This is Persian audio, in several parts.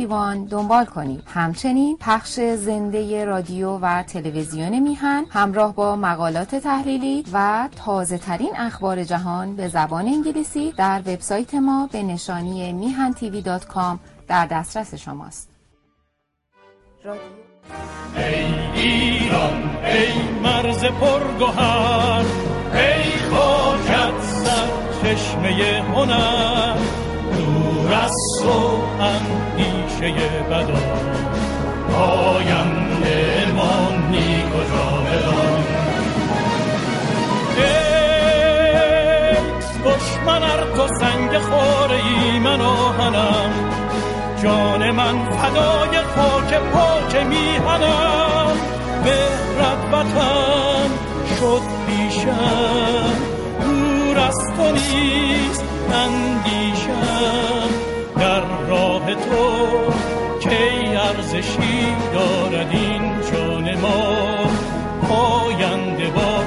ایوان دنبال کنید همچنین پخش زنده رادیو و تلویزیون میهن همراه با مقالات تحلیلی و تازه ترین اخبار جهان به زبان انگلیسی در وبسایت ما به نشانی میهن تیوی دات کام در دسترس شماست. ای اندیشه بدا آینده مانی کجا بدان دشمن ار تو سنگ خوره ای من آهنم جان من فدای خاک پاک میهنم. به وطن شد پیشم دور از تو نیست اندیشم. در راه تو کی ارزشی دارد این جان ما. پاینده با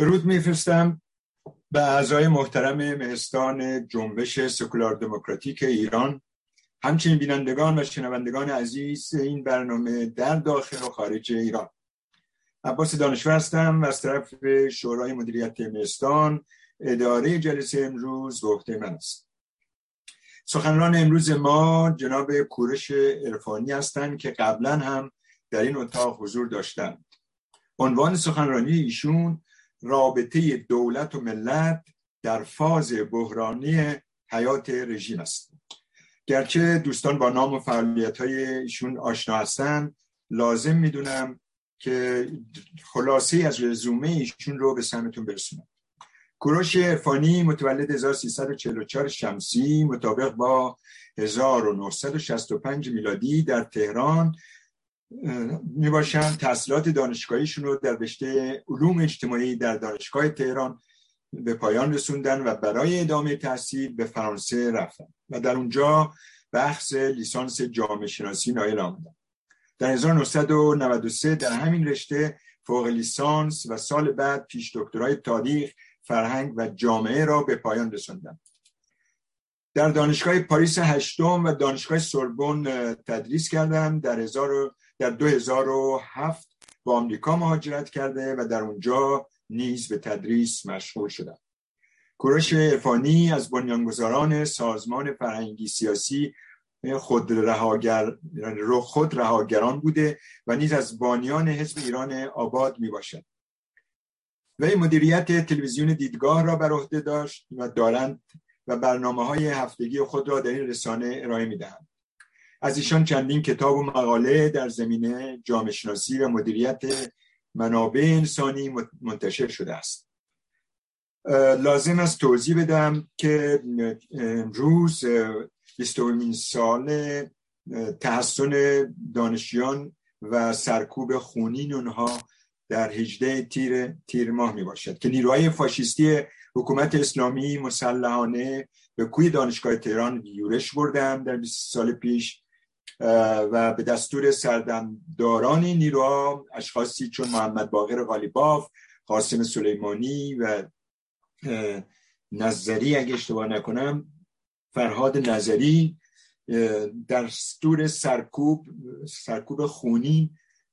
درود میفرستم به اعضای محترم مهستان جنبش سکولار دموکراتیک ایران همچنین بینندگان و شنوندگان عزیز این برنامه در داخل و خارج ایران. عباس دانشور هستم و از طرف شورای مدیریت مهستان اداره جلسه امروز به من است. سخنران امروز ما جناب کورش عرفانی هستند که قبلا هم در این اتاق حضور داشتند. عنوان سخنرانی ایشون رابطه دولت و ملت در فاز بحرانی حیات رژیم است. گرچه دوستان با نام و فعالیت های ایشون آشنا هستند لازم می‌دونم که خلاصه از رزومه ایشون رو به سمتون برسونم. کوروش ارفانی متولد 1344 شمسی مطابق با 1965 میلادی در تهران می باشن تحصیلات دانشگاهیشون رو در رشته علوم اجتماعی در دانشگاه تهران به پایان رسوندن و برای ادامه تحصیل به فرانسه رفتن و در اونجا بحث لیسانس جامعه شناسی نایل آمدن. در 1993 در همین رشته فوق لیسانس و سال بعد پیش دکترای تاریخ فرهنگ و جامعه را به پایان رسوندن. در دانشگاه پاریس هشتم و دانشگاه سوربن تدریس کردم در در 2007 با آمریکا مهاجرت کرده و در اونجا نیز به تدریس مشغول شدم کوروش ارفانی از بنیانگذاران سازمان فرهنگی سیاسی خود رهاگر خود رهاگران بوده و نیز از بانیان حزب ایران آباد می باشد وی مدیریت تلویزیون دیدگاه را بر عهده داشت و دارند و برنامه های هفتگی خود را در این رسانه ارائه می دهند. از ایشان چندین کتاب و مقاله در زمینه جامعه شناسی و مدیریت منابع انسانی منتشر شده است. لازم است توضیح بدم که امروز 20 سال تحسن دانشیان و سرکوب خونین اونها در 18 تیر, تیر ماه می باشد که نیروهای فاشیستی حکومت اسلامی مسلحانه به کوی دانشگاه تهران یورش بردن در 20 سال پیش و به دستور سردمداران نیروها اشخاصی چون محمد باقر غالیباف قاسم سلیمانی و نظری اگه اشتباه نکنم فرهاد نظری دستور سرکوب سرکوب خونی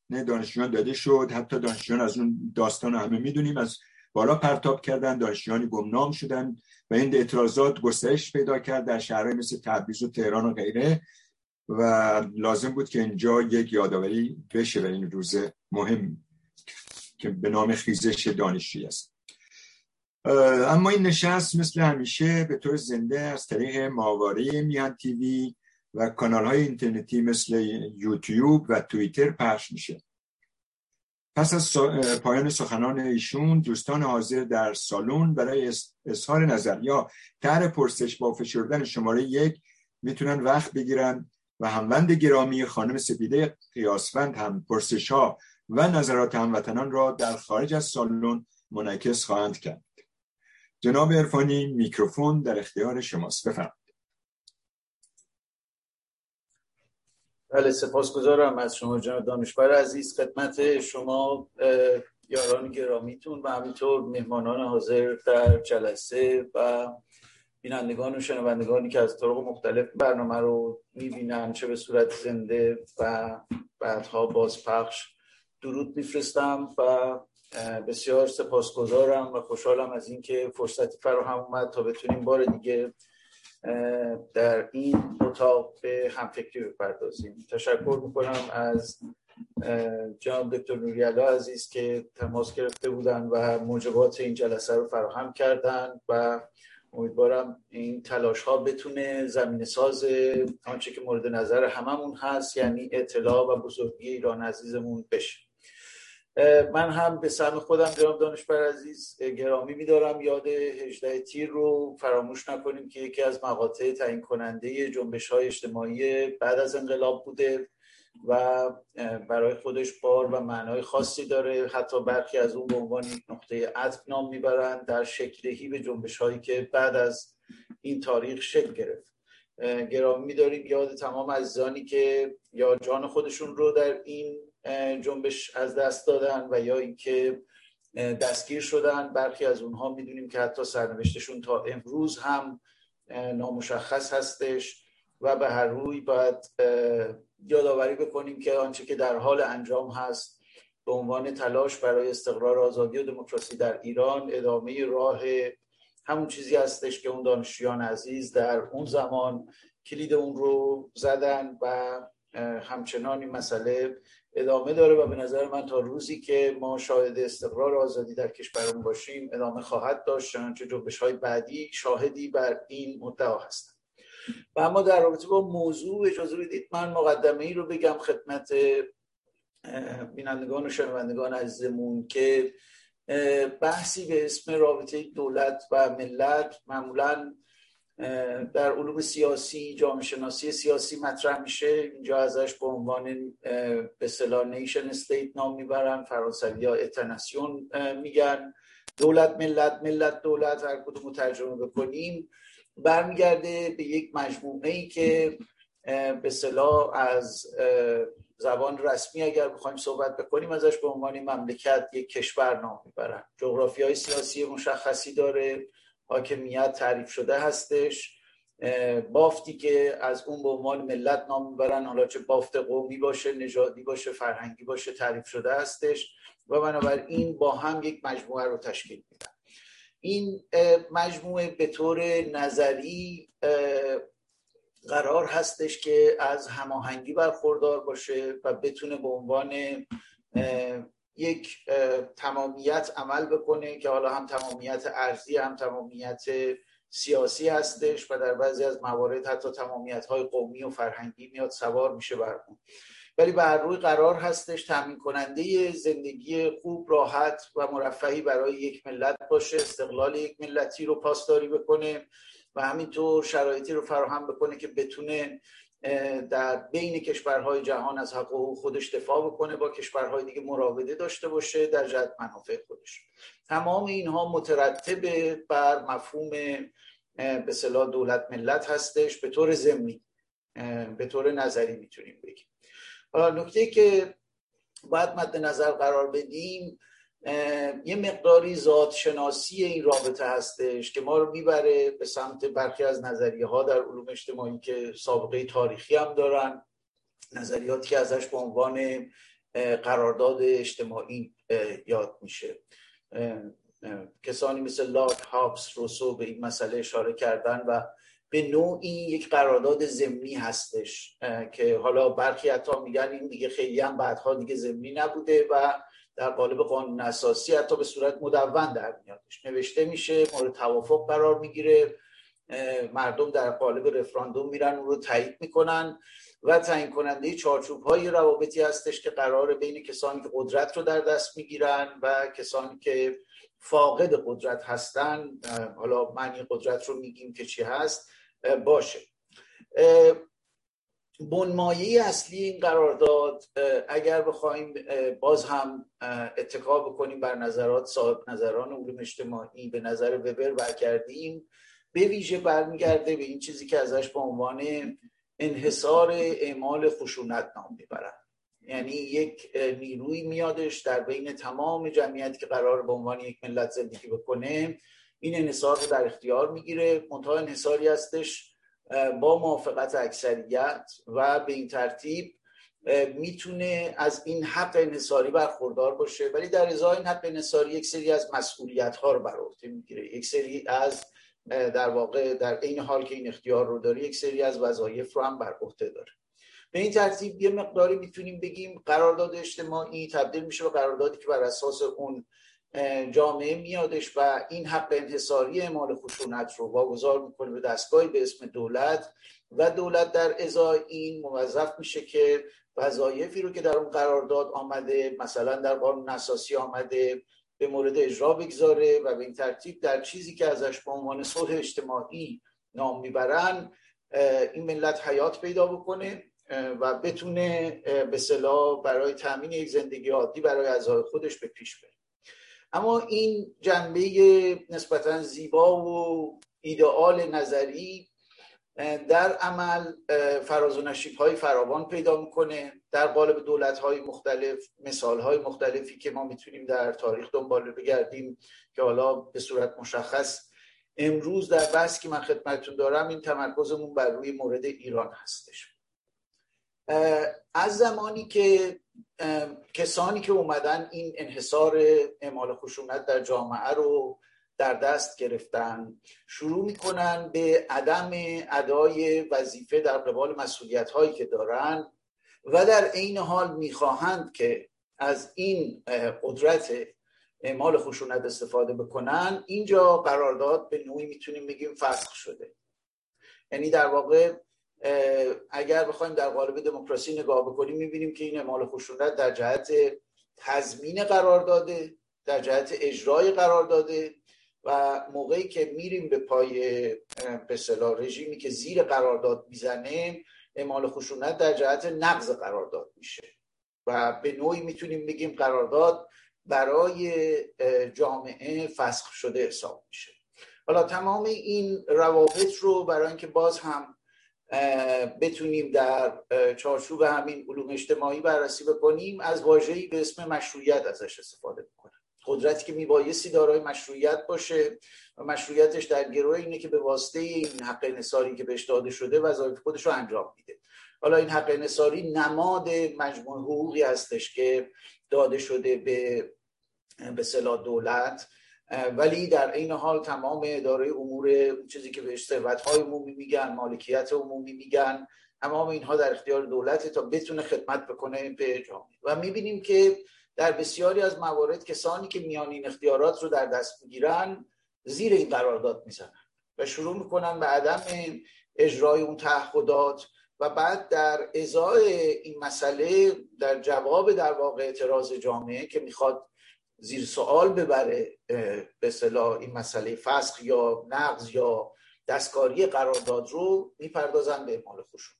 دانشجویان داده شد. حتی دانشجویان از اون داستان همه می‌دونیم از بالا پرتاب کردن دانشجویانی گمنام شدن و این اعتراضات گسترش پیدا کرد در شهرهای مثل تبریز و تهران و غیره. و لازم بود که اینجا یک یادآوری بشه به این روز مهم که به نام خیزش دانشجویی است. اما این نشست مثل همیشه به طور زنده از طریق ماواره میهن تیوی و کانال های اینترنتی مثل یوتیوب و توییتر پخش میشه. پس از پایان سخنان ایشون دوستان حاضر در سالن برای اظهار نظر یا طرح پرسش با فشردن شماره یک می‌تونن وقت بگیرن و هموند گرامی خانم سپیده قیاسفند هم پرسش ها و نظرات هموطنان را در خارج از سالن منعکس خواهند کرد. جناب عرفانی میکروفون در اختیار شماست. بفرمایید. بله سپاسگزارم از شما جناب دانشور عزیز. خدمت شما یاران گرامیتون و همینطور مهمانان حاضر در جلسه و بینندگان و شنوندگانی که از طرق مختلف برنامه رو می‌بینن چه به صورت زنده و بعدها بازپخش درود میفرستم و بسیار سپاسگزارم و خوشحالم از اینکه فرصتی فراهم اومد تا بتونیم بار دیگه در این اتاق به همفکری بپردازیم. تشکر می‌کنم از جناب دکتر نوریالا عزیز که تماس گرفته بودن و موجبات این جلسه رو فراهم کردن و امیدوارم این تلاش ها بتونه زمین ساز آنچه که مورد نظر هممون هست یعنی اطلاع و بزرگی ایران عزیزمون بشه. من هم به سهم خودم جناب دانشور عزیز گرامی میدارم. یاد هجده تیر رو فراموش نکنیم که یکی از مقاطع تعیین کننده جنبش های اجتماعی بعد از انقلاب بوده. و برای خودش بار و معنای خاصی داره. حتی برخی از اون به عنوان نقطه عطف نام می‌برند در شکلهی به جنبش هایی که بعد از این تاریخ شکل گرفت. گرامی میداریم. یاد تمام عزیزانی که یا جان خودشون رو در این جنبش از دست دادن و یا اینکه دستگیر شدن برخی از اونها می‌دونیم که حتی سرنوشتشون تا امروز هم نامشخص هستش و به هر روی باید یادآوری بکنیم که آنچه که در حال انجام هست به عنوان تلاش برای استقرار آزادی و دموکراسی در ایران ادامه راه همون چیزی هستش که اون دانشجویان عزیز در اون زمان کلید اون رو زدن و همچنان این مسئله ادامه داره و به نظر من تا روزی که ما شاهد استقرار آزادی در کشورمون باشیم ادامه خواهد داشت چنانچه جنبش های بعدی شاهدی بر این مدعا هستن و اما در رابطه با موضوع اجازه بدید من مقدمه ای رو بگم خدمت بینندگان و شنوندگان عزیزمون که بحثی به اسم رابطه دولت و ملت معمولا در علوم سیاسی جامعه شناسی سیاسی مطرح میشه. اینجا ازش به عنوان به صلاح نیشن استیت نام می‌برن فرانسوی ها اتناسیون میگن. دولت ملت ملت دولت هر کدوم ترجمه بکنیم. برمیگرده به یک مجموعه ای که به صلاح از زبان رسمی اگر بخوایم صحبت بکنیم ازش به عنوان مملکت یک کشور نام می‌برن. جغرافی های سیاسی مشخصی داره حاکمیت تعریف شده هستش. بافتی که از اون به عنوان ملت نام می‌برن حالا چه بافت قومی باشه نژادی باشه فرهنگی باشه تعریف شده هستش. و بنابراین با هم یک مجموعه رو تشکیل میدن. این مجموعه به طور نظری قرار هستش که از هماهنگی برخوردار باشه و بتونه به عنوان یک تمامیت عمل بکنه که حالا هم تمامیت ارزی هم تمامیت سیاسی هستش و در بعضی از موارد حتی تمامیت های قومی و فرهنگی میاد سوار میشه بر اون ولی بر روی قرار هستش تامین کننده زندگی خوب راحت و مرفهی برای یک ملت باشه استقلال یک ملتی رو پاسداری بکنه و همینطور شرایطی رو فراهم بکنه که بتونه در بین کشورهای جهان از حقوق خودش دفاع بکنه با کشورهای دیگه مراوده داشته باشه در جهت منافع خودش. تمام اینها مترتب بر مفهوم به صلاح دولت ملت هستش. به طور ضمنی به طور نظری می‌تونیم بگیم. نکته که باید مد نظر قرار بدیم یه مقداری ذات شناسی این رابطه هستش که ما رو می‌بره به سمت برخی از نظریه ها در علوم اجتماعی که سابقه تاریخی هم دارن نظریاتی که ازش به عنوان قرارداد اجتماعی یاد میشه. کسانی مثل لاک هابس روسو به این مسئله اشاره کردن و به نوعی یک قرارداد زمینی هستش که حالا برخی حتی میگن این دیگه خیلی هم بعدها دیگه زمینی نبوده و در قالب قانون اساسی حتی به صورت مدون در میادش. نوشته میشه مورد توافق قرار می‌گیره مردم در قالب رفراندوم میرن اون رو تایید می‌کنن و تعیین کننده چارچوب های روابطی هستش که قرار بین کسانی که قدرت رو در دست می‌گیرن و کسانی که فاقد قدرت هستن. حالا معنی قدرت رو میگیم که چی هست؟ باشه. بنمایه اصلی این قرارداد اگر بخوایم باز هم اتکا بکنیم بر نظرات صاحب نظران علوم اجتماعی به نظر وبر برگردیم به ویژه برمیگرده به این چیزی که ازش به عنوان انحصار اعمال خشونت نام می‌برن. یعنی یک نیروی میادش در بین تمام جمعیتی که قرار به عنوان یک ملت زندگی بکنه این انحصار در اختیار می‌گیره. منتها انحصاری هستش با موافقت اکثریت و به این ترتیب می‌تونه از این حق انحصاری برخوردار باشه. ولی در ازای این حق انحصاری یک سری از مسئولیت ها رو بر عهده می‌گیره. یک سری از در واقع در این حال که این اختیار رو داره یک سری از وظایف رو هم بر عهده داره. به این ترتیب یه مقداری می‌تونیم بگیم قرارداد اجتماعی تبدیل میشه به قراردادی که بر اساس اون جامعه میادش و این حق انحصاری اعمال خشونت رو واگذار می‌کنه به دستگاهی به اسم دولت و دولت در ازای این موظف میشه که وظایفی رو که در اون قرارداد آمده مثلا در قانون اساسی آمده به مورد اجرا بگذاره و به این ترتیب در چیزی که ازش به عنوان صلح اجتماعی نام می‌برن این ملت حیات پیدا بکنه و بتونه به صلاح برای تامین یک زندگی عادی برای اعضای خودش به پیش بره. اما این جنبه نسبتا زیبا و ایدئال نظری در عمل فراز و نشیب های فراوان پیدا می‌کنه در قالب دولت های مختلف مثال های مختلفی که ما می‌تونیم در تاریخ دنبال بگردیم که حالا به صورت مشخص. امروز در بحث که من خدمتتون دارم این تمرکزمون بر روی مورد ایران هستش. از زمانی که کسانی که اومدن این انحصار اعمال خشونت در جامعه رو در دست گرفتن شروع می‌کنن به عدم ادای وظیفه در قبال مسئولیت هایی که دارن و در عین حال می‌خواهند که از این قدرت اعمال خشونت استفاده بکنن اینجا قرارداد به نوعی می‌تونیم بگیم فسخ شده. یعنی در واقع اگر بخوایم در قالب دموکراسی نگاه بکنیم می‌بینیم که این اعمال خشونت در جهت تضمین قرار داده در جهت اجرای قرار داده و موقعی که میریم به پای به رژیمی که زیر قرارداد می‌زنه اعمال خشونت در جهت نقض قرارداد میشه. و به نوعی می‌تونیم بگیم قرارداد برای جامعه فسخ شده حساب میشه. حالا تمام این روابط رو برای اینکه باز هم بتونیم در چارچوب همین علوم اجتماعی بررسی بکنیم از واژه‌ای به اسم مشروعیت ازش استفاده بکنیم قدرتی که میبایستی دارای مشروعیت باشه و مشروعیتش در گروه اینه که به واسطه این حق انصاری که بهش داده شده وظایف خودش رو انجام میده. حالا این حق انصاری نماد مجموع حقوقی هستش که داده شده به به صلاح دولت. ولی در این حال تمام اداره امور چیزی که به ثروت های عمومی میگن مالکیت عمومی میگن تمام اینها در اختیار دولت تا بتونه خدمت بکنه به جامعه. و می‌بینیم که در بسیاری از موارد کسانی که میان این اختیارات رو در دست می‌گیرن زیر این قرارداد می‌زنن و شروع می‌کنن به عدم اجرای اون تعهدات و بعد در ازای این مسئله در جواب در واقع اعتراض جامعه که می‌خواد زیر سوال ببره به صلاح این مسئله فسخ یا نقض یا دستکاری قرارداد رو می‌پردازن به اعمال خشونت.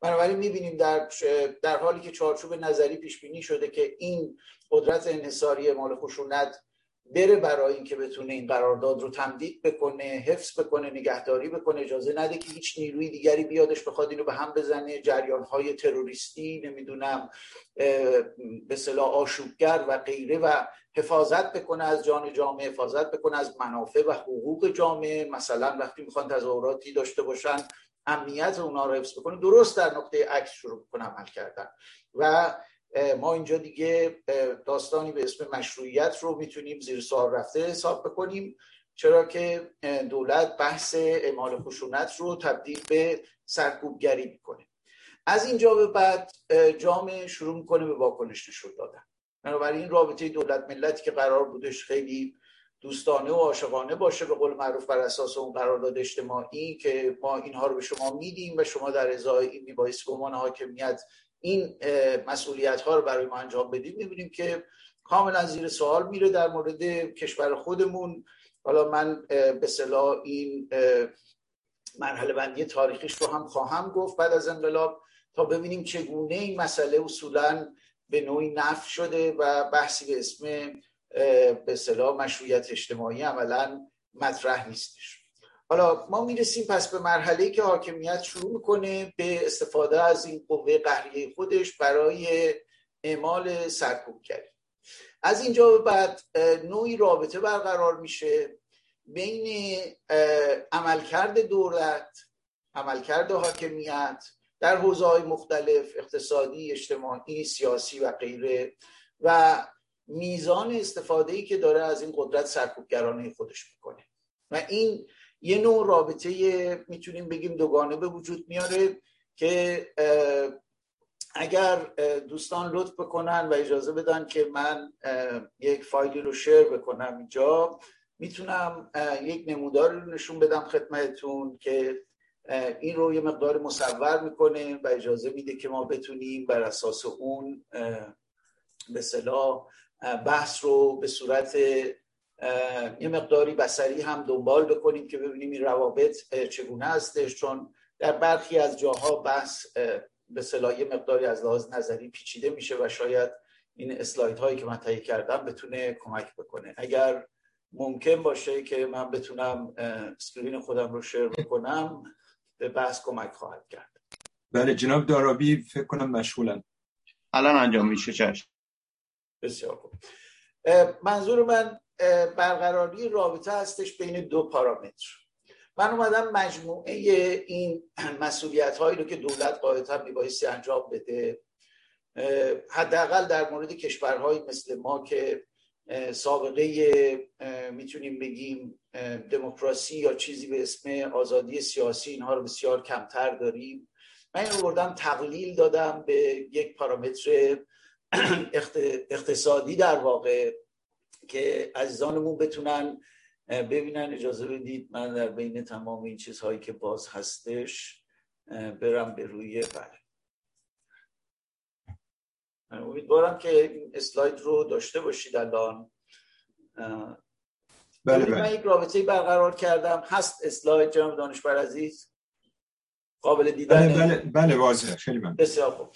بنابراین می‌بینیم در, در حالی که چارچوب نظری پیش بینی شده که این قدرت انحصاری اعمال خشونت بره برای اینکه بتونه این قرارداد رو تمدید بکنه حفظ بکنه نگهداری بکنه اجازه نده که هیچ نیروی دیگری بیادش بخواد اینو به هم بزنه. جریان های تروریستی نمی‌دونم به صلاح آشوبگر و غیره و حفاظت بکنه از جان جامعه حفاظت بکنه از منافع و حقوق جامعه. مثلا وقتی می‌خوان تظاهراتی داشته باشن امنیت اونا رو حفظ بکنه. درست در نقطه عکس شروع بکنه عمل کردن. و ما اینجا دیگه داستانی به اسم مشروعیت رو می‌تونیم زیر سوال رفته حساب بکنیم. چرا که دولت بحث اعمال خشونت رو تبدیل به سرکوبگری می‌کنه. از اینجا به بعد جامعه شروع می‌کنه به واکنش نشون دادن. بنابراین رابطه دولت ملتی که قرار بودش خیلی دوستانه و عاشقانه باشه به قول معروف بر اساس اون قرارداد اجتماعی که ما اینها رو به شما میدیم و شما در ازای این میبایست به عنوان حاکمیت این مسئولیت ها رو برای ما انجام بدیم می‌بینیم که کاملا زیر سوال میره در مورد کشور خودمون. حالا من به صلاح این مرحله بندی تاریخیش رو هم خواهم گفت بعد از انقلاب تا ببینیم چگونه این مسئله اصولا به نوعی نف شده و بحثی به اسم به صلاح مشروعیت اجتماعی عملا مطرح نیستش. حالا ما می‌رسیم پس به مرحله که حاکمیت شروع می‌کنه به استفاده از این قوه قهریه خودش برای اعمال سرکوبگری. از اینجا به بعد نوعی رابطه برقرار میشه بین عملکرد دولت عملکرد حاکمیت در حوزه های مختلف اقتصادی اجتماعی سیاسی و غیره. و میزان استفاده ای که داره از این قدرت سرکوبگرانه خودش می‌کنه. و این یه نوع رابطه می‌تونیم بگیم دوگانه به وجود میاره که اگر دوستان لطف بکنن و اجازه بدن که من یک فایلی رو شیر بکنم اینجا می‌تونم یک نمودار رو نشون بدم خدمتتون که این رو یه مقدار مصور می‌کنه و اجازه میده که ما بتونیم بر اساس اون به صلاح بحث رو به صورت یه مقداری بسری هم دنبال بکنیم که ببینیم این روابط چگونه هستش. چون در برخی از جاها بحث به صلاح یه مقداری از لحاظ نظری پیچیده میشه و شاید این اسلاید هایی که من تهیه کردم بتونه کمک بکنه. اگر ممکن باشه که من بتونم اسکرین خودم رو شیر بکنم به بحث کمک خواهد کرد. بله جناب دارابی فکر کنم مشغولن. الان انجام میشه چشم. بسیار خوب. منظور من برقراری رابطه هستش بین دو پارامتر. من اومدم مجموعه این مسئولیت هایی رو که دولت قاعدتا میبایستی انجام بده حداقل در مورد کشورهایی مثل ما که سابقه می‌تونیم بگیم دموکراسی یا چیزی به اسم آزادی سیاسی اینها رو بسیار کمتر داریم. من این رو بردم تقلیل دادم به یک پارامتر اقتصادی در واقع که عزیزانمون بتونن ببینن. اجازه بدید من در بین تمام این چیزهایی که باز هستش برم به روی بله امیدوارم که این اسلاید رو داشته باشید الان. بله بله. من یک رابطه برقرار کردم. هست اسلاید جناب دانشور عزیز؟ قابل دیدن بله بله, بله واضحه. خیلی من بسیار خوب.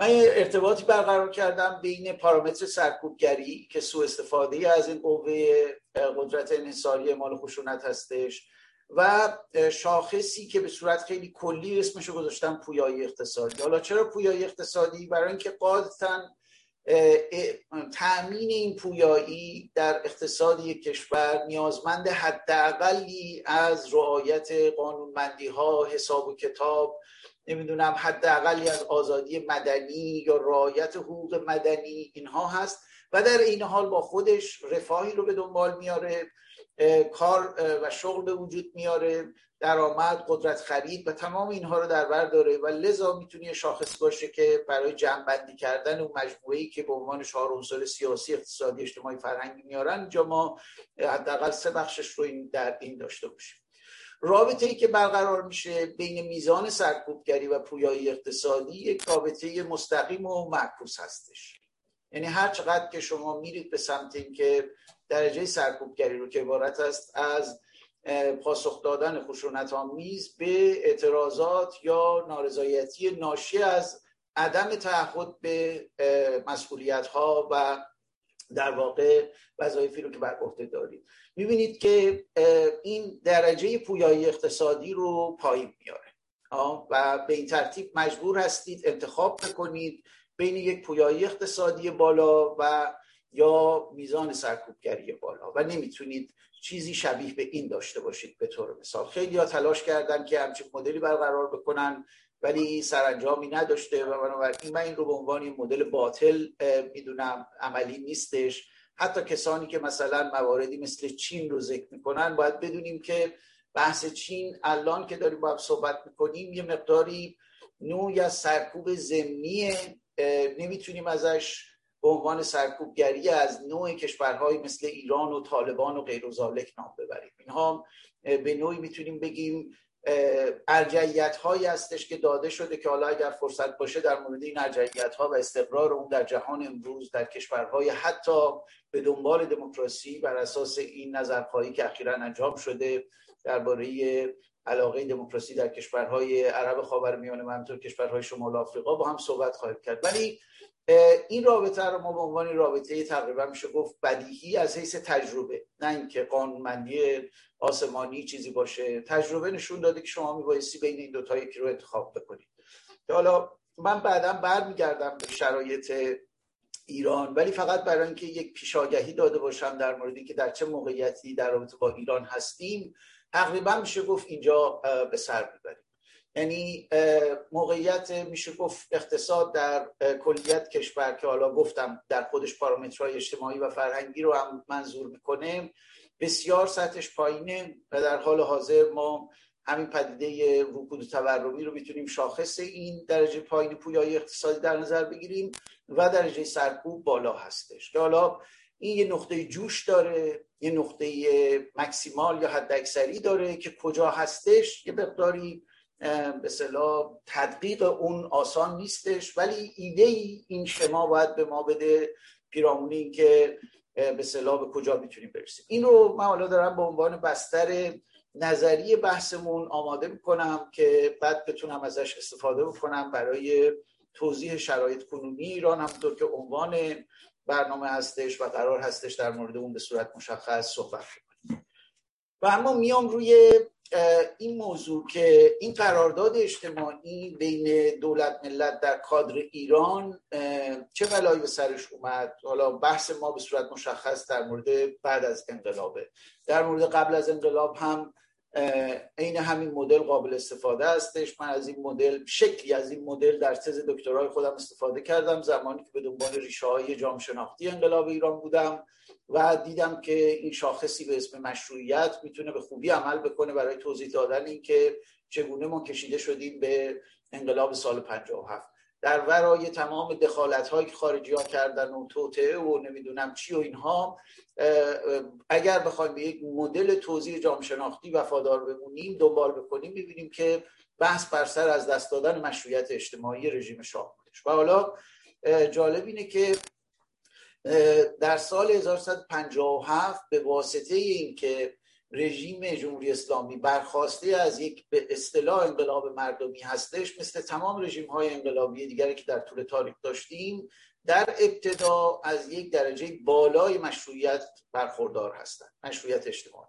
من یه ارتباطی برقرار کردم بین پارامتر سرکوبگری که سوء استفاده از این قوه قدرت انحصاری مال خشونت هستش و شاخصی که به صورت خیلی کلی اسمش رو گذاشتم پویایی اقتصادی. حالا چرا پویایی اقتصادی؟ برای اینکه قاعدتا تأمین این پویایی در اقتصاد یک کشور نیازمند حداقلی از رعایت قانونمندی ها حساب و کتاب نمی‌دونم حداقلی از آزادی مدنی یا رعایت حقوق مدنی اینها هست. و در این حال با خودش رفاهی رو به دنبال میاره. کار و شغل به وجود میاره درآمد قدرت خرید و تمام اینها رو در بر داره. و لذا می‌تونه شاخص باشه که برای جمع کردن اون مجموعه ای که به عنوان چهار عنصر سیاسی اقتصادی اجتماعی فرهنگی میارن اینجا ما حداقل سه بخشش رو این در این داشته باشیم. رابطه ای که برقرار میشه بین میزان سرکوبگری و پویایی اقتصادی یک رابطه مستقیم و معکوس هستش. یعنی هر چقدر که شما میرید به سمت اینکه درجه سرکوبگری رو که عبارت است از پاسخ دادن خشونت آمیز به اعتراضات یا نارضایتی ناشی از عدم تعهد به مسئولیت ها و در واقع وظایفی رو که بر عهده دارید. می‌بینید که این درجه پویایی اقتصادی رو پایین میاره و به این ترتیب مجبور هستید انتخاب بکنید بین یک پویایی اقتصادی بالا و یا میزان سرکوبگری بالا و نمی‌تونید چیزی شبیه به این داشته باشید به طور مثال. خیلی ها تلاش کردن که همچین مدلی برقرار بکنن ولی سرانجامی نداشته و بنابراین من این رو به عنوان مدل باطل می‌دونم عملی نیستش. حتی کسانی که مثلا مواردی مثل چین رو ذکر می‌کنن باید بدونیم که بحث چین الان که داریم با صحبت می‌کنیم یه مقداری نوعی از سرکوب زمینی نمی‌تونیم ازش به عنوان سرکوبگری از نوع کشورهایی مثل ایران و طالبان و غیر نام ببریم. اینها به نوعی می‌تونیم بگیم ارجعیت هایی هستش که داده شده که حالا اگر فرصت باشه در مورد این ارجعیت ها و استقرار اون در جهان امروز در کشورهای حتی به دنبال دموکراسی بر اساس این نظرخواهی که اخیرا انجام شده درباره علاقه دموکراسی در کشورهای عرب خاورمیانه و همینطور کشورهای شمال آفریقا با هم صحبت خواهیم کرد. ولی این رابطه رو ما به عنوان رابطه تقریبا میشه گفت بدیهی از حیث تجربه. نه اینکه قانونمندی آسمانی چیزی باشه. تجربه نشون داده که شما میبایستی بین این دوتا یکی رو انتخاب بکنید حالا من بعدا برمیگردم به شرایط ایران ولی فقط برای اینکه یک پیشاگهی داده باشم در مورد اینکه در چه موقعیتی در رابطه با ایران هستیم تقریبا میشه گفت اینجا به سر می‌بریم. یعنی موقعیت میشه گفت اقتصاد در کلیت کشور که حالا گفتم در خودش پارامترهای اجتماعی و فرهنگی رو هم منظور می‌کنه بسیار سطحش پایینه و در حال حاضر ما همین پدیده رکود تورمی رو می‌تونیم شاخص این درجه پایین پویایی اقتصادی در نظر بگیریم و درجه سرکوب بالا هستش. که حالا این یه نقطه جوش داره یه نقطه مکسیمال یا حد اکثری داره که کجا هستش یه مقداری به صلاح تدقیق اون آسان نیستش ولی ایده ای این شما باید به ما بده پیرامونی که به صلاح به کجا می‌تونیم برسیم. این رو من حالا دارم به عنوان بستر نظری بحثمون آماده می‌کنم که بعد بتونم ازش استفاده بکنم برای توضیح شرایط کنونی ایران همونطور که عنوان برنامه هستش و قرار هستش در مورد اون به صورت مشخص صحبت کنیم و اما میام روی این موضوع که این قرارداد اجتماعی بین دولت ملت در کادر ایران چه بلایی به سرش اومد؟ حالا بحث ما به صورت مشخص در مورد بعد از انقلابه. در مورد قبل از انقلاب هم عین همین مدل قابل استفاده هستش من از این مدل شکلی از این مدل در تز دکترای خودم استفاده کردم. زمانی که به دنبال ریشه های جام شناختی انقلاب ایران بودم. و دیدم که این شاخصی به اسم مشروعیت می‌تونه به خوبی عمل بکنه برای توضیح دادن اینکه چگونه ما کشیده شدیم به انقلاب سال 57 در ورای تمام دخالت هایی که خارجی ها کردن و توطعه و نمی‌دونم چی و اینها اگر بخوایم به یک مدل توضیح جامعه شناختی وفادار بمونیم دنبال بکنیم می‌بینیم که بحث بر سر از دست دادن مشروعیت اجتماعی رژیم شاه بودش و حالا جالب اینه که در سال 1157 به واسطه این که رژیم جمهوری اسلامی برخواسته از یک به اصطلاح انقلاب مردمی هستش مثل تمام رژیم های انقلابی دیگری که در طول تاریخ داشتیم در ابتدا از یک درجه بالای مشروعیت برخوردار هستند مشروعیت اجتماعی.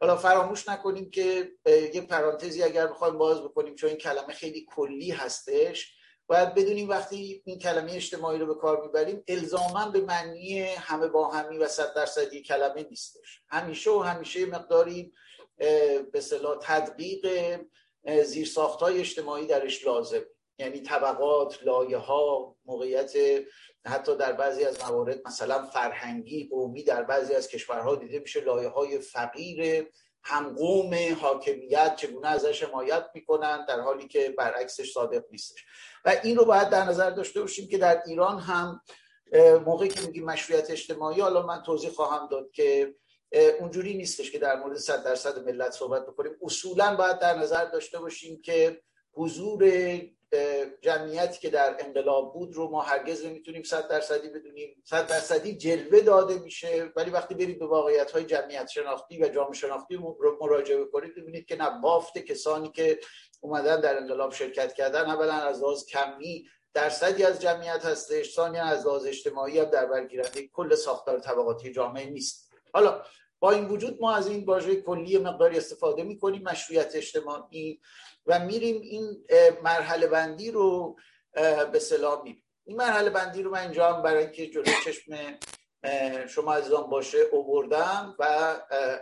حالا فراموش نکنیم که یه پرانتزی اگر بخوایم باز بکنیم چون این کلمه خیلی کلی هستش باید بدونیم وقتی این کلمه اجتماعی رو به کار می‌بریم الزاما به معنی همه با همی و صد درصدی کلمه نیستش. همیشه و همیشه مقداری به صلاح تدقیق زیرساخت های اجتماعی درش لازم. یعنی طبقات لایه ها موقعیت حتی در بعضی از موارد مثلا فرهنگی قومی در بعضی از کشورها دیده میشه لایه های فقیر همقوم حاکمیت چگونه ازش حمایت می‌کنن در حالی که برعکسش صادق نیستش. و این رو باید در نظر داشته باشیم که در ایران هم موقعی که میگیم مشروعیت اجتماعی حالا من توضیح خواهم داد که اونجوری نیستش که در مورد صد درصد ملت صحبت بکنیم. اصولا باید در نظر داشته باشیم که حضور جمعیتی که در انقلاب بود رو ما هرگز نمی‌تونیم صد درصدی بدونیم. صد درصدی جلوه داده میشه ولی وقتی برید به واقعیت های جمعیت شناختی و جامعه شناختی رو مراجعه کنید ببینید که نه بافت کسانی که اومدن در انقلاب شرکت کردن اولا از لحاظ کمی درصدی از جمعیت هستش ثانیا از لحاظ اجتماعی هم در برگیرنده کل ساختار طبقاتی جامعه نیست. حالا با این وجود ما از این واژه کلی مقداری استفاده می‌کنیم مشروعیت اجتماعی و میریم این مرحله بندی رو به صلاح می‌بینیم. این مرحله بندی رو من اینجا هم برای اینکه جلوی چشم شما عزیزان باشه اووردم و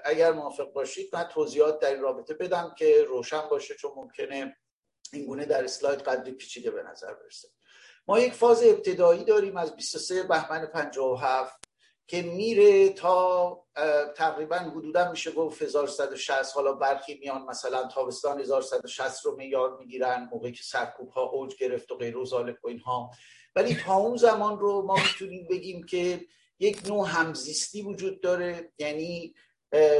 اگر موافق باشید من توضیحات در این رابطه بدم که روشن باشه چون ممکنه این گونه در اسلاید قدری پیچیده به نظر برسه. ما یک فاز ابتدایی داریم از 23 بهمن 57 که میره تا تقریبا حدودا میشه گفت 1160 حالا برخی میان مثلا تابستان 1160 رو میار می‌گیرن موقعی که سرکوب ها اوج گرفت و غیر و و اینها. ولی تا اون زمان رو ما می‌تونیم بگیم که یک نوع همزیستی وجود داره. یعنی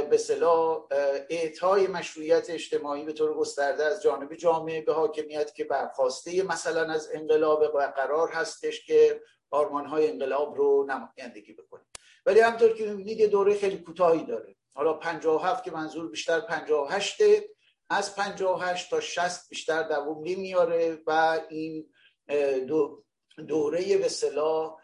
به صلاح اعطای مشروعیت اجتماعی به طور گسترده از جانب جامعه به حاکمیت که برخواسته مثلا از انقلاب و قرار هستش که آرمان های انقلاب رو نمایندگی بکنه. ولی همطور که می‌بینید یه دوره خیلی کوتاهی داره. حالا 57 که منظور بیشتر 58 از 58 تا 60 بیشتر دوم نمیاره و این دوره به صلاح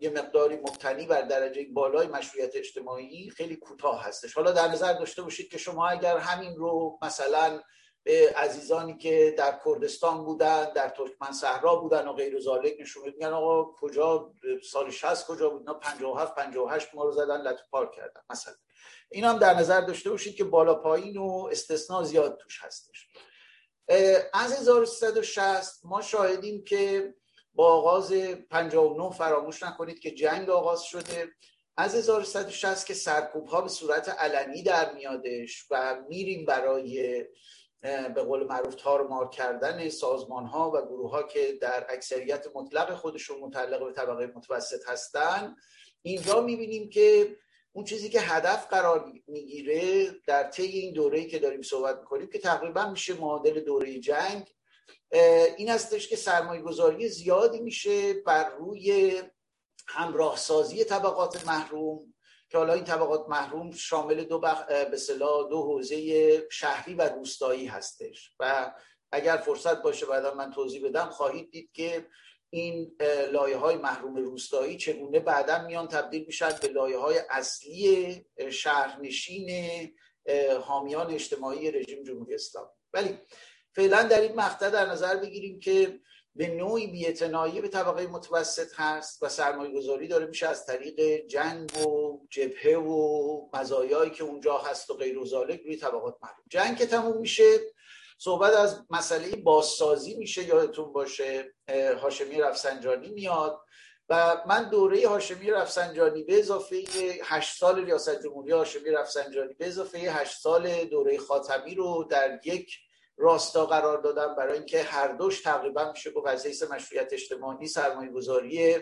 یه مقداری مبتنی بر درجه بالای مشروعیت اجتماعی خیلی کوتاه هستش. حالا در نظر داشته باشید که شما اگر همین رو مثلا به عزیزانی که در کردستان بودن در ترکمن صحرا بودن و غیر زالک نشون میگن آقا کجا سال 60 کجا بود؟ اینا 57 58 ما رو زدن لطو پارک کردن مثلا. این هم در نظر داشته باشید که بالا پایین و استثناء زیاد توش هستش. از 1360 ما شاهدیم که با آغاز 59 فراموش نکنید که جنگ آغاز شده. از 1160 که سرکوب ها به صورت علنی در میادش و میریم برای به قول معروف تارمار کردن سازمان ها و گروه ها که در اکثریت مطلق خودشون متعلق به طبقه متوسط هستن. اینجا می‌بینیم که اون چیزی که هدف قرار می‌گیره در طی این دوره‌ای که داریم صحبت می‌کنیم که تقریبا میشه معادل دوره جنگ این هستش که سرمایه گذاری زیادی میشه بر روی همراه سازی طبقات محروم که حالا این طبقات محروم شامل دو بخ... به دو حوزه شهری و روستایی هستش. و اگر فرصت باشه بعدا من توضیح بدم خواهید دید که این لایه های محروم روستایی چگونه بعدا میان تبدیل میشن به لایه های اصلی شهرنشین حامیان اجتماعی رژیم جمهوری اسلامی. ولی فعلا در این مقطع در نظر بگیریم که به نوعی بیعتنایی به طبقه متوسط هست و سرمایه گذاری داره میشه از طریق جنگ و جبهه و مزایایی که اونجا هست و غیر و روی طبقات محروم. جنگ که تموم میشه صحبت از مسئله بازسازی میشه یادتون باشه هاشمی رفسنجانی میاد و من دوره هاشمی رفسنجانی به اضافه هشت سال ریاست جمهوری هاشمی رفسنجانی به اضافه هشت سال دوره خاتمی رو در یک راستا قرار دادم برای اینکه هر دوش تقریبا میشه گفت از حیث مشروعیت اجتماعی سرمایه گذاری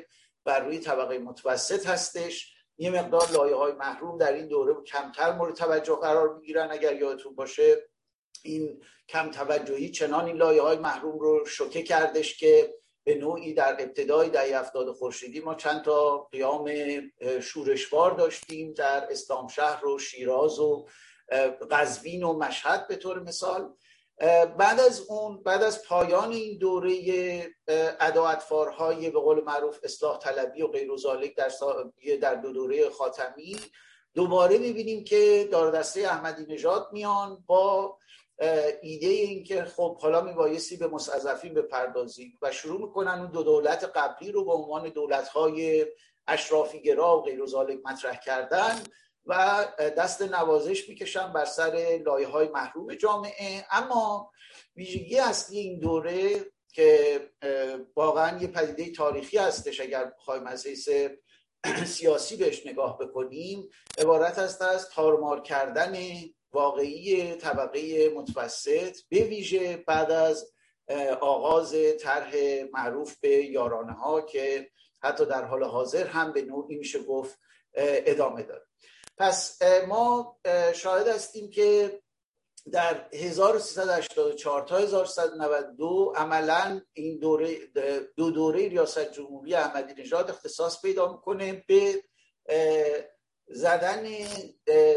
بر روی طبقه متوسط هستش. یه مقدار لایه های محروم در این دوره کمتر مورد توجه قرار می‌گیرن. اگر یادتون باشه این کم توجهی چنان این لایه های محروم رو شوکه کردش که به نوعی در ابتدای دهه هفتاد خورشیدی ما چند تا قیام شورشوار داشتیم در اسلام شهر و شیراز و قزوین و مشهد به طور مثال. بعد از اون بعد از پایان این دوره اداعتفارهای به قول معروف اصلاح طلبی و غیر در, در دو دوره خاتمی دوباره می‌بینیم که دار دسته احمدی نژاد میان با ایده این که خب حالا میبایستی به مستضعفین بپردازیم و شروع می‌کنن اون دو دولت قبلی رو به عنوان دولتهای اشرافیگرا و غیر مطرح کردن. و دست نوازش می‌کشن بر سر لایه های محروم جامعه. اما ویژگی اصلی این دوره که واقعا یه پدیده تاریخی هستش اگر بخوایم از حیث سیاسی بهش نگاه بکنیم عبارت است از تارمار کردن واقعی طبقه متوسط به ویژه بعد از آغاز طرح معروف به یارانه ها که حتی در حال حاضر هم به نوعی میشه گفت ادامه داره. پس ما شاهد هستیم که در 1384 تا 1392 عملا این دوره دو دوره ریاست جمهوری احمدی نژاد اختصاص پیدا می‌کنه به زدن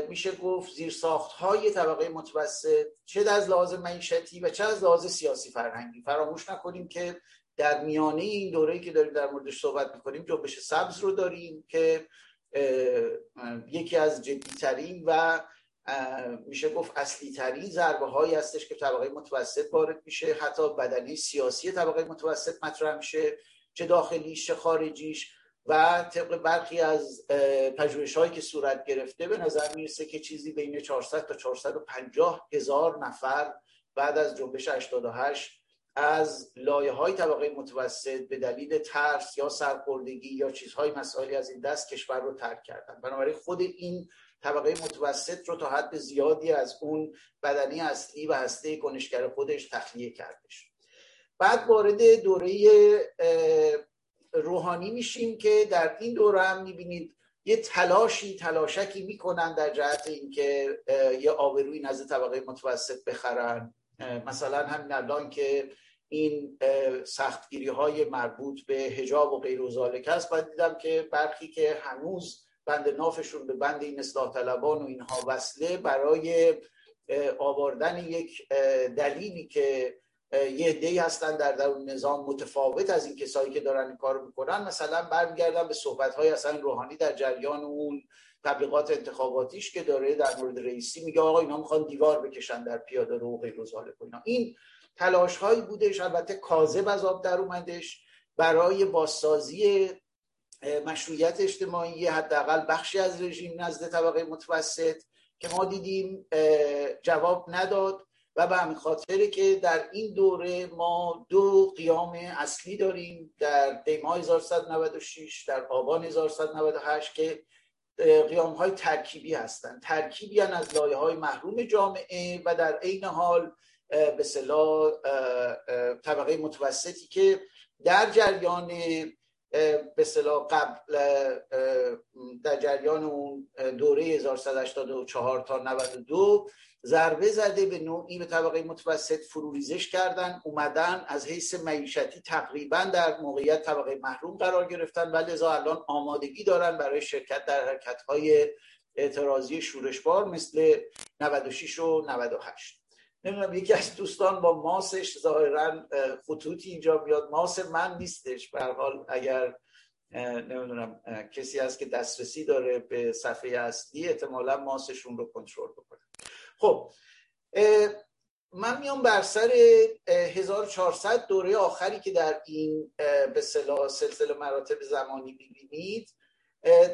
میشه گفت زیرساخت های طبقه متوسط چه از لحاظ معیشتی و چه از لحاظ سیاسی فرهنگی. فراموش نکنیم که در میانه این دوره که داریم در موردش صحبت می‌کنیم جنبش سبز رو داریم که یکی از جدیترین و میشه گفت اصلی ترین ضربه هایی هستش که طبقه متوسط وارد میشه. حتی بدنی سیاسی طبقه متوسط مطرح میشه چه داخلیش چه خارجیش و طبق برخی از پژوهش هایی که صورت گرفته به نظر می‌رسه که چیزی بین 400 تا 450 هزار نفر بعد از جنبش 88 از لایه های طبقه متوسط به دلیل ترس یا سرخوردگی یا چیزهای مسائلی از این دست کشور رو ترک کردن. بنابراین خود این طبقه متوسط رو تا حد زیادی از اون بدنی اصلی و هسته کنشگر خودش تخلیه کردش. بعد وارد دوره روحانی میشیم که در این دوره هم می‌بینید یه تلاشی تلاشکی می‌کنن در جهت اینکه یه آبروی نزد طبقه متوسط بخرن. مثلا همین الان که این سختگیری های مربوط به هجاب و غیر و است باید دیدم که برخی که هنوز بند نافشون به بند این اصلاح طلبان و اینها وصله برای آوردن یک دلیلی که یه دی هستن در درون نظام متفاوت از این کسایی که دارن کار می‌کنن. مثلا برمیگردن به صحبت های اصلا روحانی در جریان اون تبلیغات انتخاباتیش که داره در مورد رئیسی میگه آقا اینا می‌خوان دیوار بکشن در پیاده رو و غیر اینا. این تلاش هایی بودش البته کاذب از آب در اومدش برای بازسازی مشروعیت اجتماعی حداقل بخشی از رژیم نزد طبقه متوسط که ما دیدیم جواب نداد و به همین خاطره که در این دوره ما دو قیام اصلی داریم در دیما 1196 در آبان 1198 که قیام های ترکیبی هستند ترکیبی از لایه های محروم جامعه و در عین حال به صلاح طبقه متوسطی که در جریان به صلاح قبل در جریان اون دوره 1184 تا 92 ضربه زده به نوعی به طبقه متوسط فروریزش کردن اومدن از حیث معیشتی تقریبا در موقعیت طبقه محروم قرار گرفتن و لذا الان آمادگی دارن برای شرکت در حرکت های اعتراضی شورشبار مثل 96 و 98 نمی‌دونم یکی از دوستان با ماسش ظاهرا خطوطی اینجا بیاد. ماس من نیستش. به حال اگر نمی‌دونم کسی هست که دسترسی داره به صفحه اصلی احتمالا ماسشون رو کنترل بکنه. خب من میام بر سر 1400 دوره آخری که در این به سلسله مراتب زمانی می‌بینید.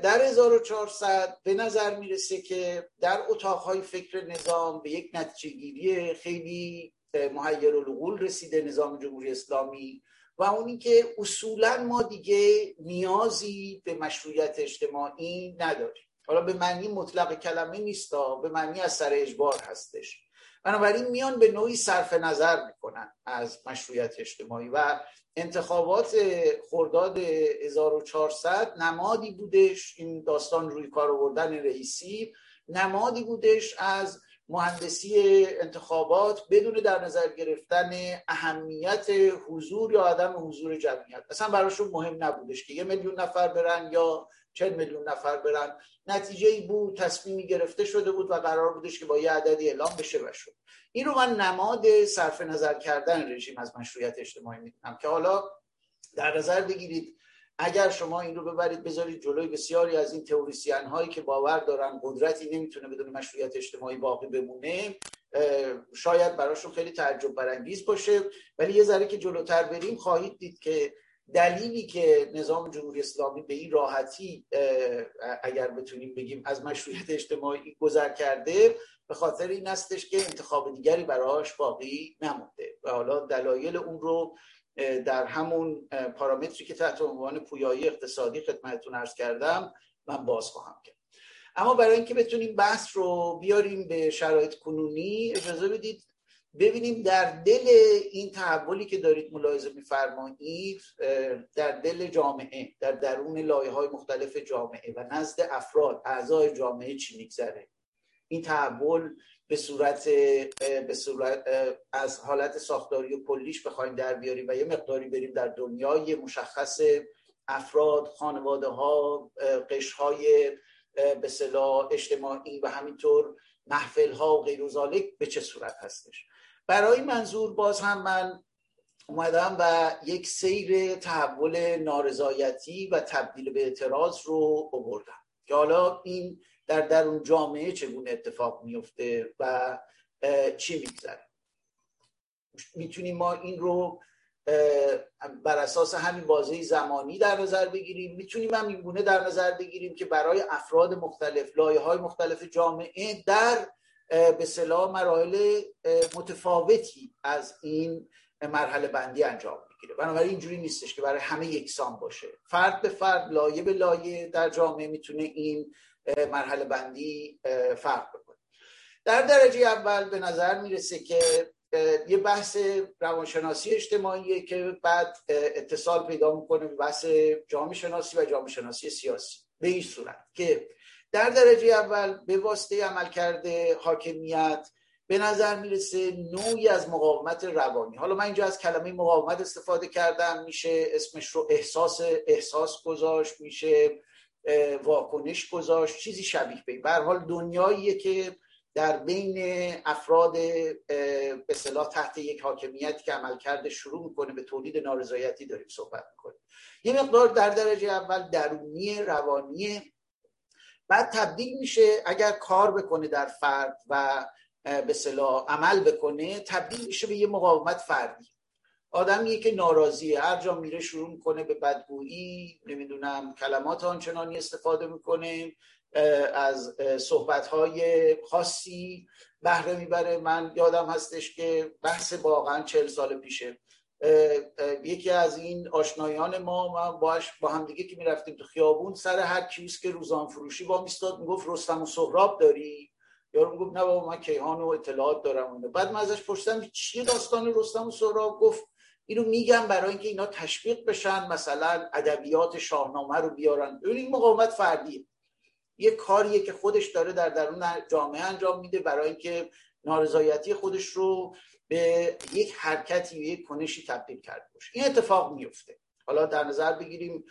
در 1400 به نظر می‌رسه که در اتاقهای فکر نظام به یک نتیجه گیری خیلی محیر العقول رسیده نظام جمهوری اسلامی و اونی که اصولا ما دیگه نیازی به مشروعیت اجتماعی نداریم. حالا به معنی مطلق کلمه نیستا به معنی از سر اجبار هستش. بنابراین میان به نوعی صرف نظر می‌کنن از مشروعیت اجتماعی و انتخابات خرداد 1400 نمادی بودش این داستان روی کار آوردن رئیسی. نمادی بودش از مهندسی انتخابات بدون در نظر گرفتن اهمیت حضور یا عدم حضور جمعیت. مثلا براشون مهم نبودش که یه میلیون نفر برن یا چند میلیون نفر برن. نتیجه ای بود تصمیمی گرفته شده بود و قرار بودش که با یه عددی اعلام بشه و شد. این رو من نماد صرف نظر کردن رژیم از مشروعیت اجتماعی می‌دونم که حالا در نظر بگیرید اگر شما این رو ببرید بذارید جلوی بسیاری از این تئوریسین هایی که باور دارن قدرتی نمی‌تونه بدون مشروعیت اجتماعی باقی بمونه شاید براشون خیلی تعجب برانگیز باشه. ولی یه ذره که جلوتر بریم خواهید دید که دلیلی که نظام جمهوری اسلامی به این راحتی اگر بتونیم بگیم از مشروعیت اجتماعی گذر کرده به خاطر این استش که انتخاب دیگری براش باقی نمونده و حالا دلایل اون رو در همون پارامتری که تحت عنوان پویایی اقتصادی خدمتتون ارز کردم من باز خواهم کرد. اما برای اینکه بتونیم بحث رو بیاریم به شرایط کنونی اجازه بدید ببینیم در دل این تحولی که دارید ملاحظه میفرمایید در دل جامعه در درون لایه های مختلف جامعه و نزد افراد اعضای جامعه چی میگذره؟ این تحول به صورت به صورت از حالت ساختاری و کلیش بخوایم در بیاریم و یه مقداری بریم در دنیای مشخص افراد خانواده ها قش های به اجتماعی و همینطور محفل ها و غیر به چه صورت هستش؟ برای منظور باز هم من اومدم و یک سیر تحول نارضایتی و تبدیل به اعتراض رو آوردم. که حالا این در درون جامعه چگونه اتفاق میفته و چی میگذره؟ می‌تونیم ما این رو بر اساس همین بازه زمانی در نظر بگیریم. می‌تونیم هم این گونه در نظر بگیریم که برای افراد مختلف لایه های مختلف جامعه در به صلاح مراحل متفاوتی از این مرحله بندی انجام می‌گیره. بنابراین اینجوری نیستش که برای همه یکسان باشه. فرد به فرد لایه به لایه در جامعه می‌تونه این مرحله بندی فرق بکنه. در درجه اول به نظر می‌رسه که یه بحث روانشناسی اجتماعیه که بعد اتصال پیدا می‌کنه به بحث جامعه شناسی و جامعه شناسی سیاسی. به این صورت که در درجه اول به واسطه عمل کرده حاکمیت به نظر می‌رسه نوعی از مقاومت روانی. حالا من اینجا از کلمه مقاومت استفاده کردم میشه اسمش رو احساس احساس گذاشت میشه واکنش گذاشت چیزی شبیه به حال دنیاییه که در بین افراد به صلاح تحت یک حاکمیتی که عمل کرده شروع می‌کنه به تولید نارضایتی داریم صحبت می‌کنیم. یه مقدار در درجه اول درونی روانی بعد تبدیل میشه اگر کار بکنه در فرد و به صلاح عمل بکنه تبدیل میشه به یه مقاومت فردی. آدمیه که ناراضیه هر جا میره شروع می‌کنه به بدگویی نمی‌دونم کلمات آنچنانی استفاده می‌کنه از صحبت های خاصی بهره می‌بره. من یادم هستش که بحث واقعا چل سال پیشه. یکی از این آشنایان ما من باش با هم دیگه که می‌رفتیم تو خیابون سر هر کیوس که روزان فروشی با میستاد می‌گفت رستم و سهراب داری؟ یارو می‌گفت نه بابا من کیهان و اطلاعات دارم بعد من ازش پرسیدم چیه داستان رستم و سهراب؟ گفت اینو میگم برای اینکه اینا تشویق بشن مثلا ادبیات شاهنامه رو بیارن. این مقاومت فردیه یه کاریه که خودش داره در درون جامعه انجام میده برای اینکه نارضایتی خودش رو به یک حرکتی یک کنشی تبدیل کرده باشه. این اتفاق میفته. حالا در نظر بگیریم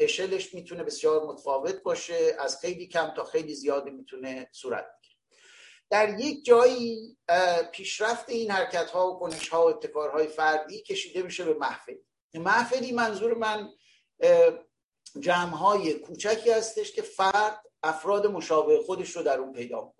اشلش می‌تونه بسیار متفاوت باشه. از خیلی کم تا خیلی زیادی می‌تونه صورت بگیره. در یک جایی پیشرفت این حرکت ها و کنش ها و اتکارهای فردی کشیده میشه به محفلی. محفلی منظور من جمع های کوچکی هستش که فرد افراد مشابه خودش رو در اون پیدا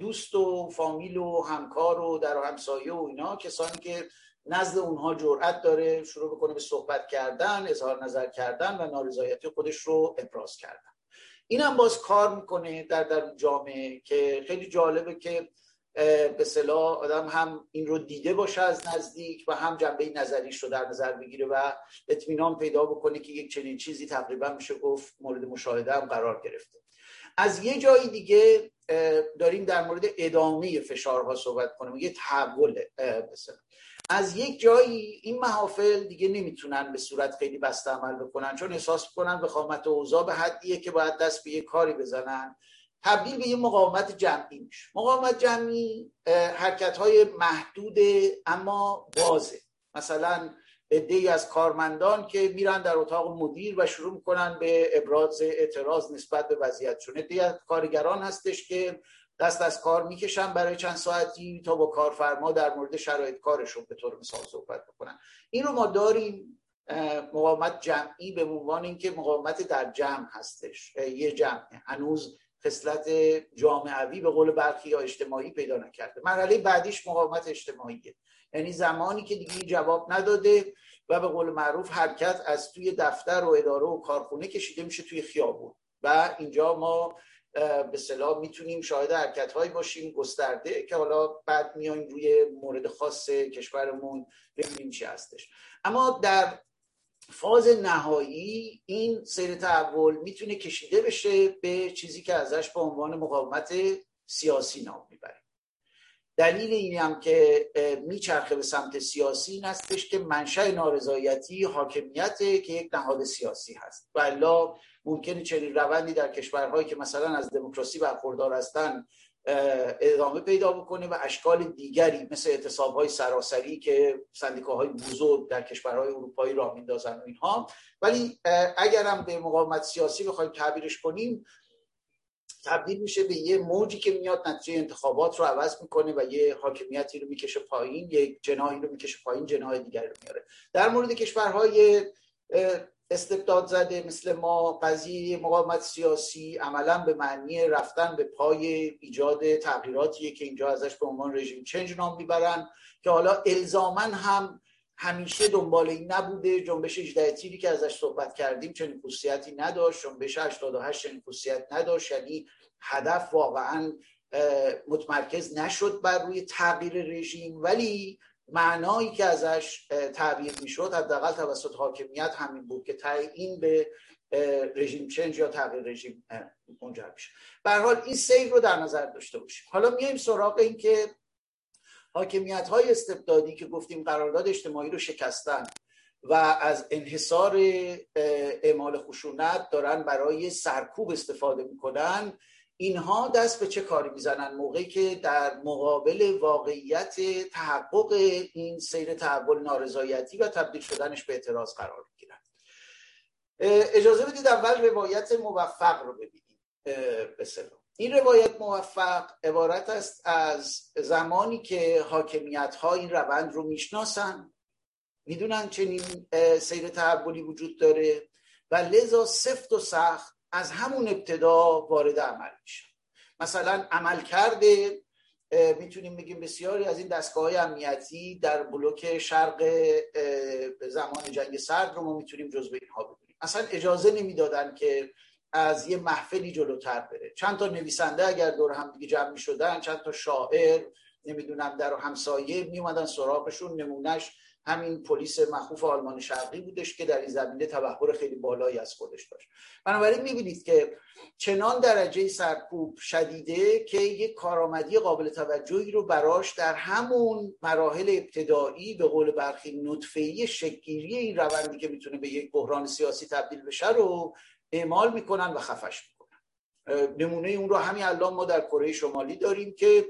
دوست و فامیل و همکار و در همسایه و اینا کسانی که نزد اونها جرأت داره شروع بکنه به صحبت کردن اظهار نظر کردن و نارضایتی خودش رو ابراز کردن. این باز کار می‌کنه در در جامعه که خیلی جالبه که به صلاح آدم هم این رو دیده باشه از نزدیک و هم جنبه نظریش رو در نظر بگیره و اطمینان پیدا بکنه که یک چنین چیزی تقریبا میشه گفت مورد مشاهده هم قرار گرفته. از یه جایی دیگه داریم در مورد ادامه فشارها صحبت کنیم. یه تحول از یک جایی این محافل دیگه نمی‌تونن به صورت خیلی بسته عمل بکنن چون احساس کنن به خامت اوضاع به حدیه که باید دست به یه کاری بزنن. تبدیل به یه مقاومت جمعی میشه. مقاومت جمعی حرکت های محدود اما بازه مثلا ای از کارمندان که میرن در اتاق مدیر و شروع می‌کنن به ابراز اعتراض نسبت به وضعیتشون ای از کارگران هستش که دست از کار می‌کشن برای چند ساعتی تا با کارفرما در مورد شرایط کارشون به طور مثال صحبت بکنن. این رو ما داریم مقاومت جمعی به عنوان اینکه مقاومت در جمع هستش. یه جمع. هنوز خصلت جامعوی به قول برخی یا اجتماعی پیدا نکرده. مرحله بعدیش مقاومت اجتماعیه. یعنی زمانی که دیگه جواب نداده و به قول معروف حرکت از توی دفتر و اداره و کارخونه کشیده میشه توی خیابون. و اینجا ما به صلاح می‌تونیم شاهد حرکت هایی باشیم گسترده که حالا بعد میایم روی مورد خاص کشورمون ببینیم چی هستش. اما در فاز نهایی این سیر تحول می‌تونه کشیده بشه به چیزی که ازش به عنوان مقاومت سیاسی نام می‌بریم دلیل اینی هم که میچرخه به سمت سیاسی این هستش که منشأ نارضایتی حاکمیت که یک نهاد سیاسی هست. و الا ممکنه چنین روندی در کشورهایی که مثلا از دموکراسی برخوردار هستن ادامه پیدا بکنه و اشکال دیگری مثل اعتصاب های سراسری که سندیکاهای بزرگ در کشورهای اروپایی راه میندازن و اینها. ولی اگر هم به مقاومت سیاسی بخوایم تعبیرش کنیم تبدیل میشه به یه موجی که میاد نتیجه انتخابات رو عوض می‌کنه و یه حاکمیتی رو می‌کشه پایین یک جناحی رو می‌کشه پایین جناح دیگری رو میاره. در مورد کشورهای استبداد زده مثل ما قضیه مقاومت سیاسی عملا به معنی رفتن به پای ایجاد تغییراتیه که اینجا ازش به عنوان رژیم چنج نام می‌برن که حالا الزامن هم همیشه دنبال این نبوده. جنبش 18 تیری که ازش صحبت کردیم چنین خصوصیتی نداشت. جنبش 88 چنین خصوصیت نداشت. یعنی هدف واقعا متمرکز نشد بر روی تغییر رژیم. ولی معنایی که ازش تعبیر می‌شد حداقل توسط حاکمیت همین بود که این به رژیم چنج یا تغییر رژیم منجر میشه. به حال این سیر رو در نظر داشته باشیم. حالا میایم سراغ این که حاکمیت های استبدادی که گفتیم قرارداد اجتماعی رو شکستن و از انحصار اعمال خشونت دارن برای سرکوب استفاده می‌کنن اینها دست به چه کاری می‌زنن؟ موقعی که در مقابل واقعیت تحقق این سیر تحول نارضایتی و تبدیل شدنش به اعتراض قرار می‌گیرن. اجازه بدید اول روایت موفق رو ببینیم. این روایت موفق عبارت است از زمانی که حاکمیت ها این روند رو می‌شناسن. می‌دونن چنین سیر تحولی وجود داره و لذا سفت و سخت از همون ابتدا وارد عمل میشه. مثلا عمل کرده می‌تونیم بگیم بسیاری از این دستگاه های امنیتی در بلوک شرق زمان جنگ سرد رو ما می‌تونیم جزو اینها ببینیم. اصلا اجازه نمی‌دادن که از یه محفلی جلوتر بره. چند تا نویسنده اگر دور هم دیگه جمع می‌شدن چند تا شاعر نمی‌دونم در همسایه میومدن سراغشون نمونهش همین پلیس مخوف آلمان شرقی بودش که در این زمینه تبهر خیلی بالایی از خودش داشت. بنابراین می‌بینید که چنان درجه سرکوب شدیده که یک کارآمدی قابل توجهی رو براش در همون مراحل ابتدایی به قول برخی نطفه‌ای شکگیری این روندی که می‌تونه به یک بحران سیاسی تبدیل بشه رو اعمال می‌کنن و خفش می‌کنن. نمونه اون رو همین الان ما در کره شمالی داریم که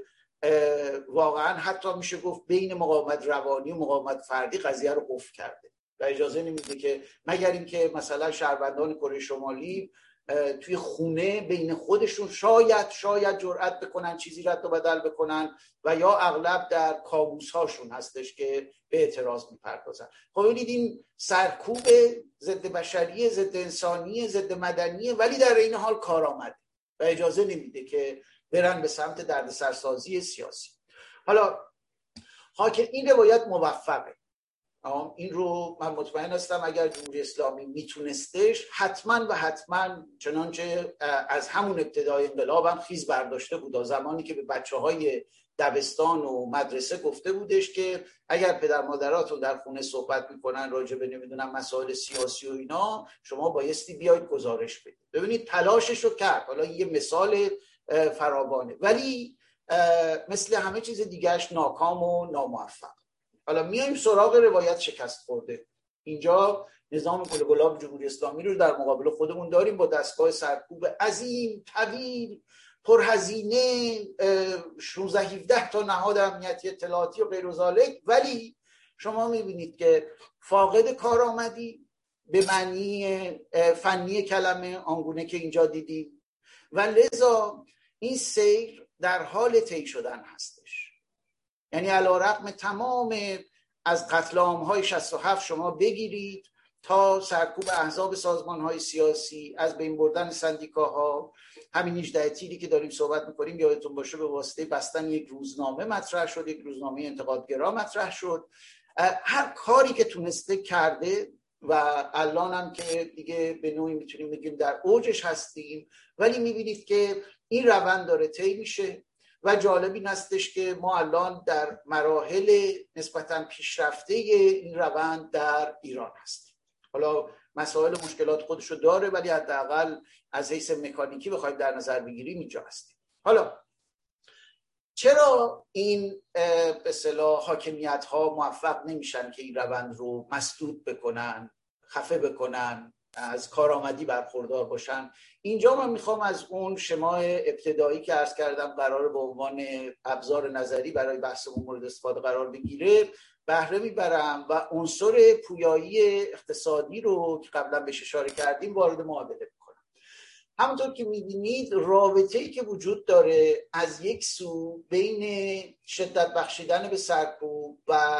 واقعا حتی میشه گفت بین مقاومت روانی و مقاومت فردی قضیه رو قفل کرده. و اجازه نمیده که مگر اینکه مثلا شهروندان کره شمالی توی خونه بین خودشون شاید شاید جرأت بکنن چیزی رد و بدل بکنن و یا اغلب در کابوس هاشون هستش که به اعتراض می‌پردازن. خب ببینید این سرکوب ضد بشری ضد انسانی ضد مدنی ولی در این حال کارآمد و اجازه نمیده که برن به سمت دردسرسازی سیاسی. حالا حاکم این روایت موفقه. این رو من مطمئن هستم اگر جمهوری اسلامی میتونستش حتما و حتما چنانچه از همون ابتدای انقلاب هم خیز برداشته بود. زمانی که به بچه های دبستان و مدرسه گفته بودش که اگر پدر مادراتون در خونه صحبت می‌کنن راجع به نمی‌دونم مسائل سیاسی و اینا شما بایستی بیاید گزارش بدید. ببینید تلاشش رو کرد. حالا یه مثال فراوانه. ولی مثل همه چیز دیگرش ناکام و ناموفق. حالا میایم سراغ روایت شکست خورده. اینجا نظام گل گلاب جمهوری اسلامی رو در مقابل خودمون داریم با دستگاه سرکوب عظیم طویل پرهزینه 16 17 تا نهاد امنیتی اطلاعاتی و غیر ولی شما می‌بینید که فاقد کارآمدی به معنی فنی کلمه آنگونه که اینجا دیدیم. و لذا این سیر در حال طی شدن هستش یعنی علا رقم تمام از قتل های 67 شما بگیرید تا سرکوب احزاب سازمان های سیاسی از بین بردن سندیکاها همین 18 تیری که داریم صحبت می‌کنیم یادتون باشه به واسطه بستن یک روزنامه مطرح شد یک روزنامه انتقادگرا مطرح شد. هر کاری که تونسته کرده و الان هم که دیگه به نوعی می‌تونیم بگیم در اوجش هستیم ولی می‌بینید که این روند داره طی میشه. و جالب این هستش که ما الان در مراحل نسبتا پیشرفته این روند در ایران هستیم. حالا مسائل مشکلات خودشو داره ولی حداقل از حیث مکانیکی بخوایم در نظر بگیریم اینجا هستیم. حالا چرا این به صلاح حاکمیت ها موفق نمیشن که این روند رو مسدود بکنن خفه بکنن؟ از کارآمدی برخوردار باشن. اینجا من می‌خوام از اون شماع ابتدایی که عرض کردم قرار به عنوان ابزار نظری برای بحثمون مورد استفاده قرار بگیره بهره می‌برم و عنصر پویایی اقتصادی رو که قبلا بهش اشاره کردیم وارد معادله می‌کنم. همونطور که می‌بینید رابطه ای که وجود داره از یک سو بین شدت بخشیدن به سرکوب و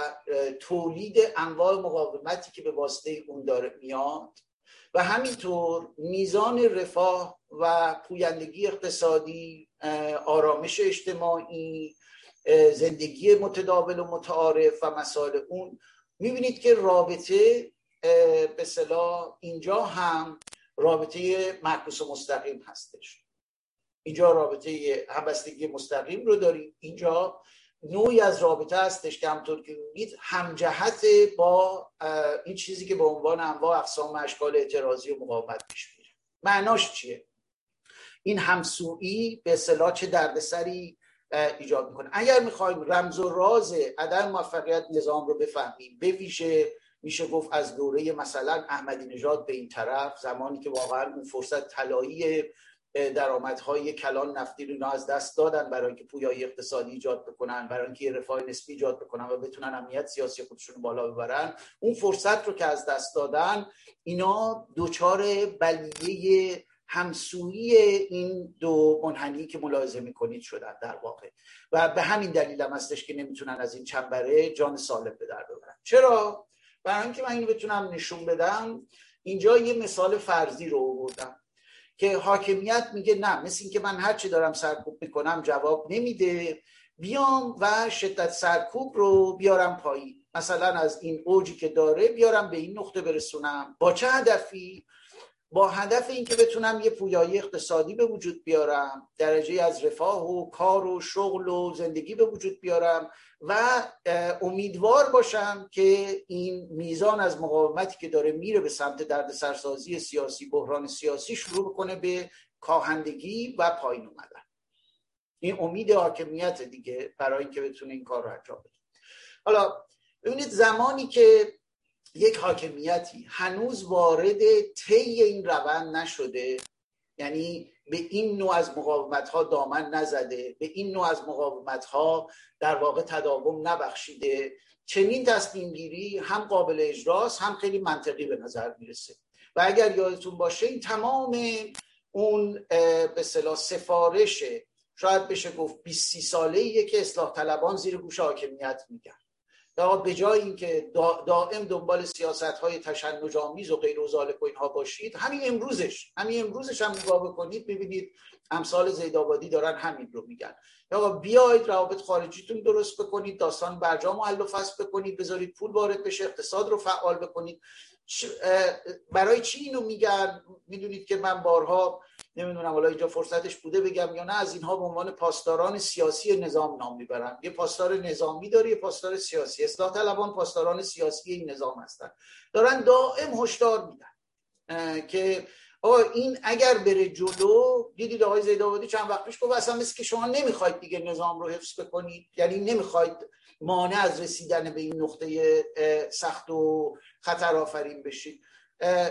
تولید انواع مقاومتی که به واسطه اون داره میاد و همینطور میزان رفاه و پویندگی اقتصادی آرامش اجتماعی زندگی متداول و متعارف و مسائل اون. می‌بینید که رابطه به صلاح اینجا هم رابطه معکوس و مستقیم هستش. اینجا رابطه همبستگی مستقیم رو داریم اینجا نوعی از رابطه هستش که همطور که میگید همجهت با این چیزی که به عنوان انواع اقسام اشکال اعتراضی و مقاومت پیش میره. معناش چیه؟ این همسویی به اصطلاح چه دردسری ایجاد می‌کنه. اگر می‌خوایم رمز و راز عدم موفقیت نظام رو بفهمیم به ویژه میشه گفت از دوره مثلا احمدی نژاد به این طرف زمانی که واقعا اون فرصت طلایی درآمدهای کلان نفتی رو از دست دادن برای اینکه پویایی اقتصادی ایجاد بکنن برای اینکه رفاه نسبی ایجاد بکنن و بتونن امنیت سیاسی خودشون بالا ببرن. اون فرصت رو که از دست دادن اینا دوچار بلیه همسویی این دو منحنی که ملاحظه می‌کنید شدن در واقع. و به همین دلیل هم هستش که نمی‌تونن از این چنبره جان سالم به در ببرن. چرا؟ برای اینکه من اینو بتونم نشون بدم اینجا یه مثال فرضی رو آوردم. که حاکمیت میگه نه مثل اینکه من هرچی دارم سرکوب می‌کنم جواب نمیده. بیام و شدت سرکوب رو بیارم پایین. مثلا از این اوجی که داره بیارم به این نقطه برسونم. با چه هدفی؟ با هدف اینکه بتونم یه پویایی اقتصادی به وجود بیارم درجه از رفاه و کار و شغل و زندگی به وجود بیارم و امیدوار باشم که این میزان از مقاومتی که داره میره به سمت درد سرسازی سیاسی بحران سیاسی شروع بکنه به کاهندگی و پایین اومدن. این امید حاکمیت دیگه برای اینکه بتونه این کار رو انجام بده. حالا ببینید زمانی که یک حاکمیتی. هنوز وارد طی این روند نشده. یعنی به این نوع از مقاومت ها دامن نزده. به این نوع از مقاومت ها در واقع تداوم نبخشیده. چنین تصمیم گیری هم قابل اجراست هم خیلی منطقی به نظر می‌رسه. و اگر یادتون باشه این تمام اون به صلاح سفارش شاید بشه گفت 20 ساله که اصلاح طلبان زیر گوش حاکمیت میگن. یا به جای اینکه دائم دنبال سیاست های تشنج آمیز و غیر و اینها باشید همین امروزش همین امروزش هم نگاه بکنید ببینید امثال زیدآبادی دارن همین رو میگن. یا بیاید روابط خارجیتون درست بکنید داستان برجام حل و فصل بکنید بذارید پول وارد بشه اقتصاد رو فعال بکنید. برای چی اینو میگن؟ می‌دونید که من بارها نمی‌دونم حالا اینجا فرصتش بوده بگم یا نه از اینها به عنوان پاسداران سیاسی نظام نام می‌برم یه پاسدار نظامی داره یه پاسدار سیاسی. اصلاح طلبان پاسداران سیاسی این نظام هستن. دارن دائم هشدار میدن. که آقا این اگر بره جلو دیدید آقای زیدآبادی چند وقت پیش گفت اصلا مثل که شما نمی‌خواید دیگه نظام رو حفظ بکنید. یعنی نمی‌خواید مانع از رسیدن به این نقطه سخت و خطر آفرین بشید.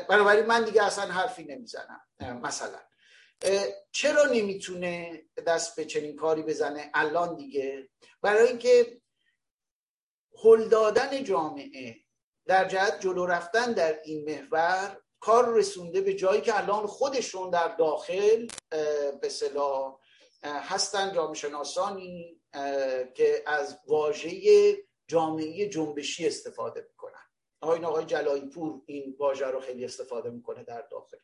بنابراین من دیگه اصلا حرفی نمی‌زنم مثلا. چرا نمی‌تونه دست به چنین کاری بزنه الان دیگه؟ برای اینکه هل دادن جامعه در جهت جلو رفتن در این محور کار رسونده به جایی که الان خودشون در داخل به صلاح هستن جامعه شناسانی که از واژه جامعه جنبشی استفاده می‌کنن. آقای آقای جلایی پور این واژه رو خیلی استفاده می‌کنه در داخل.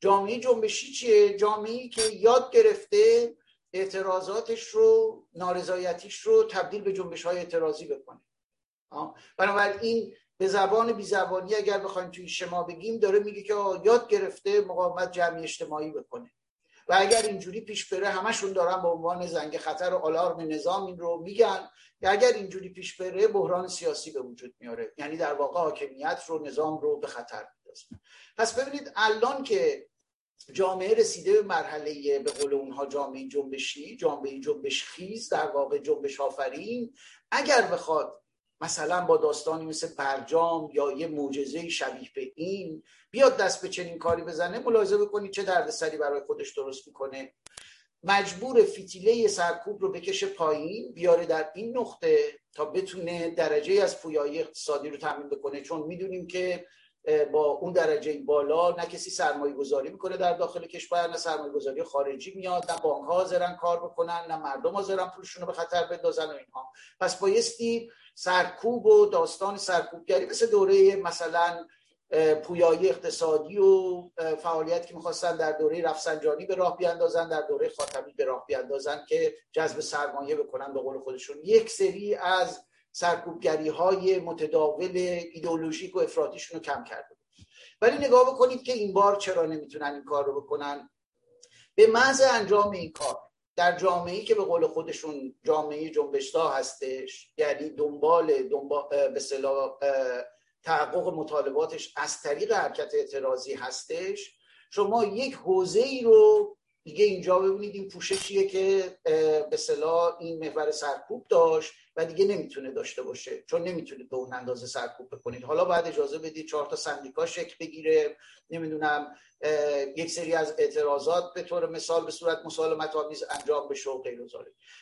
جامعه جنبشی چیه؟ جامعه که یاد گرفته اعتراضاتش رو نارضایتیش رو تبدیل به جنبش های اعتراضی بکنه. بنابراین به زبان بی زبانی اگر بخوایم توی شما بگیم داره میگه که یاد گرفته مقاومت جمعی اجتماعی بکنه. و اگر اینجوری پیش بره همشون دارن به عنوان زنگ خطر و آلارم نظام این رو میگن. یا اگر اینجوری پیش بره بحران سیاسی به وجود میاره. یعنی در واقع حاکمیت رو نظام رو به خطر میندازه پس ببینید الان که جامعه رسیده به مرحله به قول اونها جامعه جنبشی جامعه جنبش خیز در واقع جنبش آفرین اگر بخواد مثلا با داستانی مثل برجام یا یه معجزه شبیه به این بیاد دست به چنین کاری بزنه ملاحظه بکنید چه دردسری برای خودش درست می‌کنه. مجبور فیتیله سرکوب رو بکشه پایین بیاره در این نقطه تا بتونه درجه از پویایی اقتصادی رو تامین بکنه. چون می‌دونیم که با اون درجه بالا نه کسی سرمایه گذاری می‌کنه در داخل کشور نه سرمایه گذاری خارجی میاد نه بانک ها حاضرن کار بکنن نه مردم حاضرن پولشون رو به خطر بندازن و اینها. پس بایستی سرکوب و داستان سرکوبگری مثل دوره مثلا پویایی اقتصادی و فعالیت که می‌خواستن در دوره رفسنجانی به راه بیاندازن در دوره خاتمی به راه بیاندازن که جذب سرمایه بکنن به قول خودشون. یک سری از سرکوبگری های متداول ایدئولوژیک و افرادیشون رو کم کرده ولی نگاه بکنید که این بار چرا نمی‌تونن این کار رو بکنن؟ به محض انجام این کار در جامعه که به قول خودشون جامعه جنبشتا هستش یعنی دنبال, دنبال به تحقق مطالباتش از طریق حرکت اعتراضی هستش شما یک حوزه ای رو دیگه اینجا ببینید این پوششیه که به صلاح این محور سرکوب داشت و دیگه نمی‌تونه داشته باشه چون نمی‌تونید به اون اندازه سرکوب بکنید. حالا باید اجازه بدید چهار تا سندیکا شکل بگیره. نمی‌دونم یک سری از اعتراضات به طور مثال به صورت مسالمت آمیز انجام بشه و غیر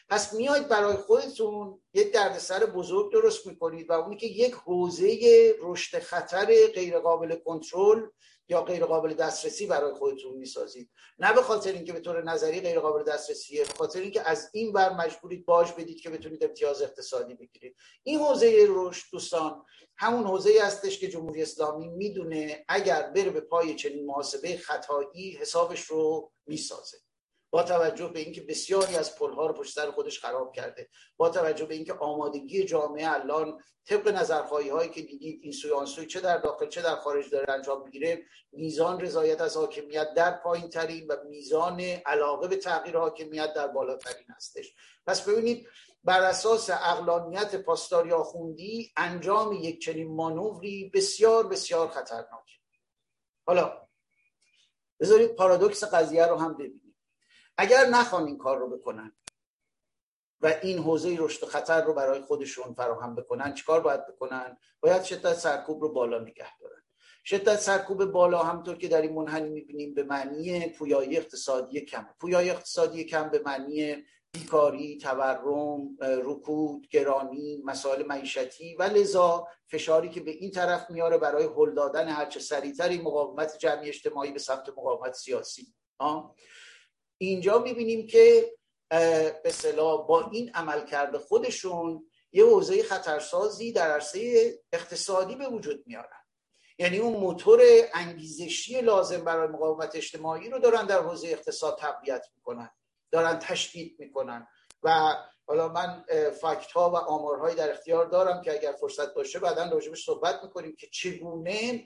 پس میاید برای خودتون یک دردسر بزرگ درست می‌کنید و اونی که یک حوزه رشد خطر غیر قابل کنترل یا غیر قابل دسترسی برای خودتون می‌سازید. نه به خاطر اینکه به طور نظری غیر قابل دسترسیه به خاطر اینکه از این بر مجبورید باج بدید که بتونید امتیاز اقتصادی بگیرید. این حوزه رشد دوستان همون حوزه هستش که جمهوری اسلامی می‌دونه اگر بره به پای چنین محاسبه خطایی حسابش رو می‌سازه. با توجه به اینکه بسیاری از پلها رو پشت سر خودش خراب کرده با توجه به اینکه آمادگی جامعه الان طبق نظرخواهی هایی که دیدید این سوی آن چه در داخل چه در خارج داره انجام می‌گیره میزان رضایت از حاکمیت در پایین ترین و میزان علاقه به تغییر حاکمیت در بالاترین هستش. پس ببینید بر اساس اقلانیت پاسداری آخوندی انجام یک چنین مانوری بسیار بسیار خطرناک حالا بذارید پارادوکس قضیه رو هم ببینید اگر نخوان این کار رو بکنن و این حوزه رشد خطر رو برای خودشون فراهم بکنن چیکار باید بکنن؟ باید شدت سرکوب رو بالا نگه دارن. شدت سرکوب بالا همطور که در این منحنی می‌بینیم به معنی پویایی اقتصادی کم. پویایی اقتصادی کم به معنی بیکاری، تورم، رکود، گرانی، مسائل معیشتی و لذا فشاری که به این طرف میاره برای هل دادن هرچه سریعتری مقاومت جمعی اجتماعی به سمت مقاومت سیاسی. آه؟ اینجا می‌بینیم که به صلاح با این عملکرد خودشون یه حوزه خطرسازی در عرصه اقتصادی به وجود میارن. یعنی اون موتور انگیزشی لازم برای مقاومت اجتماعی رو دارن در حوزه اقتصاد تقویت می‌کنن دارن تشدید می‌کنن. و حالا من فکت ها و آمارهایی در اختیار دارم که اگر فرصت باشه بعدا راجبش صحبت می‌کنیم که چگونه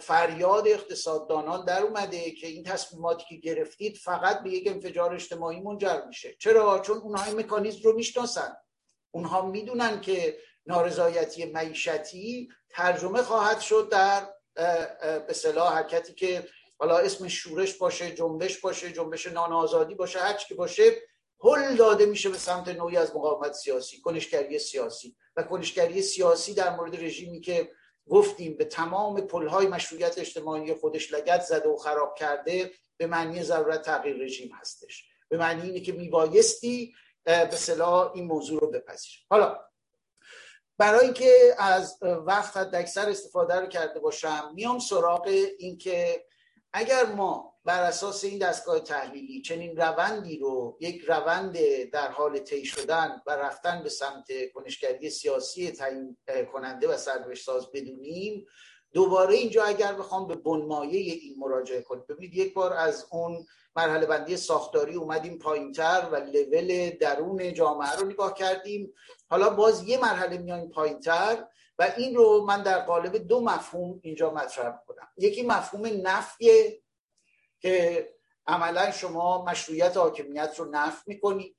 فریاد اقتصاددانان در اومده که این تصمیماتی که گرفتید فقط به یک انفجار اجتماعی منجر میشه. چرا؟ چون اونها این مکانیزم رو می‌شناسن. اونها می‌دونن که نارضایتی معیشتی ترجمه خواهد شد در به صلاح حرکتی که حالا اسم شورش باشه جنبش باشه جنبش نان آزادی باشه هر که باشه هل داده میشه به سمت نوعی از مقاومت سیاسی کنشگری سیاسی. و کنشگری سیاسی در مورد رژیمی که گفتیم به تمام پلهای مشروعیت اجتماعی خودش لگت زده و خراب کرده به معنی ضرورت تغییر رژیم هستش. به معنی اینه که میبایستی به صلاح این موضوع رو بپذیر حالا برای که از وقت حد استفاده رو کرده باشم میام سراغ اینکه اگر ما بر اساس این دستگاه تحلیلی چنین روندی رو یک روند در حال طی شدن و رفتن به سمت کنشگری سیاسی تعیین کننده و سرنوشت ساز بدونیم دوباره اینجا اگر بخوام به بنمایه این مراجعه کنیم ببینید یک بار از اون مرحله بندی ساختاری اومدیم پایینتر و لول درون جامعه رو نگاه کردیم. حالا باز یه مرحله میایم پایینتر و این رو من در قالب دو مفهوم اینجا مطرح کنم یکی مفهوم نفی که عملا شما مشروعیت حاکمیت رو نفی می‌کنید.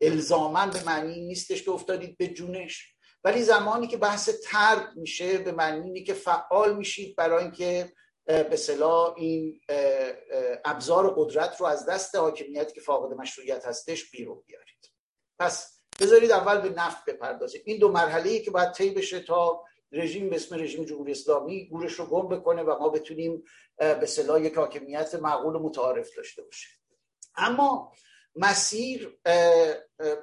الزاما به معنی نیستش که افتادید به جونش. ولی زمانی که بحث ترد میشه به معنی که فعال میشید برای اینکه به صلاح این ابزار قدرت رو از دست حاکمیت که فاقد مشروعیت هستش بیرون بیارید. پس بذارید اول به نفت بپردازید. این دو مرحله ای که باید طی بشه تا رژیم به اسم رژیم جمهوری اسلامی گورش رو گم بکنه و ما بتونیم به صلاح یک حاکمیت معقول متعارف داشته باشه. اما مسیر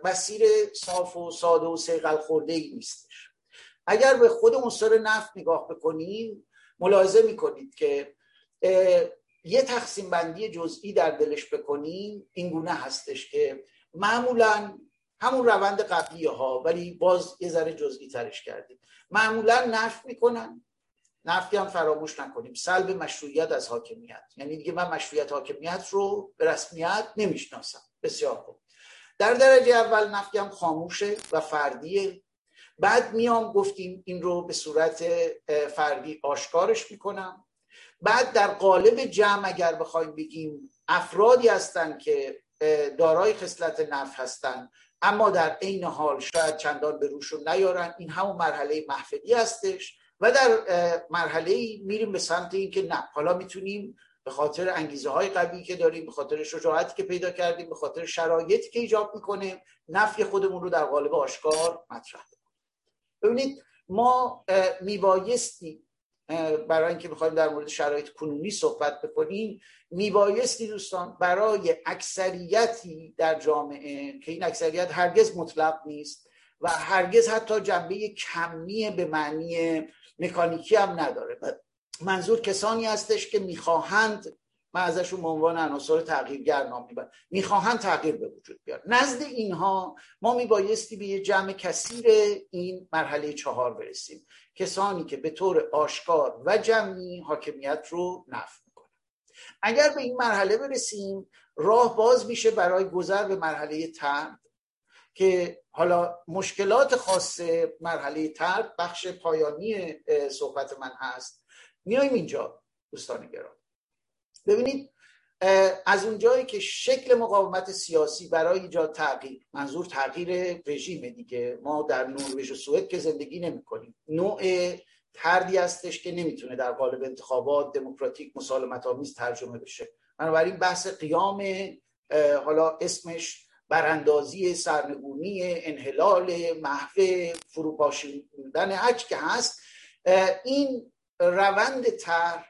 مسیر صاف و ساده و سیقل خورده ای نیستش. اگر به خود عنصر نفت نگاه بکنیم ملاحظه می‌کنید که یه تقسیم بندی جزئی در دلش بکنیم این گونه هستش که معمولا همون روند قبلی ها ولی باز یه ذره جزئی ترش کردیم. معمولا نفت می‌کنن نفتی هم فراموش نکنیم. سلب مشروعیت از حاکمیت. یعنی دیگه من مشروعیت حاکمیت رو به رسمیت نمی‌شناسم. بسیار خوب. در درجه اول نفتی هم خاموشه و فردیه. بعد میام گفتیم این رو به صورت فردی آشکارش می‌کنم. بعد در قالب جمع اگر بخوایم بگیم افرادی هستن که دارای خصلت نفت هستن اما در عین حال شاید چندان به روشون نیارن. این همون مرحله محفلی هستش. و در مرحله میریم به سمت اینکه نه. حالا می‌تونیم به خاطر انگیزه های قوی که داریم به خاطر شجاعتی که پیدا کردیم به خاطر شرایطی که ایجاد می‌کنه نفی خودمون رو در قالب آشکار مطرح ببینید ما میبایستی برای اینکه بخوایم در مورد شرایط کنونی صحبت بکنیم میبایستی دوستان برای اکثریتی در جامعه که این اکثریت هرگز مطلق نیست و هرگز حتی جنبه کمی به معنی مکانیکی هم نداره. منظور کسانی هستش که می‌خواهند من ازشون به عنوان عناصر تغییرگر نام می‌برم می‌خواهند تغییر به وجود بیاد نزد اینها ما میبایستی به یه جمع کثیر این مرحله چهار برسیم. کسانی که به طور آشکار و جمعی حاکمیت رو نفت می‌کنن. اگر به این مرحله برسیم راه باز میشه برای گذر به مرحله ترد که حالا مشکلات خاص مرحله ترد بخش پایانی صحبت من هست. میایم اینجا دوستان گرام ببینید از اونجایی که شکل مقاومت سیاسی برای ایجاد تغییر منظور تغییر رژیم دیگه. ما در نروژ و سوئد که زندگی نمی کنیم. نوع تردی هستش که نمی‌تونه در قالب انتخابات دموکراتیک مسالمت آمیز ترجمه بشه. بنابراین بحث قیام حالا اسمش براندازی سرنگونی انحلال محو فروپاشیدن هرچی که هست این روند تر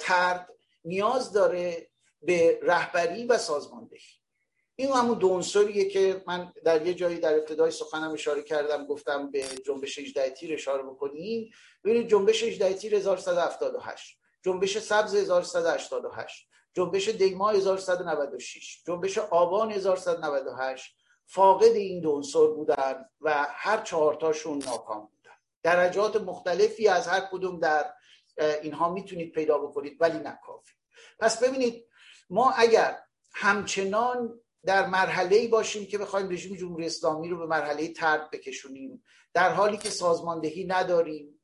ترد نیاز داره به رهبری و سازماندهی. این همون دونسوریه که من در یه جایی در ابتدای سخنم اشاره کردم گفتم به جنبش 18 تیر اشاره بکنیم. ببینید جنبش 18 تیر 1178 جنبش سبز 1188 جنبش دیما 1196 جنبش آبان 1198 فاقد این دونسور بودن و هر چهارتاشون ناکام بودن. درجات مختلفی از هر کدوم در اینها می‌تونید پیدا بکنید ولی نه کافی. پس ببینید ما اگر همچنان در مرحله ای باشیم که بخوایم رژیم جمهوری اسلامی رو به مرحله ترد بکشونیم در حالی که سازماندهی نداریم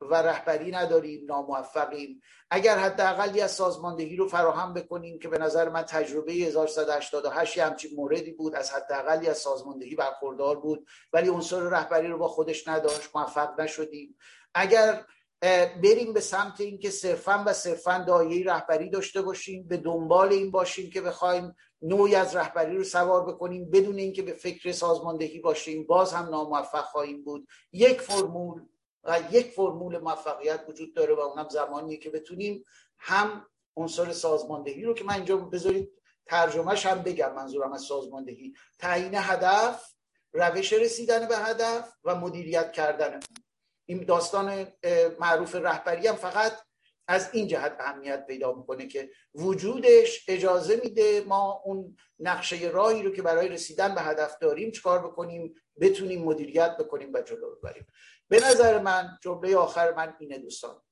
و رهبری نداریم ناموفقیم. اگر حداقلی از سازماندهی رو فراهم بکنیم که به نظر من تجربه 1188 همچین موردی بود از حداقلی از سازماندهی برخوردار بود ولی عنصر رهبری رو با خودش نداشت موفق نشدیم. اگر بریم به سمت اینکه صرفا و صرفا دایه رهبری داشته باشیم به دنبال این باشیم که بخوایم نوعی از رهبری رو سوار بکنیم بدون اینکه به فکر سازماندهی باشیم باز هم ناموفق خواهیم بود. یک فرمول و یک فرمول موفقیت وجود داره و اونم زمانیه که بتونیم هم عنصر سازماندهی رو که من اینجا بذارید ترجمهش هم بگم منظورم از سازماندهی. تعیین هدف روش رسیدن به هدف و مدیریت کردن. این داستان معروف رهبری هم فقط از این جهت اهمیت پیدا می‌کنه که وجودش اجازه میده ما اون نقشه راهی رو که برای رسیدن به هدف داریم چکار بکنیم بتونیم مدیریت بکنیم و جلو ببریم. به نظر من جمله آخر من اینه دوستان.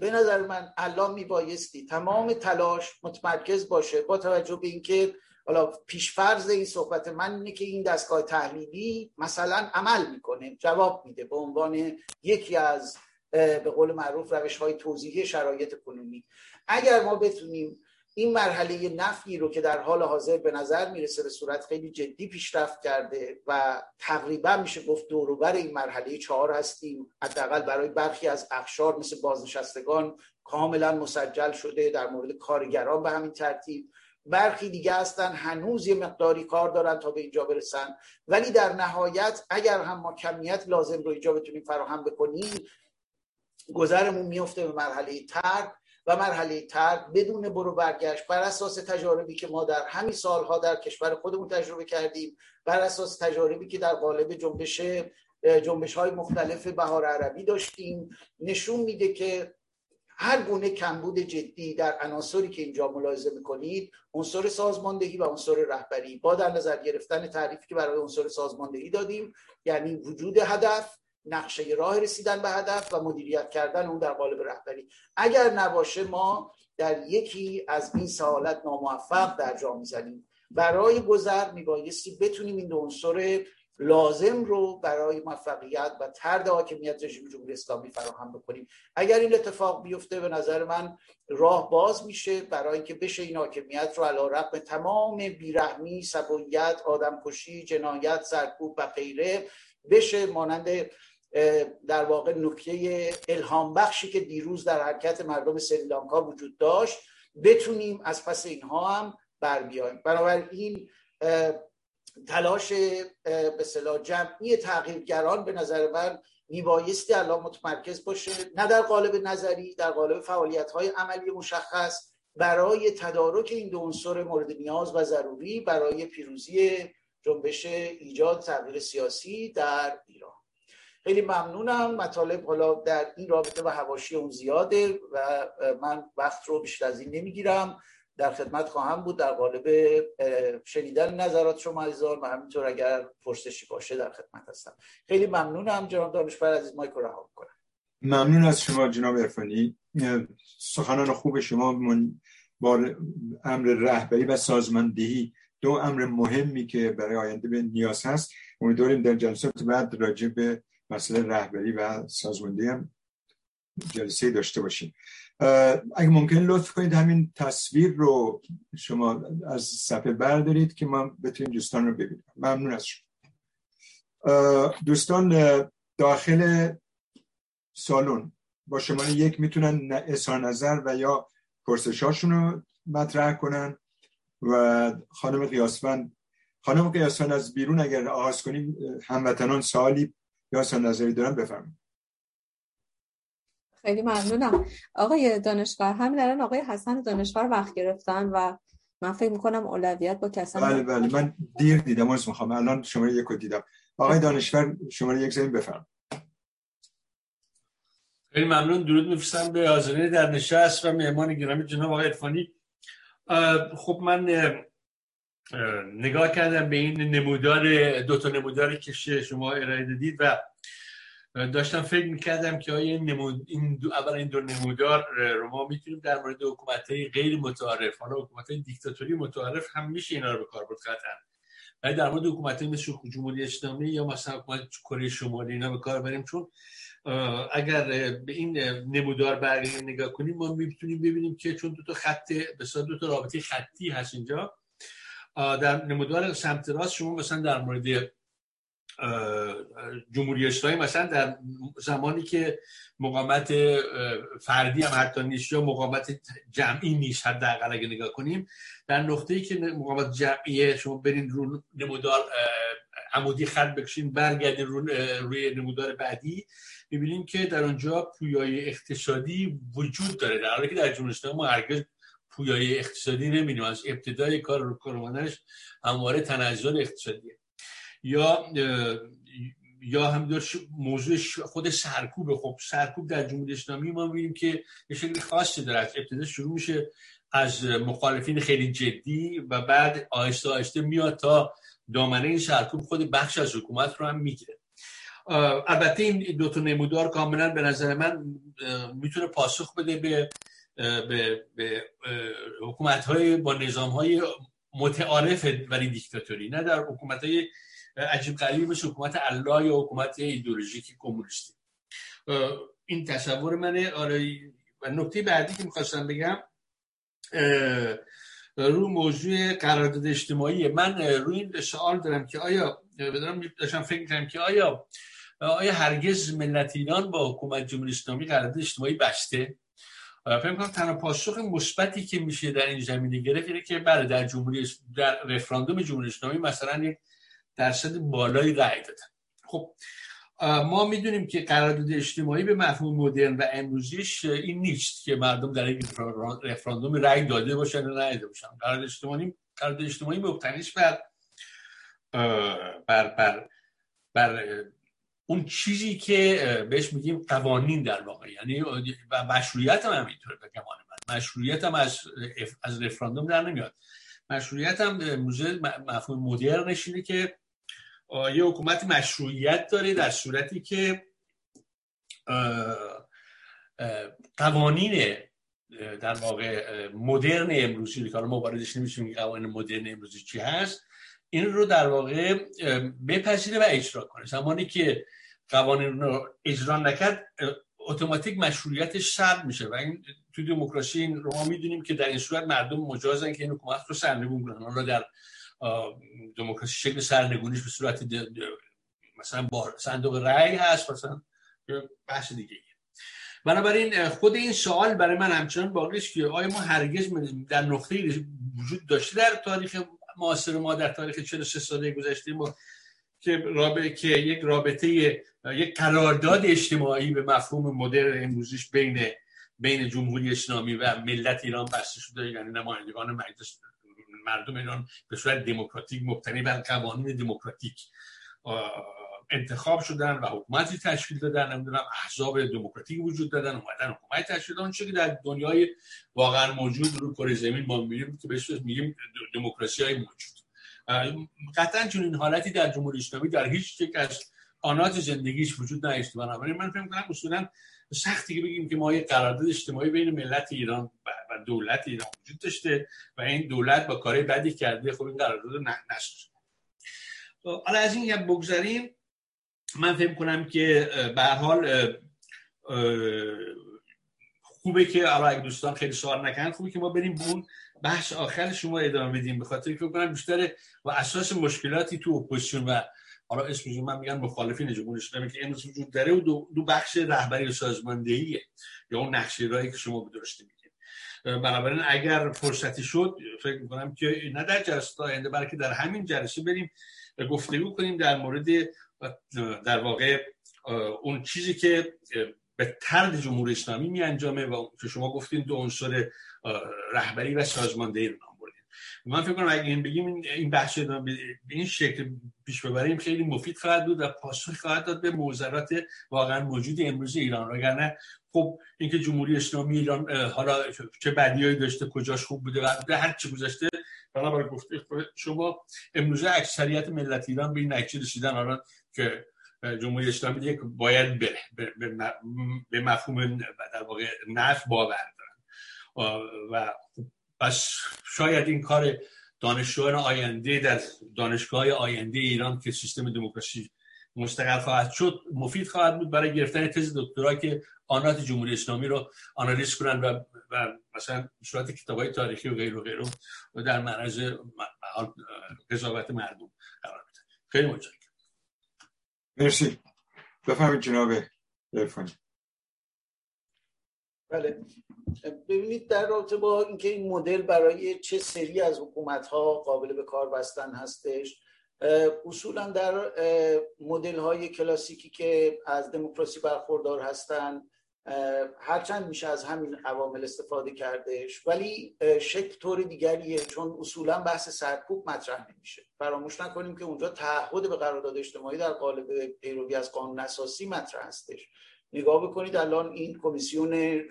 به نظر من الان میبایستی تمام تلاش متمرکز باشه با توجه به اینکه حالا پیشفرض این صحبت من اینه که این دستگاه تحلیلی مثلا عمل می‌کنه جواب میده به عنوان یکی از به قول معروف روش های توضیحی شرایط کنونی. اگر ما بتونیم این مرحله نفی رو که در حال حاضر به نظر می‌رسه به صورت خیلی جدی پیشرفت کرده و تقریبا میشه گفت دوروبر این مرحله چهار هستیم. حداقل برای برخی از اخشار مثل بازنشستگان کاملا مسجل شده در مورد کارگران به همین ترتیب. برخی دیگه هستن هنوز یه مقداری کار دارن تا به اینجا برسن. ولی در نهایت اگر هم ما کمیت لازم رو اینجا بتونیم فراهم بکنیم گذرمون میفته به مرحله ترد و مرحله ترد بدون برو برگشت بر اساس تجاربی که ما در همین سالها در کشور خودمون تجربه کردیم بر اساس تجاربی که در قالب جنبش جنبش های مختلف بهار عربی داشتیم. نشون میده که هر گونه کمبود جدی در عناصری که اینجا ملاحظه می‌کنید عنصر سازماندهی و عنصر رهبری. با در نظر گرفتن تعریفی که برای عنصر سازماندهی دادیم یعنی وجود هدف نقشه راه رسیدن به هدف و مدیریت کردن اون در قالب رهبری. اگر نباشه ما در یکی از این سوالات ناموفق در جا می‌زنیم. برای گذر میبایستی بتونیم این عنصر لازم رو برای موفقیت و ترد حاکمیت رژیم جمهوری اسلامی فراهم بکنیم. اگر این اتفاق بیفته به نظر من راه باز میشه برای اینکه بشه این حاکمیت رو علی رغم تمام بیرحمی سبویت آدمکشی جنایت سرکوب و غیره بشه. مانند در واقع نکته الهام بخشی که دیروز در حرکت مردم سریلانکا وجود داشت بتونیم از پس اینها هم بر بیایم. بنابراین تلاش به صلاح جمعی تغییرگران به نظر من میبایستی الان متمرکز باشه نه در قالب نظری در قالب فعالیت های عملی مشخص برای تدارک این دو عنصر مورد نیاز و ضروری برای پیروزی جنبش ایجاد تغییر سیاسی در ایران. خیلی ممنونم. مطالب حالا در این رابطه و حواشی اون زیاده و من وقت رو بیشتر از این نمی‌گیرم. در خدمت خواهم بود. در قالب شنیدن نظرات شما عزیزان و همینطور اگر پرسشی باشه در خدمت هستم. خیلی ممنونم جناب دانشور عزیز. مایک رو رها کنم ممنون از شما جناب ارفانی سخنان خوب شما من با امر رهبری و سازماندهی دو امر مهمی که برای آینده به نیاز هست. امیدواریم در جلسات بعد راجع به مسئله رهبری و سازماندهی هم جلسه داشته باشیم. اگه ممکن لطف کنید همین تصویر رو شما از صفحه بردارید که ما بتونیم دوستان رو ببینیم. ممنون از شما. دوستان داخل سالن با شما یک می‌تونن اظهار نظر و یا پرسشاشون رو مطرح کنن و خانم قیاسفند خانم قیاسفند از بیرون اگر آغاز کنیم هموطنان سوالی یا اصلا نظری دارن بفرمایید. خیلی ممنونم. آقای دانشور همین الان آقای حسن دانشور وقت گرفتن و من فکر می‌کنم اولویت با کسانی بله بله. من دیر دیدم از می‌خوام. الان شما یک دیدم. آقای دانشور شما یک زمین بفرم خیلی ممنون. درود میفرستم به حاضرین در نشست و مهمان گرامی جناب آقای عرفانی. خب من نگاه کردم به این نمودار دو تا نموداری که شما ارائه دادید و داشتم فکر می‌کردم که آیا نمود این دو اول این دو نمودار رو ما می‌تونیم در مورد حکومت های غیر متعارف حالا حکومت های دیکتاتوری متعارف هم میشه اینا رو به کار برد قطعا. ولی در مورد حکومت های مثل جمهوری اسلامی یا مثلا حکومت کره شمالی اینا به کار بریم چون اگر به این نمودار برگردیم نگاه کنیم ما می‌تونیم ببینیم که چون دو تا خط به دو تا رابطه خطی هست اینجا در نمودار سمت راست شما مثلا در مورد جمهوری اسلامی مثلا در زمانی که مقامت فردی هم حتی نیست یا مقامت جمعی نیست حداقل اگه نگاه کنیم در نقطه ای که مقامت جمعیه شما برین رو نمودار عمودی خط بکشین برگردین رو روی نمودار بعدی می‌بینیم که در اونجا پویای اقتصادی وجود داره در حالی که در جمهوری اسلامی ما هرگز پویای اقتصادی نمی‌دونیم از ابتدای کار رو کارمانش همواره تنزل اقتصادیه. یا یا هم موضوع خود سرکوب خب سرکوب در جمهوری اسلامی ما می‌بینیم که یه شکل خاصی داره. ابتدا شروع میشه از مخالفین خیلی جدی و بعد آهسته آهسته میاد تا دامنه این سرکوب خود بخش از حکومت رو هم می‌گیره. البته این دو تا نمودار کاملا به نظر من می‌تونه پاسخ بده به به, به حکومت های با نظام های متعارف ولی دیکتاتوری نه در حکومت های عجیب غریبی مثل حکومت الله یا حکومت ایدولوژیک کمونیستی. این تصور منه. آره و نکته بعدی که می‌خواستم بگم رو موضوع قرارداد اجتماعی. من روی این سوال دارم که آیا بدارم داشتم فکر کنم که آیا آیا هرگز ملت ایران با حکومت جمهوری اسلامی قرارداد اجتماعی بسته؟ فکر کنم تنها پاسخ مثبتی که میشه در این زمینه گرفت اینه که بله در جمهوری در رفراندوم جمهوری اسلامی مثلا یک درصد بالایی رأی دادن. خب ما می‌دونیم که قرارداد اجتماعی به مفهوم مدرن و امروزیش این نیست که مردم در این رفراندوم رأی داده باشن و نداده باشن. قرارداد اجتماعی قرارداد اجتماعی مبتنیش بر بر بر بر اون چیزی که بهش میگیم قوانین در واقع. یعنی و مشروعیت هم همینطوره به گمان من. مشروعیت هم از از رفراندوم در نمیاد. مشروعیت هم موزه مفهوم مدرنش اینه که یه حکومت مشروعیت داره در صورتی که قوانین در واقع مدرن امروزی. که ما واردش نمیشیم قوانین مدرن امروزی چی هست. این رو در واقع بپذیره و اجرا کنه. زمانی که قوانین رو اجرا نکرد اتوماتیک مشروعیتش سلب میشه و این تو دموکراسی رو ما می‌دونیم که در این صورت مردم مجازن که این حکومت رو سرنگون کنن. حالا در دموکراسی شکل سرنگونیش به صورت مثلا با صندوق رأی هست مثلا بحث دیگه بنابراین خود این سوال برای من همچنان باقی است که آیا ما هرگز در نقطه وجود داشته در تاریخ معاصر ما در تاریخ 43 ساله گذشته ما که رابطه که یک رابطه یک قرارداد اجتماعی به مفهوم مدر امروزیش بین بین جمهوری اسلامی و ملت ایران بسته شده یعنی نمایندگان مجلس مردم ایران به صورت دموکراتیک مبتنی بر قوانین دموکراتیک انتخاب شدن و حکومتی تشکیل دادن نمی‌دونم احزاب دموکراتیک وجود دادن اومدن حکومت تشکیل دادن. که در دنیای واقعا موجود رو کره زمین ما می‌بینیم که بهش میگیم دموکراسی های موجود قطعا چون این حالتی در جمهوری اسلامی در هیچ یک از آنات زندگیش وجود نداشته بنابراین من فکر کنم اصولا سختی که بگیم که ما یک قرارداد اجتماعی بین ملت ایران و دولت ایران وجود داشته و این دولت با کاری بدی کرده خب این قرارداد نساز حالا از این بگذاریم من فکر کنم که به حال خوبه که اگه دوستان خیلی سوال نکنن خوبه که ما بریم به اون بحث آخر شما ادامه بدیم. به خاطر که کنم بیشتر و اساس مشکلاتی تو اپوزیسیون و حالا اسمشون من میگن مخالفین جمهوری اسلامی که امروز وجود داره و دو, دو بخش رهبری و سازماندهیه یا اون نقشه راهی که شما به درستی میگید بنابراین اگر فرصتی شد فکر می‌کنم که نه در جلسه آینده بلکه در همین جلسه بریم گفتگو کنیم در مورد در واقع اون چیزی که به ترد جمهوری اسلامی می انجامه و که شما گفتین دو عنصر رهبری و سازماندهی رو نام بردین. من فکر کنم اگه این بگیم این بحث به این شکل پیش ببریم خیلی مفید خواهد بود و پاسخ خواهد داد به موزرات واقعا موجود امروز ایران وگرنه خب اینکه جمهوری اسلامی ایران حالا چه بدیایی داشته کجاش خوب بوده و هر چی گذاشته بنابراین گفته شما امروزه اکثریت ملت ایران به این نتیجه رسیدن حالا که جمهوری اسلامی یک باید بره به مفهوم در واقع نف باور دارن. و پس شاید این کار دانشجویان آینده در دانشگاه آینده ایران که سیستم دموکراسی مستقل خواهد شد مفید خواهد بود برای گرفتن تز دکترا که آنات جمهوری اسلامی رو آنالیز کنن و, و مثلا صورت کتاب های تاریخی و غیر و غیره در معرض قضاوت مردم قرار بده خیلی متشکرم. مرسی. بفهمید جناب ارفانی بله. ببینید در رابطه با اینکه این مدل برای چه سری از حکومت ها قابل به کار بستن هستش اصولا در مدل های کلاسیکی که از دموکراسی برخوردار هستند هرچند میشه از همین عوامل استفاده کردش ولی شکل طور دیگریه چون اصولا بحث سرکوب مطرح نمیشه. فراموش نکنیم که اونجا تعهد به قرارداد اجتماعی در قالب پیروی از قانون اساسی مطرح هستش. نگاه بکنید الان این کمیسیون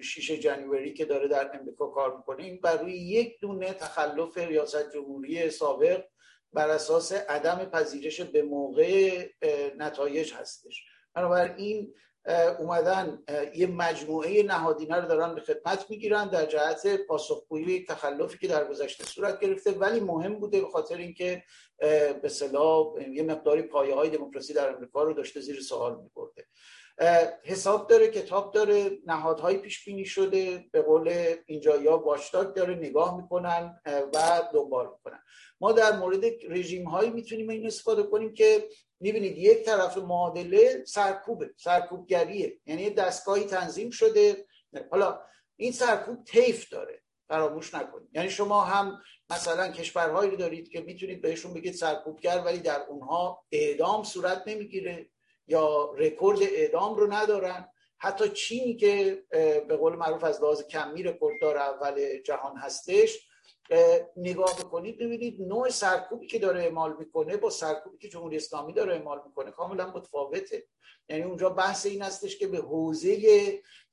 6 جنوری که داره در امریکا کار می‌کنه این بر روی یک دونه تخلف ریاست جمهوری سابق بر اساس عدم پذیرش به موقع نتایج هستش. بنابراین اومدن یه مجموعه نهادینه رو دارن به خدمت می‌گیرن در جهت پاسخگویی تخلفی که در گذشته صورت گرفته. ولی مهم بوده به خاطر اینکه به صلاح یه مقداری پایه های دموکراسی در امریکا رو داشته زیر سوال میبرده. حساب داره کتاب داره نهادهای پیش بینی شده به قول اینجا یا باشداد داره نگاه می‌کنن و دنبال می‌کنن. ما در مورد رژیم هایی می‌تونیم این استفاده کنیم که می‌بینید یک طرف معادله سرکوبه سرکوبگریه. یعنی دستگاهی تنظیم شده. حالا این سرکوب طیف داره. فراموش نکنید. یعنی شما هم مثلا کشورهایی رو دارید که می‌تونید بهشون بگید سرکوبگر ولی در اونها اعدام صورت نمی‌گیره یا رکورد اعدام رو ندارن. حتی چینی که به قول معروف از لحاظ کمی رکورد داره اول جهان هستش. نگاه بکنید ببینید نوع سرکوبی که داره اعمال می‌کنه با سرکوبی که جمهوری اسلامی داره اعمال می‌کنه کاملا متفاوته. یعنی اونجا بحث این هستش که به حوزه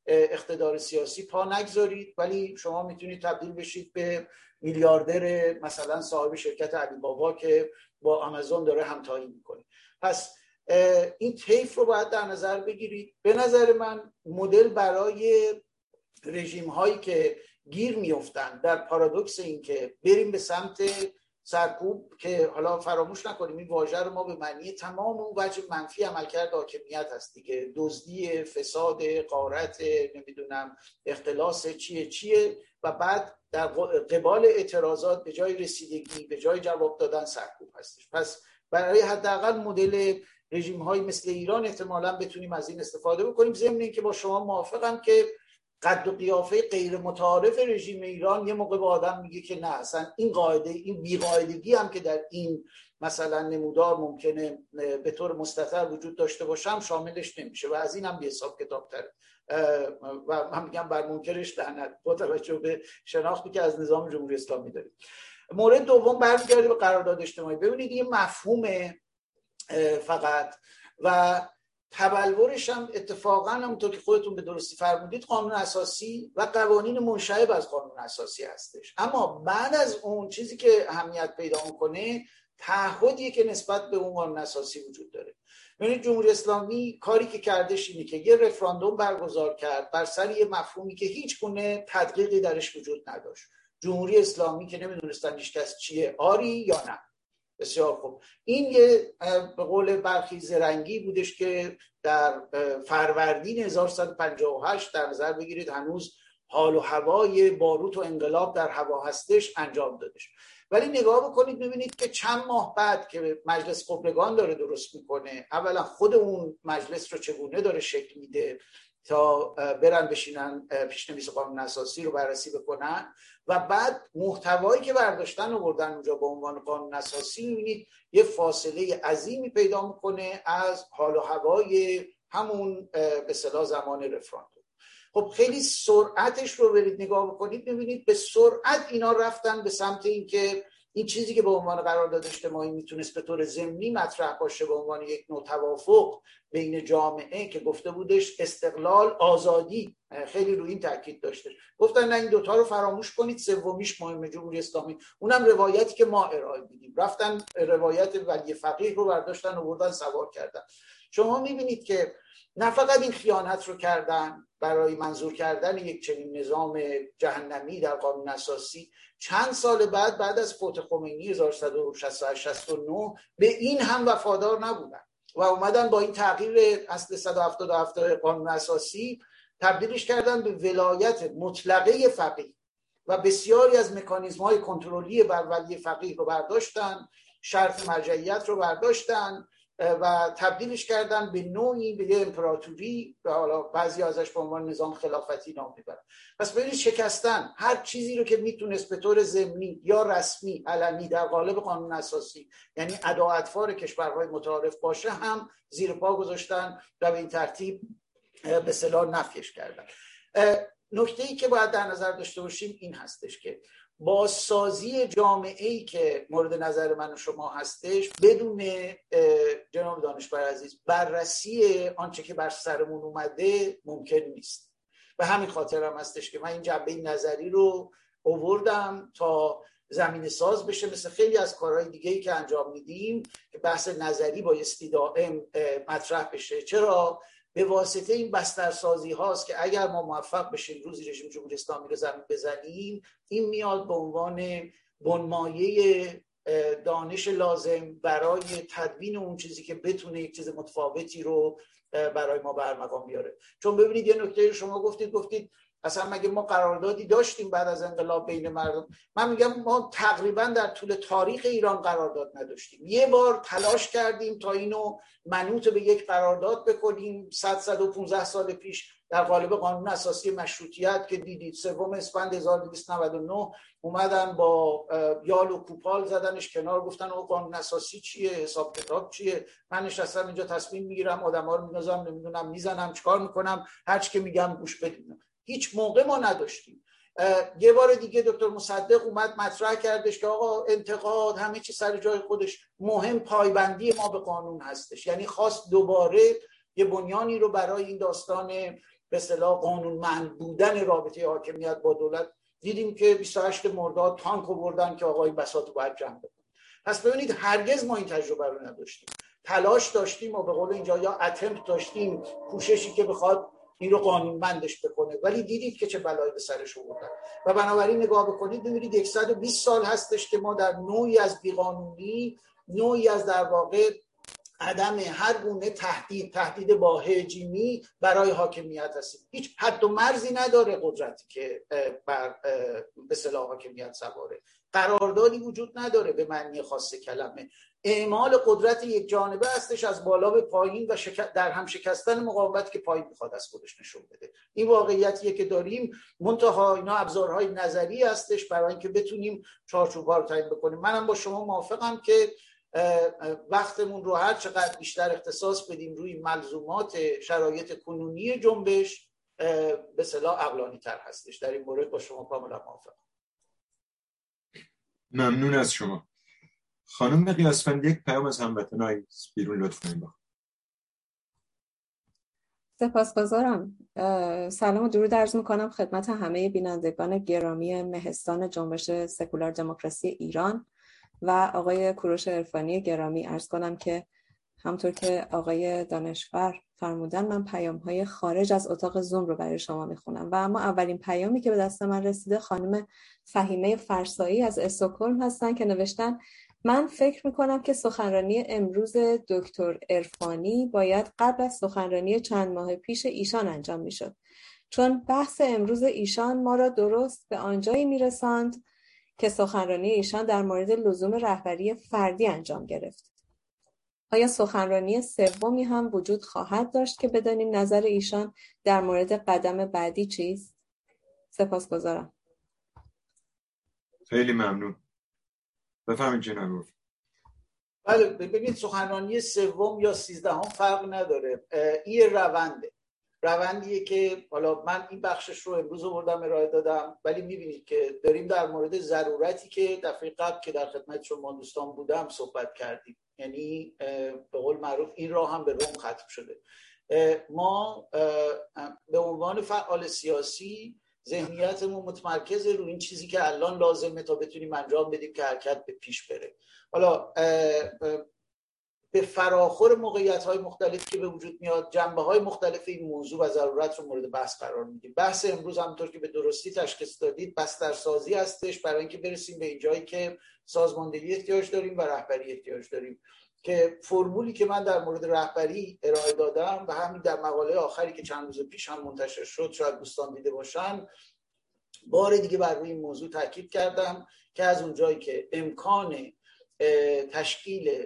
اقتدار سیاسی پا نگذارید ولی شما می‌تونید تبدیل بشید به میلیاردر مثلا صاحب شرکت علی بابا که با آمازون داره همتایی می‌کنه. پس این تیف رو باید در نظر بگیرید. به نظر من مدل برای رژیم هایی که گیر میفتن در پارادوکس این که بریم به سمت سرکوب که حالا فراموش نکنیم این واژه رو ما به معنی تمام اون وجه منفی عملکرد حاکمیت هست دیگه. دزدی فساد قارت نمی‌دونم اختلاس چیه چیه؟ و بعد در قبال اعتراضات به جای رسیدگی به جای جواب دادن سرکوب هستش. پس برای حداقل مدل رژیم های مثل ایران احتمالا بتونیم از این استفاده بکنیم. ضمن اینکه با شما موافقم که قد و قیافه غیر متعارف رژیم ایران یه موقع به آدم میگه که نه اصلا این قاعده این بیقاعدگی هم که در این مثلا نمودار ممکنه به طور مستطر وجود داشته باشم شاملش نمیشه و از این هم حساب کتاب تره و من میگم بر منکرش لعنت. با توجه به شناختی که از نظام جمهوری اسلامی داریم. مورد دوم برمیگرده به قرارداد اجتماعی. ببینید این مفهوم فقط و تبلورش هم اتفاقا همونطور که خودتون به درستی فرمودید قانون اساسی و قوانین منشعب از قانون اساسی هستش. اما بعد از اون چیزی که اهمیت پیدا می‌کنه تعهدیه که نسبت به اون قانون اساسی وجود داره. ببینید جمهوری اسلامی کاری که کردش اینه که یه رفراندوم برگزار کرد بر سر یه مفهومی که هیچ گونه تدقیقی درش وجود نداشت. جمهوری اسلامی که نمی‌دونستن هیچ کس چیه آری یا نه. بسیار خوب. این یه به قول برخی زرنگی بودش که در فروردین 1158 در نظر بگیرید هنوز حال و هوای باروت و انقلاب در هوا هستش انجام دادش. ولی نگاه بکنید ببینید که چند ماه بعد که مجلس قبلگان داره درست می‌کنه اولا خود اون مجلس رو چگونه داره شکل میده؟ تا برن بشینن پیشنویس قانون اساسی رو بررسی بکنن و بعد محتوایی که برداشتن بردن اونجا به عنوان قانون اساسی می‌بینید یه فاصله عظیمی پیدا می‌کنه از حال و هوای همون به صلاح زمان رفراندوم خب خیلی سرعتش رو برید نگاه بکنید ببینید به سرعت اینا رفتن به سمت اینکه این چیزی که به عنوان قرارداد اجتماعی می‌تونست به طور ضمنی مطرح باشه به عنوان یک نوع توافق بین جامعه که گفته بودش استقلال آزادی خیلی روی این تاکید داشته. گفتن نه این دوتا رو فراموش کنید سومیش مهم جمهوری اسلامی. اونم روایتی که ما ارائه میدیم. رفتن روایت ولی فقیه رو برداشتن و بردن سوار کردن. شما می‌بینید که نه فقط این خیانت رو کردن برای منظور کردن یک چنین نظام جهنمی در قانون اساسی چند سال بعد بعد از فوت خمینی 1169 به این هم وفادار نبودن و اومدن با این تغییر اصل 177 قانون اساسی تبدیلش کردن به ولایت مطلقه فقیه و بسیاری از مکانیزم های کنترلی بر ولی فقیه رو برداشتن شرط مرجعیت رو برداشتن و تبدیلش کردن به نوعی به یه امپراتوری و حالا بعضی ازش به عنوان نظام خلافتی نام می‌برن. پس ببینید شکستن هر چیزی رو که می‌تونست به طور ضمنی یا رسمی علمی در قالب قانون اساسی یعنی ادا کشورهای متعارف باشه هم زیر پا گذاشتن و به این ترتیب به صلاح نفیش کردن. نکته ای که باید در نظر داشته باشیم این هستش که بازسازی جامعه ای که مورد نظر من و شما هستش بدون جناب دانشور عزیز بررسی آنچه که بر سرمون اومده ممکن نیست. به همین خاطر هم هستش که من این جنبه نظری رو اووردم تا زمین ساز بشه مثل خیلی از کارهای دیگه ای که انجام میدیم که بحث نظری بایستی دائم مطرح بشه. چرا؟ به واسطه این بسترسازی هاست که اگر ما موفق بشیم روزی رژیم جمهوری اسلامی رو زمین بزنیم این میاد به عنوان بنمایه دانش لازم برای تدوین اون چیزی که بتونه یک چیز متفاوتی رو برای ما برمقام بیاره. چون ببینید یه نکته شما گفتید گفتید اصلا مگه ما قراردادی داشتیم بعد از انقلاب بین مردم؟ من میگم ما تقریبا در طول تاریخ ایران قرارداد نداشتیم. یه بار تلاش کردیم تا اینو منوط به یک قرارداد بکنیم. 100 115 سال پیش در قالب قانون اساسی مشروطیت که دیدید سوم اسفند 1299 اومدن با یال و کوپال زدنش کنار گفتن او قانون اساسی چیه؟ حساب کتاب چیه؟ من نشستم اینجا تصمیم می‌گیرم آدما رو میندازم نمی‌دونم می‌زنم چیکار می‌کنم؟ هر که میگم گوش بدیم هیچ موقع ما نداشتیم. یه بار دیگه دکتر مصدق اومد مطرح کردش که آقا انتقاد همه چی سر جای خودش مهم پایبندی ما به قانون هستش. یعنی خواست دوباره یه بنیانی رو برای این داستان به اصطلاح قانونمند بودن رابطه حاکمیت با دولت دیدیم که 28 مرداد تانک بردن که آقای بساط رو باید جمع بکن پس ببینید هرگز ما این تجربه رو نداشتیم. تلاش داشتیم و به قول اینجا یا اتمپت داشتیم کوششی که بخواد این رو قانونمندش بکنه. ولی دیدید که چه بلایی به سرش آوردن. و بنابراین نگاه بکنید ببینید 120 سال هستش که ما در نوعی از بیقانونی نوعی از در واقع عدم هر گونه تهدید تهدید با هجیمی برای حاکمیت هستیم هیچ حد و مرزی نداره قدرتی که بر به صلاح حاکمیت سواره. قراردادی وجود نداره به معنی خاص کلمه. اعمال قدرت یک جانبه هستش از بالا به پایین و در هم شکستن مقاومت که پایین می‌خواد از خودش نشون بده. این واقعیتیه که داریم. منتها اینا ابزارهای نظری هستش برای اینکه بتونیم چارچوب‌ها رو تعیین بکنیم. منم با شما موافقم که وقتمون رو هر چقدر بیشتر اختصاص بدیم روی ملزومات شرایط کنونی جنبش به صلاح عقلانی تر هستش. در این مورد با شما کاملا موافقم. ممنون از شما. خانم قیاسفند یک پیام از هموطنهای بیرون لطف کنید سپاسگزارم. سلام و درود عرض می‌کنم خدمت همه بینندگان گرامی مهستان جنبش سکولار دموکراسی ایران و آقای کوروش عرفانی گرامی. ارز کنم که همطور که آقای دانشور فرمودن من پیام های خارج از اتاق زوم رو برای شما می‌خونم. و اما اولین پیامی که به دست من رسیده خانم فهیمه فرسایی از استکهلم هستن که نوشتن من فکر می‌کنم که سخنرانی امروز دکتر ارفانی باید قبل از سخنرانی چند ماه پیش ایشان انجام می‌شد چون بحث امروز ایشان ما را درست به آنجایی میرساند که سخنرانی ایشان در مورد لزوم رهبری فردی انجام گرفت آیا سخنرانی سومی هم وجود خواهد داشت که بدانیم نظر ایشان در مورد قدم بعدی چیست؟ سپاسگزارم. خیلی ممنون. بفهمید جناب. بله ببینید سخنرانی سوم یا سیزدهم فرق نداره. این رونده. روندیه که حالا من این بخشش رو امروز آوردم ارائه دادم ولی می‌بینید که داریم در مورد ضرورتی که دفعه قبل که در خدمت شما دوستان بودم صحبت کردیم. یعنی به قول معروف این راه هم به روم ختم شده. ما به عنوان فعال سیاسی ذهنیتمون متمرکز رو این چیزی که الان لازمه تا بتونیم انجام بدیم که حرکت به پیش بره. حالا به فراخور موقعیت های مختلف که به وجود میاد جنبه های مختلف این موضوع و ضرورت رو مورد بحث قرار میدیم. بحث امروز همونطور که به درستی تشخیص دادید بسترسازی هستش برای اینکه برسیم به اینجایی که سازماندهی احتیاج داریم و رهبری احتیاج داریم. که فرمولی که من در مورد رهبری ارائه دادم و همین در مقاله آخری که چند روز پیش هم منتشر شد شاید دوستان دیده باشن بار دیگه بر روی این موضوع تاکید کردم که از اونجایی که امکان تشکیل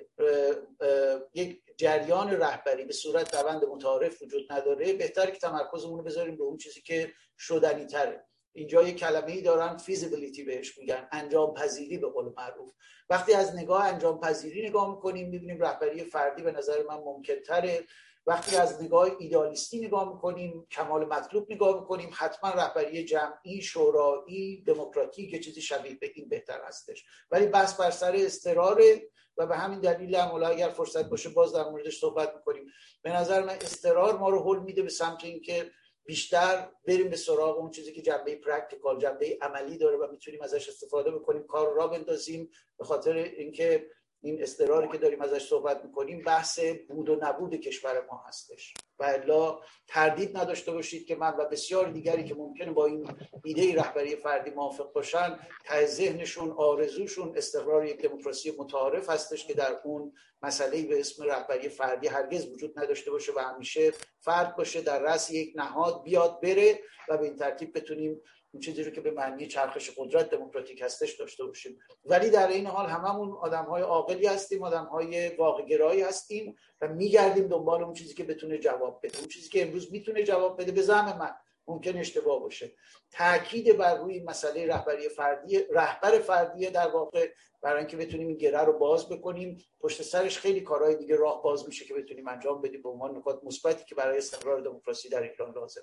یک جریان رهبری به صورت روند متعارف وجود نداره بهتر که تمرکزمون رو بذاریم به اون چیزی که شدنی تره. اینجا یه کلمه ای دارن فیزیبیلیتی بهش میگن انجام پذیری به قول معروف. وقتی از نگاه انجام پذیری نگاه می‌کنیم می‌بینیم رهبری فردی به نظر من ممکن تره وقتی از نگاه ایدالیستی نگاه می‌کنیم کمال مطلوب نگاه می‌کنیم حتما رهبری جمعی شورایی دموکراتیک چیزی شبیه به این بهتر هستش. ولی بس بر سر استراره و به همین دلیل هم اگر فرصت باشه باز در موردش صحبت می‌کنیم. به نظر من استرار ما رو حل میده به سمت اینکه بیشتر بریم به سراغ اون چیزی که جنبه practical جنبه عملی داره و می‌تونیم ازش استفاده بکنیم کار را بندازیم به خاطر اینکه این اضطراری که داریم ازش صحبت می‌کنیم بحث بود و نبود کشور ما هستش. و الا تردید نداشته باشید که من و بسیار دیگری که ممکنه با این ایده رهبری فردی موافق باشن ته ذهنشون آرزوشون استقرار یک دموکراسی متعارف هستش که در اون مسئله به اسم رهبری فردی هرگز وجود نداشته باشه و همیشه فرد باشه در رأس یک نهاد بیاد بره و به این ترتیب بتونیم اون چیزی رو که به معنی چرخش قدرت دموکراتیک هستش داشته باشیم. ولی در این حال هممون آدم های عاقلی هستیم آدم های واقع هستیم و میگردیم دنبال اون چیزی که بتونه جواب بده. اون چیزی که امروز می‌تونه جواب بده. به زعم من ممکن اشتباه باشه. تاکید بر روی مسئله رهبری فردی رهبر فردی در واقع برای اینکه بتونیم این گره رو باز بکنیم پشت سرش خیلی کارهای دیگه راه باز میشه که بتونیم انجام بدیم. به عنوان نکات مثبتی که برای استقرار دموکراسی در ایران لازم.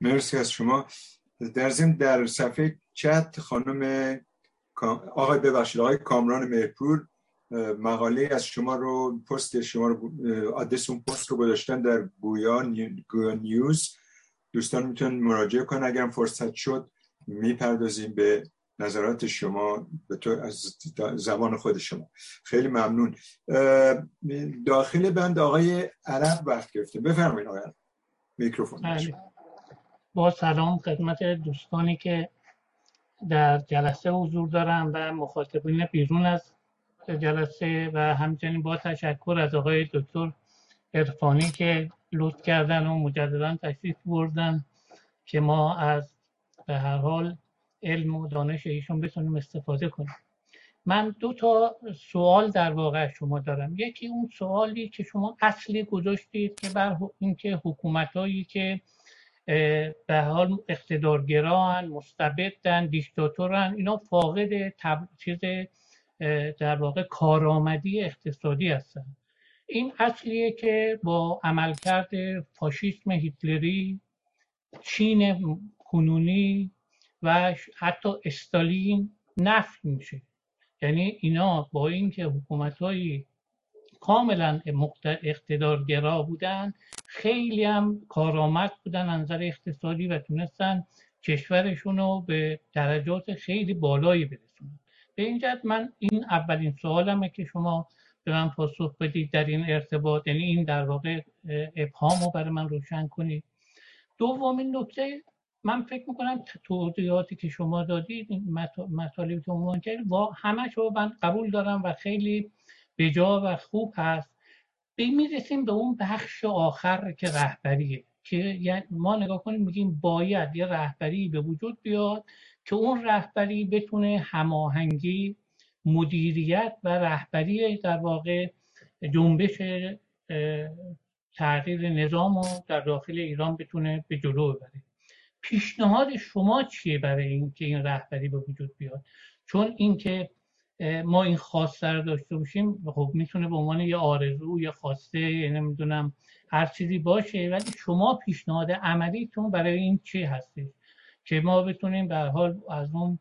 مرسی از شما. در در صفحه چت خانم آقای ببخشید آقای کامران مهرپور مقاله از شما رو پست شما رو آدرس اون پست رو گذاشتن در گویا نیوز. دوستان می‌تونن مراجعه کنن. اگر فرصت شد می‌پردازیم به نظرات شما به تو از زمان خود شما. خیلی ممنون. داخل بند آقای عرب وقت گرفته. بفرمایید آقای میکروفون. بله. با سلام خدمت دوستانی که در جلسه حضور دارم و مخاطبین بیرون از جلسه و همچنین با تشکر از آقای دکتر ارفانی که لطف کردن و مجددا تشریف بردن که ما از به هر حال علم و دانش ایشون بتونیم استفاده کنیم. من دو تا سوال در واقع شما دارم. یکی اون سوالی که شما اصلی گذاشتید که بر اینکه حکومت هایی که به حال اقتدارگران مستبدن دیکتاتورن اینا فاقد تب... چیز در واقع کارآمدی اقتصادی هستن. این اصلیه که با عملکرد فاشیسم هیتلری چین کنونی و حتی استالین نفی میشه. یعنی اینا با اینکه حکومت های کاملا اقتدارگرا بودن. خیلی هم کارآمد بودن نظر اقتصادی و تونستن کشورشون رو به درجات خیلی بالایی برسونن. به این جهت من این اولین سوالمه که شما به من پاسخ بدید در این ارتباط یعنی این در واقع ابهام برای من روشن کنید. دومین نکته من فکر می‌کنم توضیحاتی که شما دادید مطالبی که عنوان کردید همش رو من قبول دارم و خیلی بجا و خوب هست. می‌رسیم به اون بخش آخر که رهبریه که یعنی ما نگاه کنیم میگیم باید یه رهبری به وجود بیاد که اون رهبری بتونه هماهنگی مدیریت و رهبری در واقع جنبش تغییر نظام رو در داخل ایران بتونه به جلو ببره. پیشنهاد شما چیه برای اینکه این رهبری به وجود بیاد؟ چون اینکه ما این خواسته رو داشته باشیم خب می‌تونه به عنوان یه آرزو یا خواسته نمی‌دونم هر چیزی باشه. ولی شما پیشنهاد عملیتون برای این چی هستی که ما بتونیم به حال از اون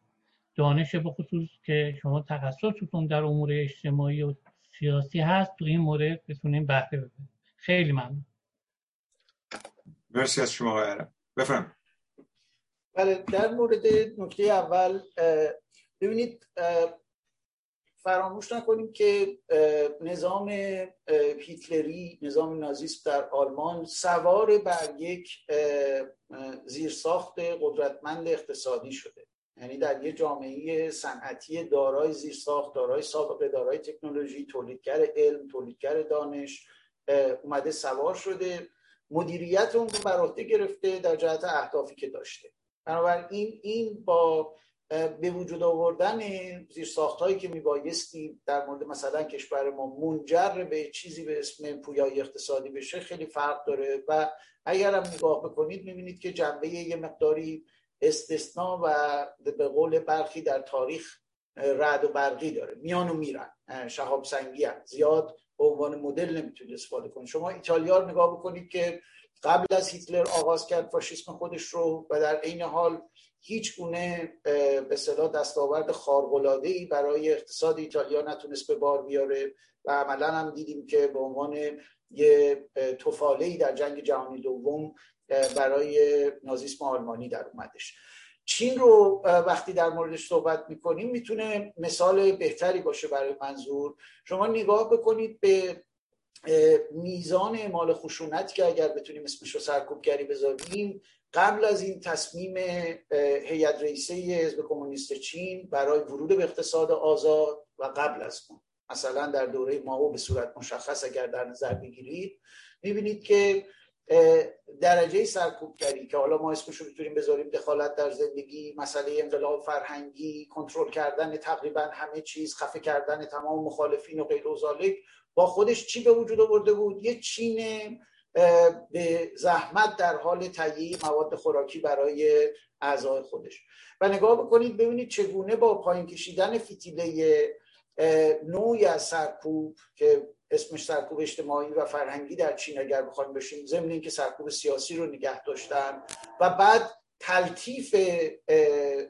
دانش به خصوص که شما تخصصتون در امور اجتماعی و سیاسی هست تو این مورد بتونیم بهره ببریم خیلی ممنون. مرسی از شما بفرم بله در مورد نکته اول ببینید فراموش نکنیم که نظام هیتلری نظام نازیست در آلمان سوار بر یک زیرساخت قدرتمند اقتصادی شده. یعنی در یک جامعه صنعتی دارای زیرساخت دارای سابقه دارای تکنولوژی تولیدگر علم تولیدگر دانش اومده سوار شده. مدیریت اون رو بر عهده گرفته در جهت اهدافی که داشته. بنابراین این با به وجود آوردن زیر هایی که میبایستی در مورد مثلا کشور ما منجر به چیزی به اسم پویایی اقتصادی بشه خیلی فرق داره. و اگر هم نگاه بکنید می‌بینید که جنبه یه مقداری استثناء و به قول برخی در تاریخ رد و برقی داره. میان و میرن. شهاب سنگی هم. زیاد به عنوان مدل نمی‌تونید استفاده کنید. شما ایتالیا رو نگاه بکنید که قبل از هیتلر آغاز کرد فاشیسم خودش رو و در عین حال هیچ گونه به صلاح دستاورد خارق‌العاده ای برای اقتصاد ایتالیا نتونست به بار بیاره و عملا هم دیدیم که به عنوان یه توفاله ای در جنگ جهانی دوم برای نازیسم آلمانی در اومدش. چین رو وقتی در موردش صحبت می‌کنیم می‌تونه مثال بهتری باشه برای منظور. شما نگاه بکنید به میزان اعمال خشونت که اگر بتونیم اسمش رو سرکوبگری بذاریم قبل از این تصمیم هیئت رئیسه حزب کمونیست چین برای ورود به اقتصاد آزاد و قبل از اون. مثلا در دوره ماو به صورت مشخص اگر در نظر بگیرید می‌بینید که درجه سرکوبگری که حالا ما اسمش رو می‌تونیم بذاریم دخالت در زندگی مسئله انقلاب فرهنگی کنترل کردن تقریبا همه چیز خفه کردن تمام مخالفین و غیر با خودش چی به وجود آورده بود؟ یه چین به زحمت در حال تهیه مواد خوراکی برای اعضای خودش. و نگاه بکنید ببینید چگونه با پایین کشیدن فتیله نوعی از سرکوب که اسمش سرکوب اجتماعی و فرهنگی در چین اگر بخوایم بشیم ضمن اینکه سرکوب سیاسی رو نگه داشتن و بعد تلطیف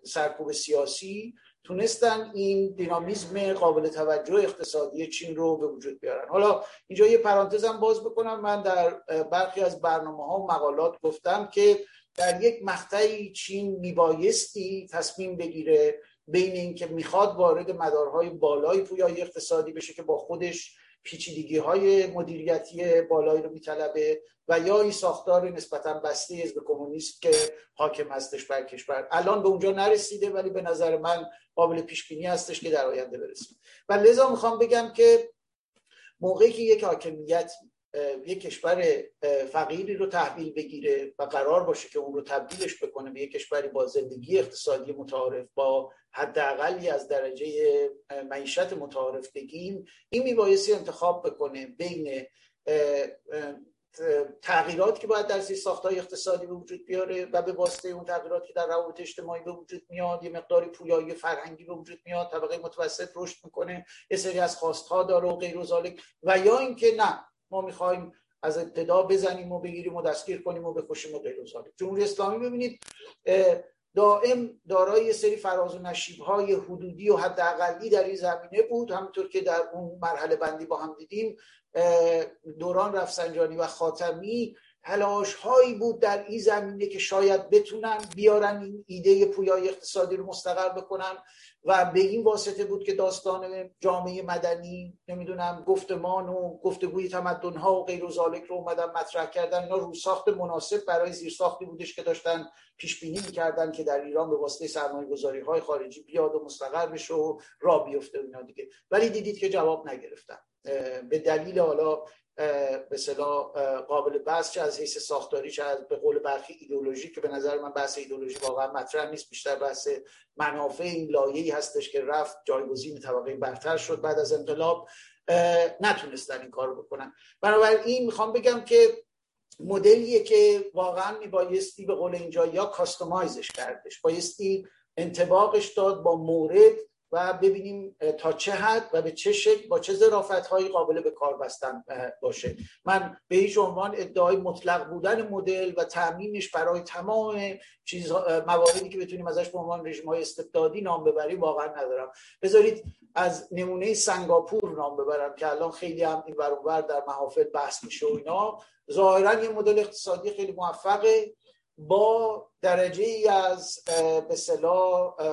سرکوب سیاسی تونستن این دینامیزم قابل توجه اقتصادی چین رو به وجود بیارن. حالا اینجا یه پرانتزم باز بکنم. من در برخی از برنامه ها و مقالات گفتم که در یک مقطعی چین میبایستی تصمیم بگیره بین اینکه می‌خواد وارد مدارهای بالای پویایی اقتصادی بشه که با خودش پیچیدگی های مدیریتی بالایی رو میطلبه و یا این ساختار نسبتا بسته حزب کمونیست که حاکم هستش بر کشور. الان به اونجا نرسیده ولی به نظر من قابل پیش بینی هستش که در آینده برسیم و لذا می‌خوام بگم که موقعی که یک حاکمیت یک کشور فقیری رو تحویل بگیره و قرار باشه که اون رو تبدیلش بکنه به یک کشوری با زندگی اقتصادی متعارف با حداقلی از درجه معیشت متعارف بگیم این میبایستی انتخاب بکنه بین تغییرات که باید در زیر ساختای اقتصادی به وجود بیاره و به واسطه اون تغییرات که در روابط اجتماعی به وجود میاد یه مقداری پویایی فرهنگی به وجود میاد طبقه متوسط رشد می‌کنه یه سری از خواستها داره و غیر و یا اینکه نه ما می‌خوایم از ابتدا بزنیم و بگیریم و دستگیر کنیم و بکشیم و غیر جمهوری اسلامی ببینید دائم دارای یه سری فراز و نشیب های حدودی و حداقلی در این زمینه بود. همونطور که در اون مرحله بندی با هم دیدیم دوران رفسنجانی و خاتمی تلاش هایی بود در این زمینه که شاید بتونن بیارن این ایده پویای اقتصادی رو مستقر بکنن و به این واسطه بود که داستان جامعه مدنی نمی‌دونم گفتمان و گفتگوی تمدن ها و غیر و ذالک رو اومدن مطرح کردن. اینا رو ساخت مناسب برای زیرساختی بودش که داشتن پیش بینی می‌کردن که در ایران به واسطه سرمایه گذاری های خارجی بیاد و مستقر بشه و را بیفته اینا دیگه. ولی دیدید که جواب نگرفتن. به دلیل حالا به صلاح قابل بحث چه از حیث ساختاری چه به قول برخی ایدولوژی که به نظر من بحث ایدولوژی واقعا مطرح نیست بیشتر بحث منافع این لایه‌ای هستش که رفت جایگزین طبقه برتر شد بعد از انقلاب. نتونستن این کار بکنن. بنابراین می‌خوام بگم که مدلیه که واقعا میبایستی به قول اینجا یا کاستومایزش کردش بایستی انتباقش داد با مورد و ببینیم تا چه حد و به چه شکل با چه ظرافت هایی قابل به کار بستن باشه. من به هیچ عنوان ادعای مطلق بودن مدل و تعمیمش برای تمام چیز مواردی که بتونیم ازش به عنوان رژیم های استبدادی نام ببریم واقعا ندارم. بذارید از نمونه سنگاپور نام ببرم که الان خیلی هم این برابر در محافل بحث میشه و اینا. ظاهرا یه مدل اقتصادی خیلی موفقه. با درجه ای از به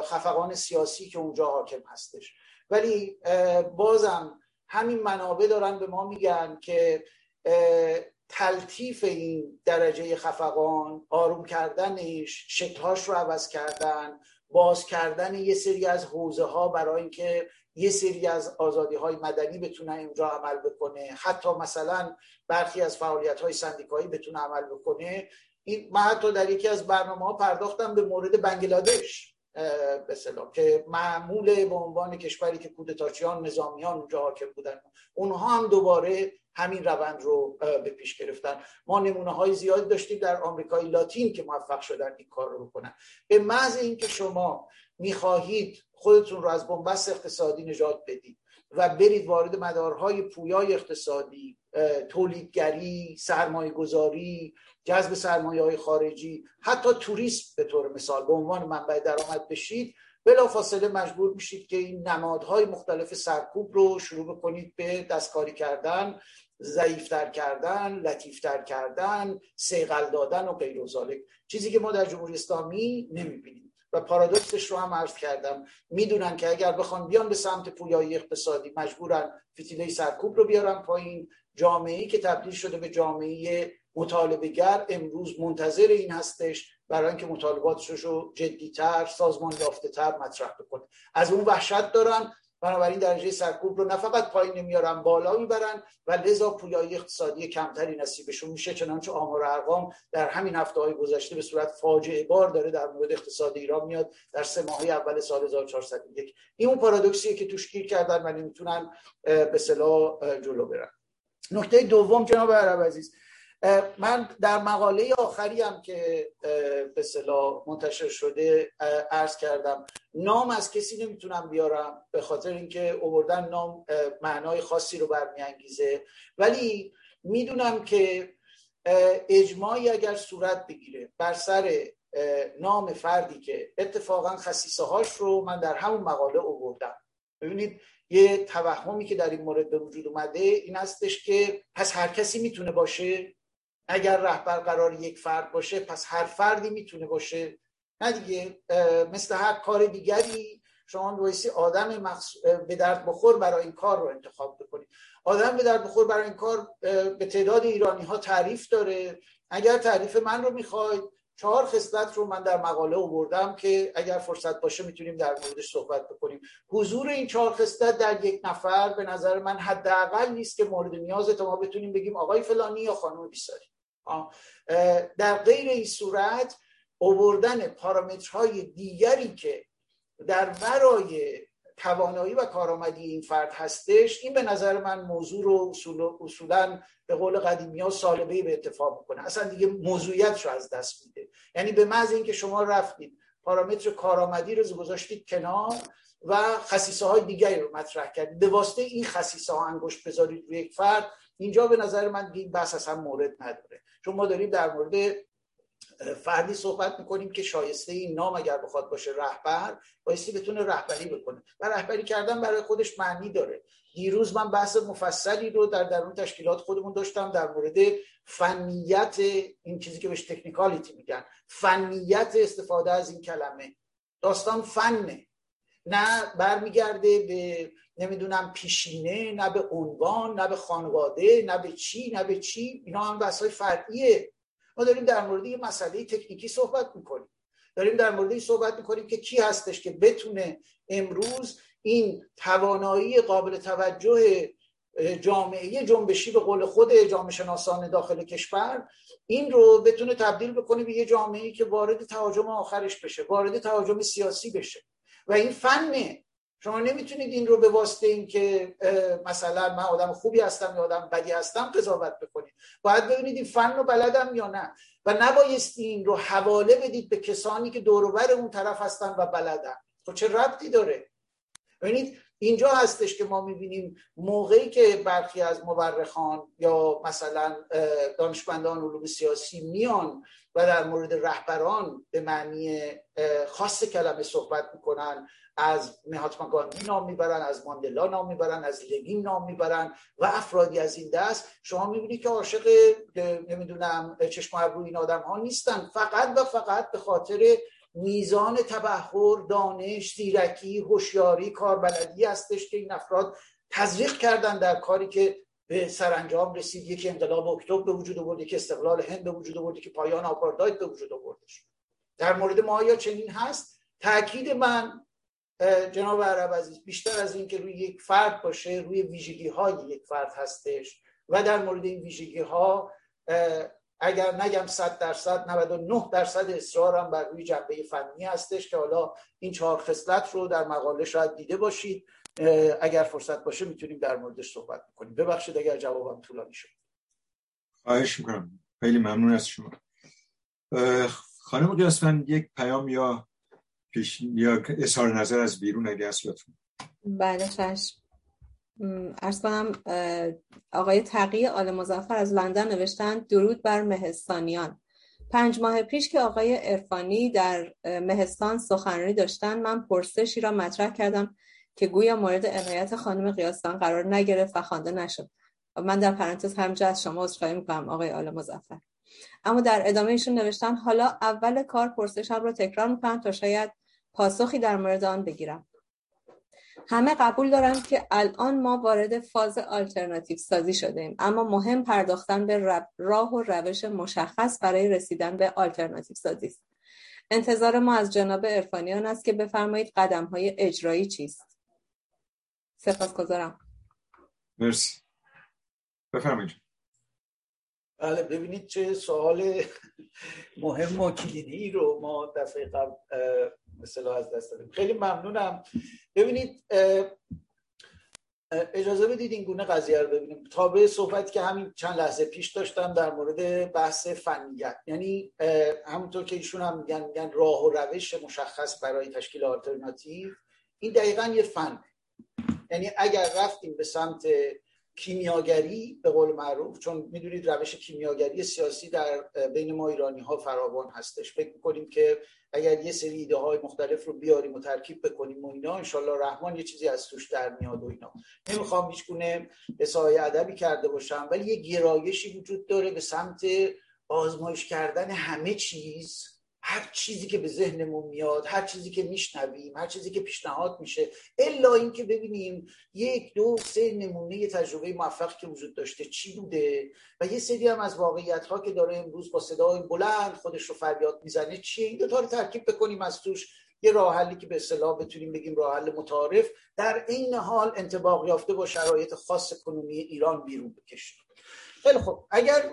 خفقان سیاسی که اونجا حاکم هستش. ولی بازم همین منابع دارن به ما میگن که تلطیف این درجه خفقان آروم کردنش شکلهاش رو عوض کردن باز کردن یه سری از حوزه ها برای اینکه یه سری از آزادی های مدنی بتونه اونجا عمل بکنه. حتی مثلا برخی از فعالیت های سندیکایی بتونه عمل بکنه. این من حتی در یکی از برنامه ها پرداختم به مورد بنگلادش به که معمول به عنوان کشوری که کودتاچیان نظامیان اونجا حاکم بودن. اونها هم دوباره همین روند رو به پیش گرفتن. ما نمونه های زیادی داشتیم در آمریکای لاتین که موفق شدن این کار رو بکنن. به محض اینکه شما می‌خواهید خودتون رو از بنبست اقتصادی نجات بدید و برید وارد مدارهای پویای اقتصادی تولیدگری سرمایه گذاری جذب سرمایه های خارجی حتی توریسم به طور مثال به عنوان منبع درآمد بشید بلا فاصله مجبور میشید که این نمادهای مختلف سرکوب رو شروع بکنید به دستکاری کردن ضعیفتر کردن لطیفتر کردن سیقل دادن و غیر و چیزی که ما در جمهوری اسلامی نمی‌بینیم. و پارادوکسش رو هم عرض کردم. می‌دونن که اگر بخوان بیان به سمت پویایی اقتصادی مجبورن فتیله سرکوب رو بیارن پایین. جامعه که تبدیل شده به جامعه مطالبهگر امروز منتظر این هستش برای اینکه مطالباتش رو جدیتر سازمان یافته تر مطرح بکنه. از اون وحشت دارن بنابراین درجه سرکوب رو نه فقط پایین نمیارن بالا می‌برن و لذا پویایی اقتصادی کمتری نصیبشون میشه. چنانچه آمار ارقام در همین هفته های گذشته به صورت فاجعه بار داره در مورد اقتصاد ایران میاد در سه ماه اول سال 1401 این اون پارادوکسیه که توش گیر کردن و نمی‌تونن به صلاح جلو برن. نکته دوم جناب عرب عزیز من در مقاله آخری هم که به صلاح منتشر شده عرض کردم نام از کسی نمی‌تونم بیارم به خاطر اینکه اووردن نام معنای خاصی رو برمیانگیزه. ولی می‌دونم که اجماعی اگر صورت بگیره بر سر نام فردی که اتفاقا خصیصه هاش رو من در همون مقاله اووردم. ببینید یه توهمی که در این مورد به وجود اومده این هستش که پس هر کسی می‌تونه باشه اگر رهبر قرار یک فرد باشه پس هر فردی می‌تونه باشه. نه دیگه مثل هر کار دیگری شما بایستی آدم مخص... به درد بخور برای این کار رو انتخاب بکنید آدم به درد بخور برای این کار به تعداد ایرانی ها تعریف داره. اگر تعریف من رو می‌خواید چهار خصلت رو من در مقاله آوردم که اگر فرصت باشه می‌تونیم در موردش صحبت بکنیم. حضور این چهار خصلت در یک نفر به نظر من حداقل نیست که مورد نیاز تا ما بتونیم بگیم آقای فلانی یا خانم بیساری. در غیر این صورت آوردن پارامترهای دیگری که در ورای توانایی و کارآمدی این فرد هستش این به نظر من موضوع رو اصولا به قول قدیمی ها سالبه به اتفاق می‌کنه. اصلا دیگه موضوعیت رو از دست میده. یعنی به محض اینکه شما رفتید پارامتر کارآمدی رو گذاشتید کنار و خصیصه های دیگری رو مطرح کردید. به واسطه این خصیصه ها انگشت بذارید روی یک فرد اینجا به نظر من این بحث اصلا مورد نداره. چون ما داریم در مورد فردی صحبت می‌کنیم که شایسته این نام اگر بخواد باشه رهبر بایستی بتونه رهبری بکنه. و رهبری کردن برای خودش معنی داره. دیروز من بحث مفصلی رو در درون تشکیلات خودمون داشتم در مورد فنیت این چیزی که بهش تکنیکالیتی میگن. فنیت استفاده از این کلمه. داستان فنه. نه برمیگرده به نمی‌دونم پیشینه نه به عنوان نه به خانواده نه به چی نه به چی. اینا هم بحث های فرعیه. ما داریم در مورد یه مسئله تکنیکی صحبت می‌کنیم. داریم در مورد صحبت می‌کنیم که کی هستش که بتونه امروز این توانایی قابل توجه جامعه جنبشی به قول خود جامعه شناسان داخل کشور این رو بتونه تبدیل بکنه به یه جامعه که وارد تهاجم آخرش بشه وارد تهاجم سیاسی بشه. و این فنه. شما نمی‌تونید این رو به واسطه این که مثلا من آدم خوبی هستم یا آدم بدی هستم قضاوت بکنید. باید ببینید این فن رو بلدم یا نه. و نبایستی این رو حواله بدید به کسانی که دوروبر اون طرف هستن و بلدن. خب چه ربطی داره؟ ببینید اینجا هستش که ما می‌بینیم موقعی که برخی از مورخان یا مثلا دانشمندان علوم سیاسی میان و در مورد رهبران به معنی خاص کلمه صحبت می‌کنن. از مهاتما گاندی نام می‌برن از ماندلا نام می‌برن از لوین نام می‌برن و افرادی از این دست. شما می‌بینید که عاشق نمی‌دونم چشم ابرو این آدم ها نیستن. فقط و فقط به خاطر میزان تبهر دانش زیرکی هوشیاری کاربلدی هستش که این افراد تزریق کردن در کاری که به سرانجام رسید. یکی انقلاب اکتبر به وجود آورد یکی استقلال هند به وجود آورد که پایان آپارداید به وجود آوردش در مورد ما یا چنین هست؟ تاکید من جناب عرب عزیز بیشتر از اینکه روی یک فرد باشه روی ویژگی های یک فرد هستش. و در مورد این ویژگی ها اگر نگم 100 درصد 99 درصد اصرارم بر روی جنبه فنی هستش که حالا این چهار خصلت رو در مقاله شاید دیده باشید. اگر فرصت باشه می‌تونیم در موردش صحبت کنیم ببخشید اگر جوابم طولانی شد. خواهش می‌کنم. خیلی ممنون از شما. خانم قیاسفند یک پیام یا پیش یا اظهار نظر از بیرون اگه هست لطفا. بله چشم. ارز کنم آقای تقی آل مزفر از لندن نوشتن درود بر مهستانیان. پنج ماه پیش که آقای ارفانی در مهستان سخنرانی داشتن من پرسشی را مطرح کردم. که گویا مورد عنایت خانم قیاسان قرار نگرفت و خوانده نشد. من در پرانتز همجا از شما عذرخواهی می‌کنم آقای آل مزفر اما در ادامهشون نوشتن حالا اول کار پرسشم رو تکرار می‌کنم تا شاید پاسخی در مورد آن بگیرم. همه قبول دارن که الان ما وارد فاز آلترناتیو سازی شده ایم اما مهم پرداختن به راه و روش مشخص برای رسیدن به آلترناتیو سازی است. انتظار ما از جناب ارفانیان است که بفرمایید قدم های اجرایی چیست. سپاسگزارم. مرسی. بفرمایید. بله ببینید چه سوال مهم و کلیدی رو ما دفعه قبل مثلا از دست دادیم. خیلی ممنونم. ببینید اجازه بدید این گونه قضیه رو ببینیم. تابع صحبت که همین چند لحظه پیش داشتم در مورد بحث فنیت. یعنی همونطور که ایشون هم میگن میگن راه و روش مشخص برای تشکیل آلترناتیو. این دقیقا یه فن. یعنی اگر رفتیم به سمت کیمیاگری به قول معروف چون می‌دونید روش کیمیاگری سیاسی در بین ما ایرانی ها فراوان هستش. فکر می‌کنیم که اگر یه سری ایده های مختلف رو بیاریم و ترکیب بکنیم و اینا انشالله رحمان یه چیزی از توش در میاد و اینا. نمی‌خوام هیچ گونه اصحای ادبی کرده باشم ولی یه گرایشی وجود داره به سمت آزمایش کردن همه چیز. هر چیزی که به ذهنمون میاد هر چیزی که میشنویم هر چیزی که پیشنهاد میشه الا اینکه ببینیم یک دو سه نمونه تجربه موفق که وجود داشته چی بوده و یه سری هم از واقعیت ها که داره امروز با صدای بلند خودش رو فریاد می‌زنه چیه؟ این دو تا رو ترکیب بکنیم از توش. یه راه حلی که به اصطلاح بتونیم بگیم راه حل متعارف در عین حال انطباق یافته با شرایط خاص کنونی ایران بیرون بکشیم خیلی خب اگر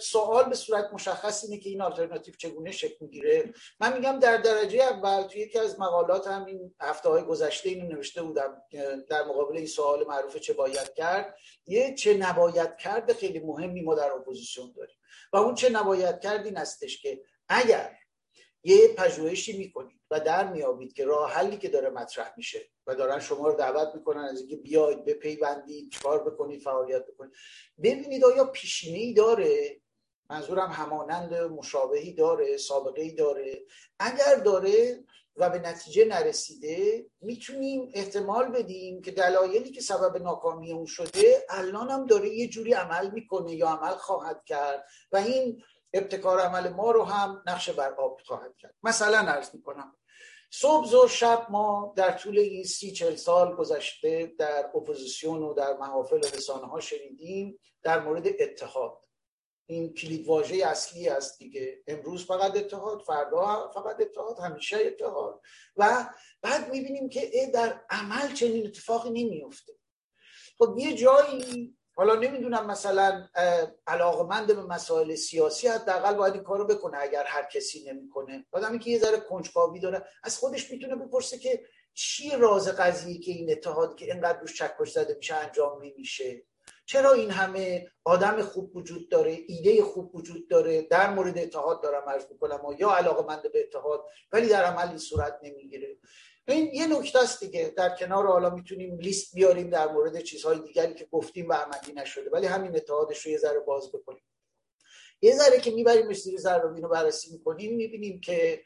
سوال به صورت مشخص اینه که این آلترناتیو چگونه شکل می‌گیره من میگم در درجه اول توی یکی از مقالات هم این هفته های گذشته اینو نوشته بودم در مقابل این سوال معروف چه باید کرد یه چه نباید کرد خیلی مهمی ما در اپوزیسیون داریم. و اون چه نباید کرد این هستش که اگر یه پژوهشی می‌کنید و در میابید که راه حلی که داره مطرح میشه و دارن شما رو دعوت می‌کنن از اینکه بیاید بپیوندید چکار بکنید فعالیت بکنید. ببینید آیا پیشینه ای داره؟ منظورم همانند مشابهی داره سابقه ای داره. اگر داره و به نتیجه نرسیده می‌تونیم احتمال بدیم که دلایلی که سبب ناکامی اون شده الان هم داره یه جوری عمل می‌کنه یا عمل خواهد کرد و این ابتکار عمل ما رو هم نقش بر آب خواهد کرد. مثلا عرض می‌کنم صبح و شب ما در طول این سی چل سال گذشته در اپوزیسیون و در محافل رسانه ها شنیدیم در مورد اتحاد. این کلید واژه اصلی است دیگه. امروز فقط اتحاد فردا فقط اتحاد همیشه اتحاد. و بعد می‌بینیم که در عمل چنین اتفاقی نمیفته خب یه جایی حالا نمی‌دونم مثلا علاقمند به مسائل سیاسی حداقل باید این کارو بکنه اگر هر کسی نمی‌کنه. آدمی که یه ذره کنجکاوی داره از خودش می‌تونه بپرسه که چی راز قضیه که این اتحاد که اینقدر روش چکش زده میشه انجام نمیشه؟ چرا این همه آدم خوب وجود داره ایده خوب وجود داره؟ در مورد اتحاد دارم عرض می‌کنم و یا علاقه به اتحاد ولی در عمل این صورت نمی‌گیره. این یه نکته است دیگه. در کنار حالا می‌تونیم لیست بیاریم در مورد چیزهای دیگری که گفتیم و عملی نشده. ولی همین اتحادش رو یه ذره باز بکنیم. یه ذره که می‌بریم زیر ذره رو بررسی می‌کنیم می‌بینیم که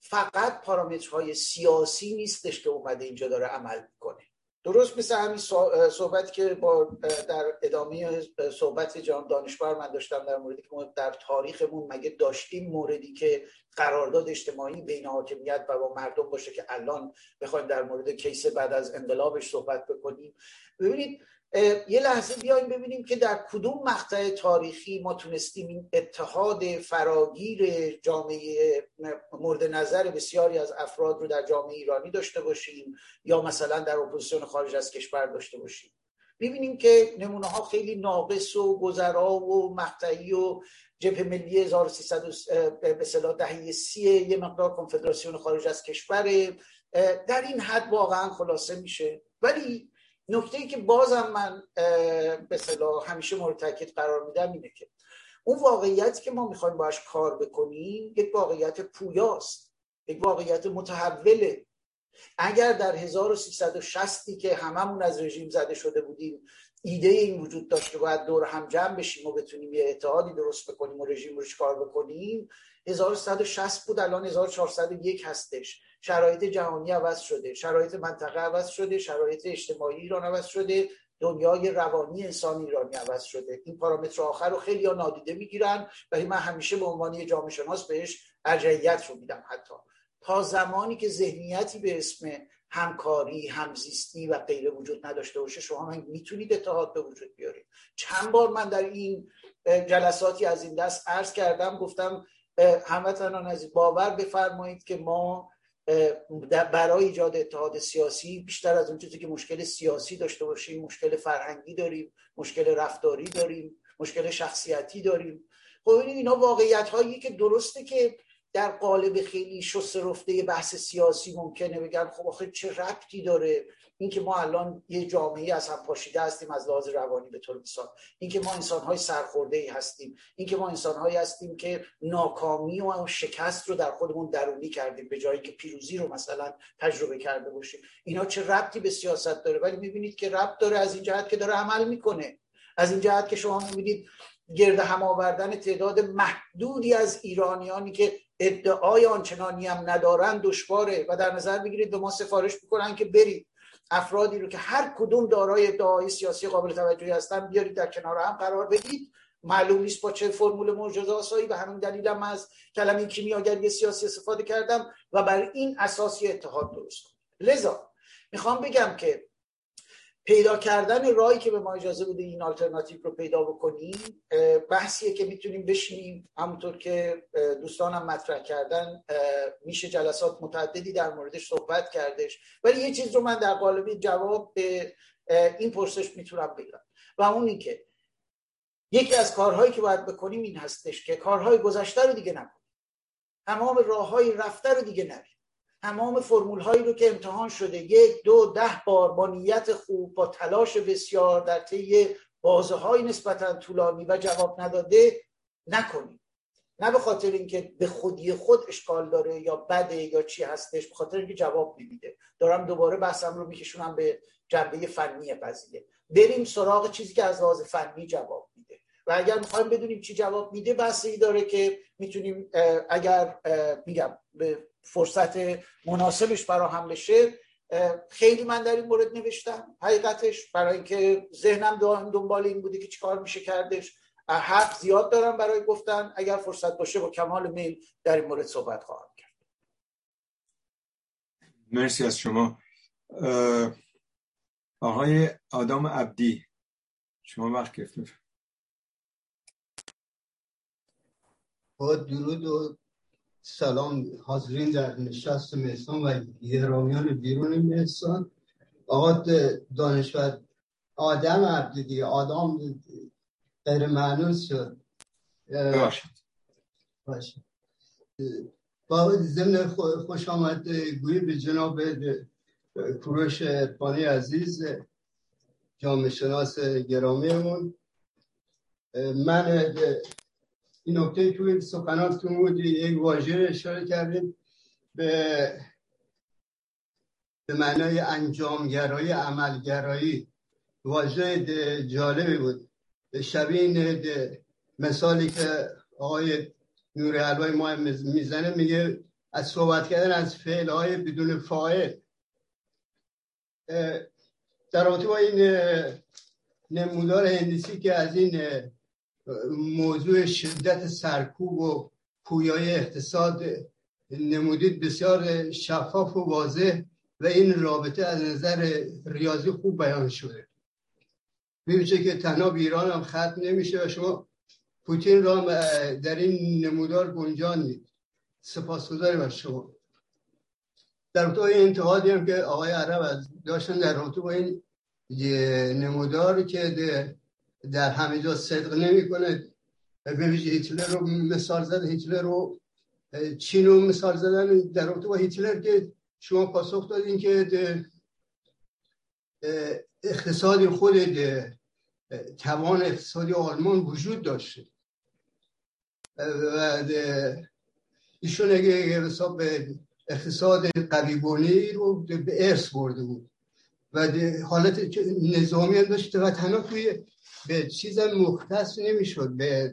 فقط پارامترهای سیاسی نیستش که اومده اینجا داره عمل می‌کنه. درست مثل همین صحبت که با در ادامه صحبت جان دانشور من داشتم در موردی که ما در تاریخمون مگه داشتیم موردی که قرارداد اجتماعی بین حاکمیت و با مردم باشه که الان بخوایم در مورد کیس بعد از انقلابش صحبت بکنیم؟ ببینید یه لحظه بیایم ببینیم که در کدوم مقطع تاریخی ما تونستیم این اتحاد فراگیر جامعه مورد نظر بسیاری از افراد رو در جامعه ایرانی داشته باشیم یا مثلا در اپوزیسیون خارج از کشور داشته باشیم. ببینیم که نمونه ها خیلی ناقص و گذرا و مقطعی و جبهه ملی 1300 به اصطلاح دهه سی یه مقدار کنفدراسیون خارج از کشور در این حد واقعا خلاصه میشه. ولی نکته ای که بازم من به اصطلاح همیشه مورد تاکید قرار میدم اینه که اون واقعیتی که ما می‌خوایم باش کار بکنیم یک واقعیت پویاست یک واقعیت متحوله. اگر در 1360 که هممون از رژیم زده شده بودیم ایده این وجود داشت که باید دور هم جمع بشیم و بتونیم یه اتحادی درست بکنیم و رژیم رو کار بکنیم 1160 بود الان 1401 هستش. شرایط جهانی عوض شده شرایط منطقه عوض شده شرایط اجتماعی ایران عوض شده دنیای روانی انسان ایرانی عوض شده. این پارامتر آخر رو خیلی ها نادیده می‌گیرن ولی من همیشه به عنوان یه جامعه شناس بهش ارجعیت رو میدم حتی. تا زمانی که ذهنیتی به اسم همکاری همزیستی و غیره وجود نداشته باشه شما می‌تونید اتحاد به وجود بیارید. چند بار من در این جلساتی از این دست عرض کردم گفتم هموطنان عزیز باور بفرمایید که ما برای ایجاد اتحاد سیاسی بیشتر از اون چیزی که مشکل سیاسی داشته باشیم مشکل فرهنگی داریم مشکل رفتاری داریم مشکل شخصیتی داریم. خب اینا واقعیت هایی که درسته که در قالب خیلی شست رفته بحث سیاسی ممکنه بگن خب آخه چه ربطی داره؟ اینکه ما الان یه جامعه از هم پاشیده هستیم از لحاظ روانی به طور مثال. اینکه ما انسانهای سرخورده ای هستیم. اینکه ما انسانهایی هستیم که ناکامی و شکست رو در خودمون درونی کردیم به جایی که پیروزی رو مثلا تجربه کرده باشیم. اینا چه ربطی به سیاست داره؟ ولی می‌بینید که ربط داره از این جهت که داره عمل می‌کنه. از این جهت که شما می‌بینید گرد هم آوردن تعداد محدودی از ایرانیانی که ادعای آنچنانی هم ندارن دشواره و در نظر بگیرید به ما سفارش می‌کنن که برید. افرادی رو که هر کدوم دارای ادعای سیاسی قابل توجهی هستن بیارید در کنار هم قرار بدید. معلوم نیست با چه فرمول معجزه آسایی و همین دلیلم هم از کلمه کیمیاگری سیاسی استفاده کردم و بر این اساسی اتحاد درست لذا می‌خوام بگم که پیدا کردن راهی که به ما اجازه بده این آلترناتیو رو پیدا بکنیم بحثیه که می‌تونیم بشینیم. همونطور که دوستانم مطرح کردن میشه جلسات متعددی در موردش صحبت کردش. ولی یه چیز رو من در قالب جواب به این پرسش می‌تونم بگم و اون که یکی از کارهایی که باید بکنیم این هستش که کارهای گذشته رو دیگه نکنیم. تمام راه های رفته رو دیگه نریم تمام فرمول هایی رو که امتحان شده یک دو ده بار با نیت خوب با تلاش بسیار در طی بازه های نسبتا طولانی و جواب نداده نکنیم. نه به خاطر اینکه به خودی خود اشکال داره یا بده یا چی هستش به خاطر اینکه جواب نمیده. دارم دوباره بحثم رو میکشونم به جنبه فنی قضیه. بریم سراغ چیزی که از لحاظ فنی جواب میده. و اگر می‌خوایم بدونیم چی جواب میده بحثی داره که می‌تونیم اگر میگم به فرصت مناسبش فراهم بشه خیلی من در این مورد نوشتم. حقیقتش برای اینکه ذهنم دنبال این بوده که چیکار میشه کردش. حق زیاد دارم برای گفتن. اگر فرصت باشه با کمال میل در این مورد صحبت خواهم کرد. مرسی از شما. آقای آدام عبدی شما وقت گرفتید. با درود و سلام حاضرین در نشست مهستان و گرامیان بیرون مهستان آقا دانشور آدم عبدی آدم غیر معنوس شد. باشه. با ضمن خوش آمد گویی به جناب کوروش پانی عزیز جامعه شناس گرامیمون. من این نکته توی سخناتتون بود یک واژه اشاره کردیم به به معنای انجامگرایی عملگرایی. واژه جالبی بود. شبیه این مثالی که آقای نور علوای ما می‌زنه میگه از صحبت کردن از فعل های بدون فاعل. در رابطه با این نمودار هندسی که از این موضوع شدت سرکوب و پویای اقتصاد نمودید بسیار شفاف و واضح و این رابطه از نظر ریاضی خوب بیان شده. میشه که تنها ایران هم ختم نمیشه و شما پوتین را در این نمودار گنجانید. سپاسگزاریم از شما. در رابطه این انتقادی هم که آقای عرب داشتن در رابطه با این نمودار که در همه جا صدق به ویژه هیتلر رو مثال زد هیتلر رو چین رو مثال زدن در رابطه با هیتلر که شما پاسخ دادین که اقتصادی خود توان اقتصادی آلمان وجود داشته. و ایشون اگه حساب اقتصاد قوی رو به ارث برده بود. و حالت نظامی هم داشته و تنها توی به چیز مختص نمی‌شد به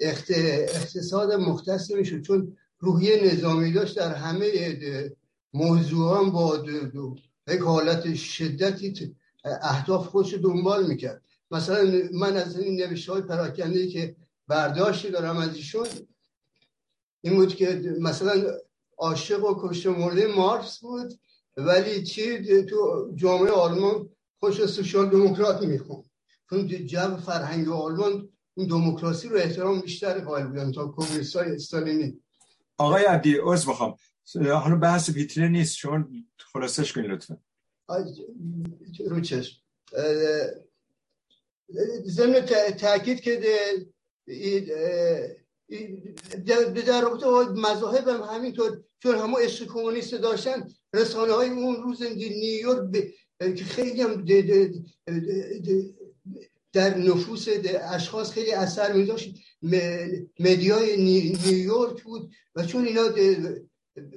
اقتصاد مختص نمی‌شد چون روحیه نظامی داشت در همه موضوع با یک حالت شدتی اهداف خودش دنبال می‌کرد. مثلا من از این نوشته های پراکنده که برداشتی دارم از ایشون این بود که مثلا عاشق و کشته مرده مارکس بود ولی چی؟ تو جامعه آلمان خوش سوشال دموکرات می‌خوند. چون جو فرهنگ آلمان این دموکراسی رو احترام بیشتر قائل بودن تا کمونیست های استالینی. آقای عبدی عرض بخوام حالا بحث ویترین نیست. شما خلاصش کنید لطفا. رو چشم. ضمن تاکید که در رابطه با مذاهب هم همینطور چون همه عشق کمونیست داشتن رسانه های اون روز نیویورک که خیلی هم در نفوس اشخاص خیلی اثر می داشت مدیای نیویورک بود و چون اینا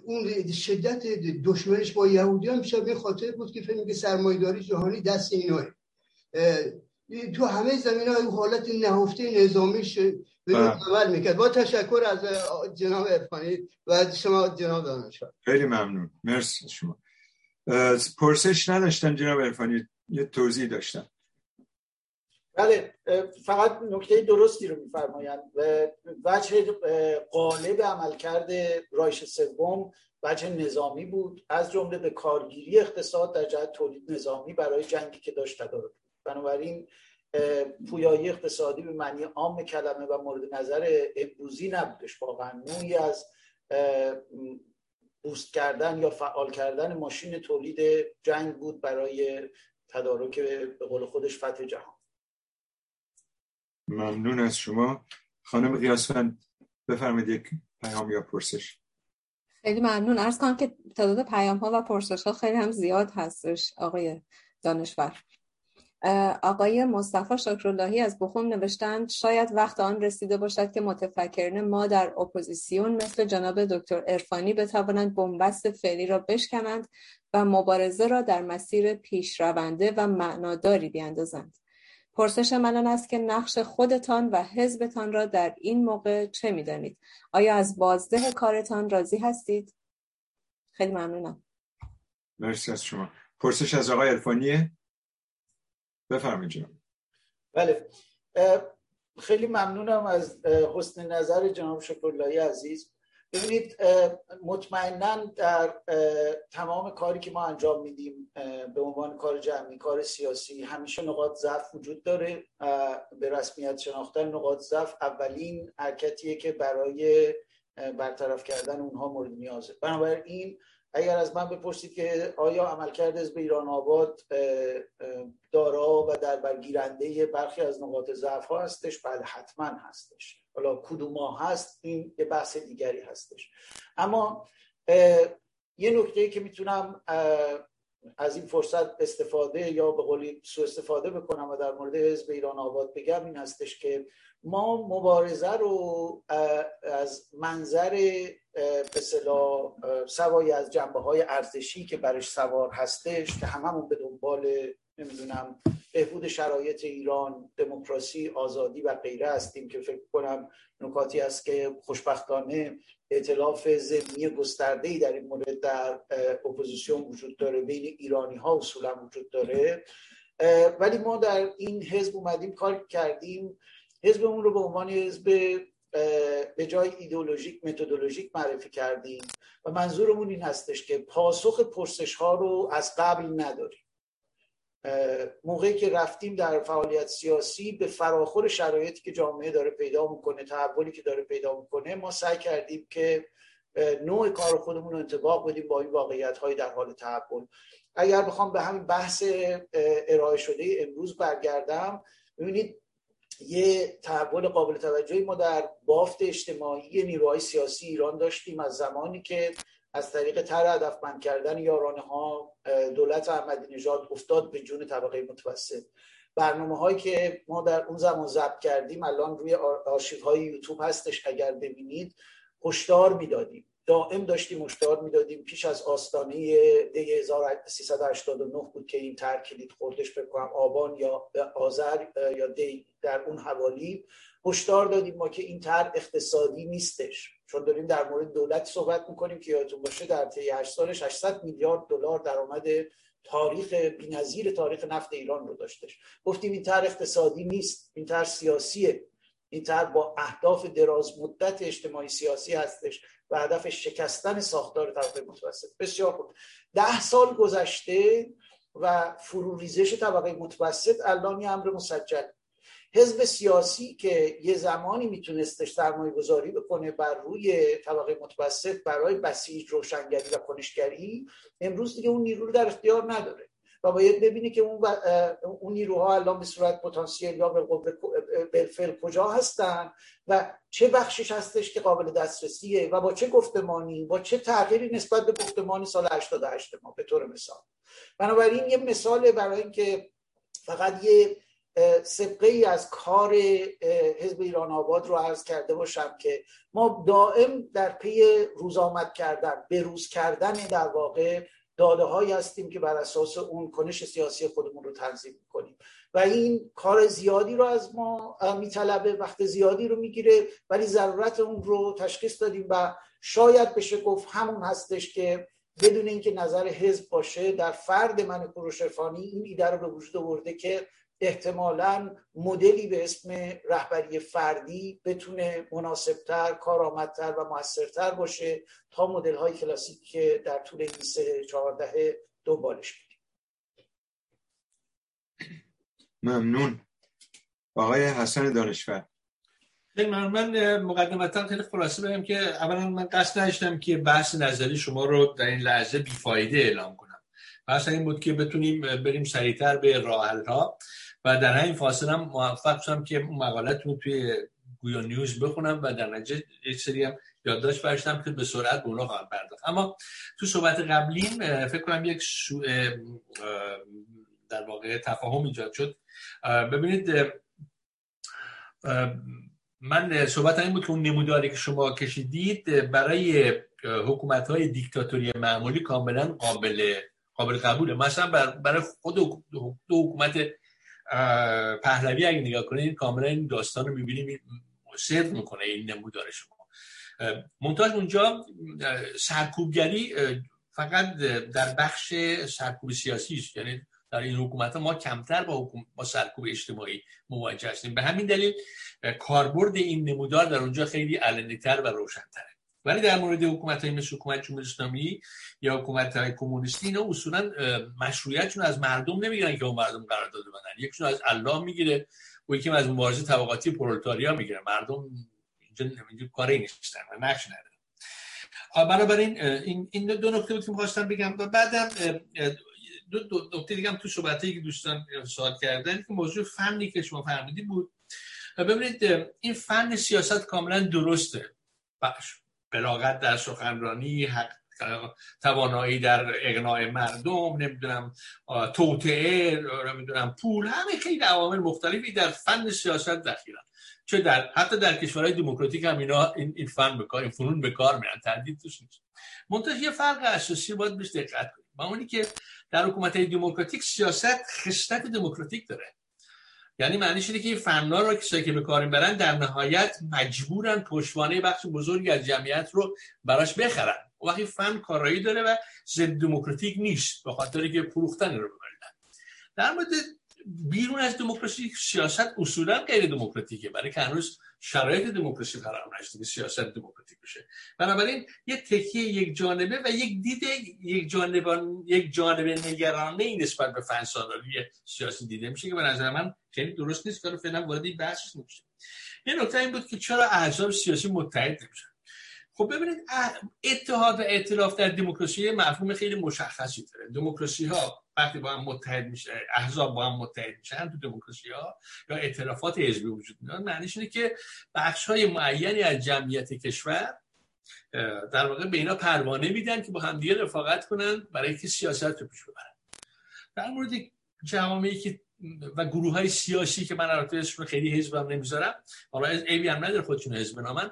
اون شدت دشمنش با یهودی هم به خاطر بود که فکر سرمایداری جهانی دست ایناه تو همه زمین های حالت نهفته نظامیش بله. عمل می‌کرد. با تشکر از جناب ارفانی و شما جناب دانشگاه خیلی ممنون. مرسی شما. پرسش نداشتن جناب ارفانی یه توضیح داشتن بله فقط نکته درستی رو میفرمایند. وجه قالب عملکرد رایش سوم وجه نظامی بود. از جمله به کارگیری اقتصاد در جهت تولید نظامی برای جنگی که داشت تدارک بنابراین پویایی اقتصادی به معنی عام کلمه و مورد نظر امروزی نبودش واقعا. نوعی از boost کردن یا فعال کردن ماشین تولید جنگ بود برای تدارک به قول خودش فتح جهان. ممنون از شما. خانم قیاسوند بفرمایید یک پیام یا پرسش. خیلی ممنون. عرض کنم که تعداد پیام ها و پرسش ها خیلی هم زیاد هستش آقای دانشور. آقای مصطفی شکراللهی از بوخوم نوشتند شاید وقت آن رسیده باشد که متفکرین ما در اپوزیسیون مثل جناب دکتر عرفانی بتوانند بن‌بست فعلی را بشکنند و مبارزه را در مسیر پیشرونده و معناداری بیاندازند. پرسش من است که نقش خودتان و حزبتان را در این موقع چه می‌دانید؟ آیا از بازده کارتان راضی هستید؟ خیلی ممنونم. مرسی از شما. پرسش از آقای ارفانیه بفرمایید جناب. بله. خیلی ممنونم از حسن نظر جناب شکرلایی عزیز. ببینید مطمئنا در تمام کاری که ما انجام میدیم به عنوان کار جمعی کار سیاسی همیشه نقاط ضعف وجود داره به رسمیت شناختن نقاط ضعف اولین حرکتیه که برای برطرف کردن اونها مورد نیازه. بنابراین اگر از من بپرسید که آیا عملکرد حزب ایران آباد دارا و در برگیرنده برخی از نقاط ضعف ها هستش؟ بله حتما هستش. حالا کدوم هست؟ این یه بحث دیگری هستش. اما یه نکته که می‌تونم از این فرصت استفاده یا به قولی سو استفاده بکنم و در مورد حزب ایران آباد بگم این هستش که ما مبارزه رو از منظر به سوایی از جنبه های ارزشی که برش سوار هستش که هممون به دنبال نمی‌دونم بهبود شرایط ایران دموکراسی آزادی و غیره هستیم که فکر کنم نکاتی است که خوشبختانه ائتلاف ضمنی گسترده ای در این مورد در اپوزیسیون وجود داره بین ایرانی ها اصولا وجود داره. ولی ما در این حزب اومدیم کار کردیم حزبمون رو به عنوان حزب به جای ایدئولوژیک متدولوژیک معرفی کردیم و منظورمون این هستش که پاسخ پرسش ها رو از قبل نداریم. موقعی که رفتیم در فعالیت سیاسی به فراخور شرایطی که جامعه داره پیدا می‌کنه تحولی که داره پیدا می‌کنه ما سعی کردیم که نوع کار خودمون رو انتباق بدیم با این واقعیت های در حال تحول. اگر بخوام به همین بحث ارائه شده امروز برگردم ببینید یه تحول قابل توجهی ما در بافت اجتماعی نیروهای سیاسی ایران داشتیم از زمانی که از طریق تر هدفمند کردن یارانه ها دولت احمدی نژاد افتاد به جون طبقه متوسط. برنامه هایی که ما در اون زمان ضبط کردیم الان روی آرشیف های یوتیوب هستش اگر ببینید هشدار می‌دادیم. دائم داشتیم هشدار می‌دادیم. پیش از آستانه دی 1389 بود که این تر کلید خوردش بکنم آبان یا آذر یا دی در اون حوالی. هشدار دادیم ما که این طرح اقتصادی نیستش. چون داریم در مورد دولت صحبت می‌کنیم که یادتون باشه در طی 8 سالش 800 میلیارد دلار درآمد تاریخ بی‌نظیر تاریخ نفت ایران رو داشتش. گفتیم این طرح اقتصادی نیست. این طرح سیاسیه. این طرح با اهداف دراز مدت اجتماعی سیاسی هستش و هدف شکستن ساختار طبقه متوسط. بسیار خوب. ده سال گذشته و فروریزش طبقه متوسط الان یه امر مسجل. حزب سیاسی که یه زمانی میتونستش سرمایه گذاری بکنه بر روی طبقه متوسط برای بسیج روشنگری و کنشگری امروز دیگه اون نیرو رو در اختیار نداره. و باید ببینی که اون, اون نیروها الان به صورت پتانسیل یا بالفعل کجا هستن و چه بخشش هستش که قابل دسترسیه و با چه گفتمانی با چه تغییری نسبت به گفتمانی سال 88 ما به طور مثال. بنابراین یه مثال برای اینکه فقط یه سبقه ای از کار حزب ایران آباد رو عرض کرده باشم که ما دائم در پی روز آمد کردن به روز کردن در واقع داده هایی هستیم که بر اساس اون کنش سیاسی خودمون رو تنظیم کنیم و این کار زیادی رو از ما میطلبه وقت زیادی رو می‌گیره ولی ضرورت اون رو تشخیص دادیم و شاید بشه گفت همون هستش که بدون اینکه نظر حزب باشه در فرد من کوروش این ایده رو به وجود آورده که احتمالا مدلی به اسم رهبری فردی بتونه مناسبتر کارآمدتر و موثرتر باشه تا مدل های کلاسیک که در طول این سه چهارده دنبالش بودیم. ممنون. آقای حسن دانشور. خیلی من مقدمتا خیلی خلاصه بگم که اولا من قصد نداشتم که بحث نظری شما رو در این لحظه بیفایده اعلام کنم. بحث این بود که بتونیم بریم سریعتر به راه ها و در این فاصله هم موفق شدم که مقالتون توی گویا نیوز بخونم و در نتیجه یک سری هم یادداشت برشتم که به سرعت به اونا خواهم پرداخت. اما تو صحبت قبلیم فکر کنم یک سو در واقع تفاهم ایجاد شد. ببینید من صحبت این بود که اون نموداری که شما کشیدید برای حکومت های دیکتاتوری معمولی کاملا قابل قابل قبوله. مثلا برای خود دو حکومت پهلوی اگه نگاه کنید کاملا این داستان رو می‌بینیم صدق می‌کنه این نمودار شما. منتها اونجا سرکوبگری فقط در بخش سرکوب سیاسی است. یعنی در این حکومت ما کمتر با, حکومت با سرکوب اجتماعی مواجه هستیم. به همین دلیل کاربرد این نمودار در اونجا خیلی علنیتر و روشنتره ولی در مورد حکومت های مثل حکومت جمهوری اسلامی یا حکومت های کمونیستی اینا اصولا مشروعیتشون از مردم نمی‌گیرن که اون مردم قرار داده بدن یکشون از الله می‌گیره و یکی از مبارزه طبقاتی پرولتاریا می‌گیره. مردم اینجا کاری نیستن و نقش ندارن. بنابراین این این دو نکته بود که می‌خواستم بگم. و بعدم دو, دو نکته دیگه هم تو صحبتی که دوستان سوال کردن که موضوع فنی که شما فرمودی بود. ببینید این فن سیاست کاملا درسته. بلاغت در سخنرانی حق توانایی در اقناع مردم نمی‌دونم توطعه نمی‌دونم پول همه خیلی عوامل مختلفی در فن سیاست دخیلن چه در حتی در کشورهای دموکراتیک هم اینا این, این فن بکار این فنون به کار میرن تردید توش نیست. منتها یه فرق اساسی باید بهش دقت کنیم. با اونی که در حکومت دموکراتیک سیاست خصلت دموکراتیک داره. یعنی معنیش اینه که این فنا رو کسایی که به کار برن در نهایت مجبورن پشتوانه بخش بزرگی از جمعیت رو براش بخرن. و وقتی فن کارایی داره و ضد دموکراتیک نیست به خاطر که فروختن رو ببرن در مورد بیرون از دموکراسی سیاست اصولا غیر دموکراتیکه. برای که هنوز شرایط دموکراسی فراهم نشده که سیاست دموکراتیک بشه. بنابراین یه تکیه یک جانبه و یک دید یک جانبان یک جانبه نگرانه این نسبت به فنسالاری سیاسی دیده میشه که به نظر من خیلی درست نیست. که فعلا وارد این بحث نمیشه یه نکته این بود که چرا احزاب سیاسی متحد نمیشن؟ خب ببینید اتحاد و ائتلاف در دموکراسی مفهوم خیلی مشخصی داره. دموکراسی ها وقتی با هم متحد میشه احزاب با هم متحد میشن تو دموکراسی ها یا ائتلافات حزبی وجود میاد معنیش اینه که بخش های معینی از جمعیت کشور در واقع به اینا پروانه میدن که با هم دیگه رفاقت کنن برای اینکه سیاست رو پیش ببرن. در مورد جوامعی که و گروه های سیاسی که من البته اسم خیلی حزبم نمی‌ذارم. حالا ایبی هم نداره خودشون حزب نامن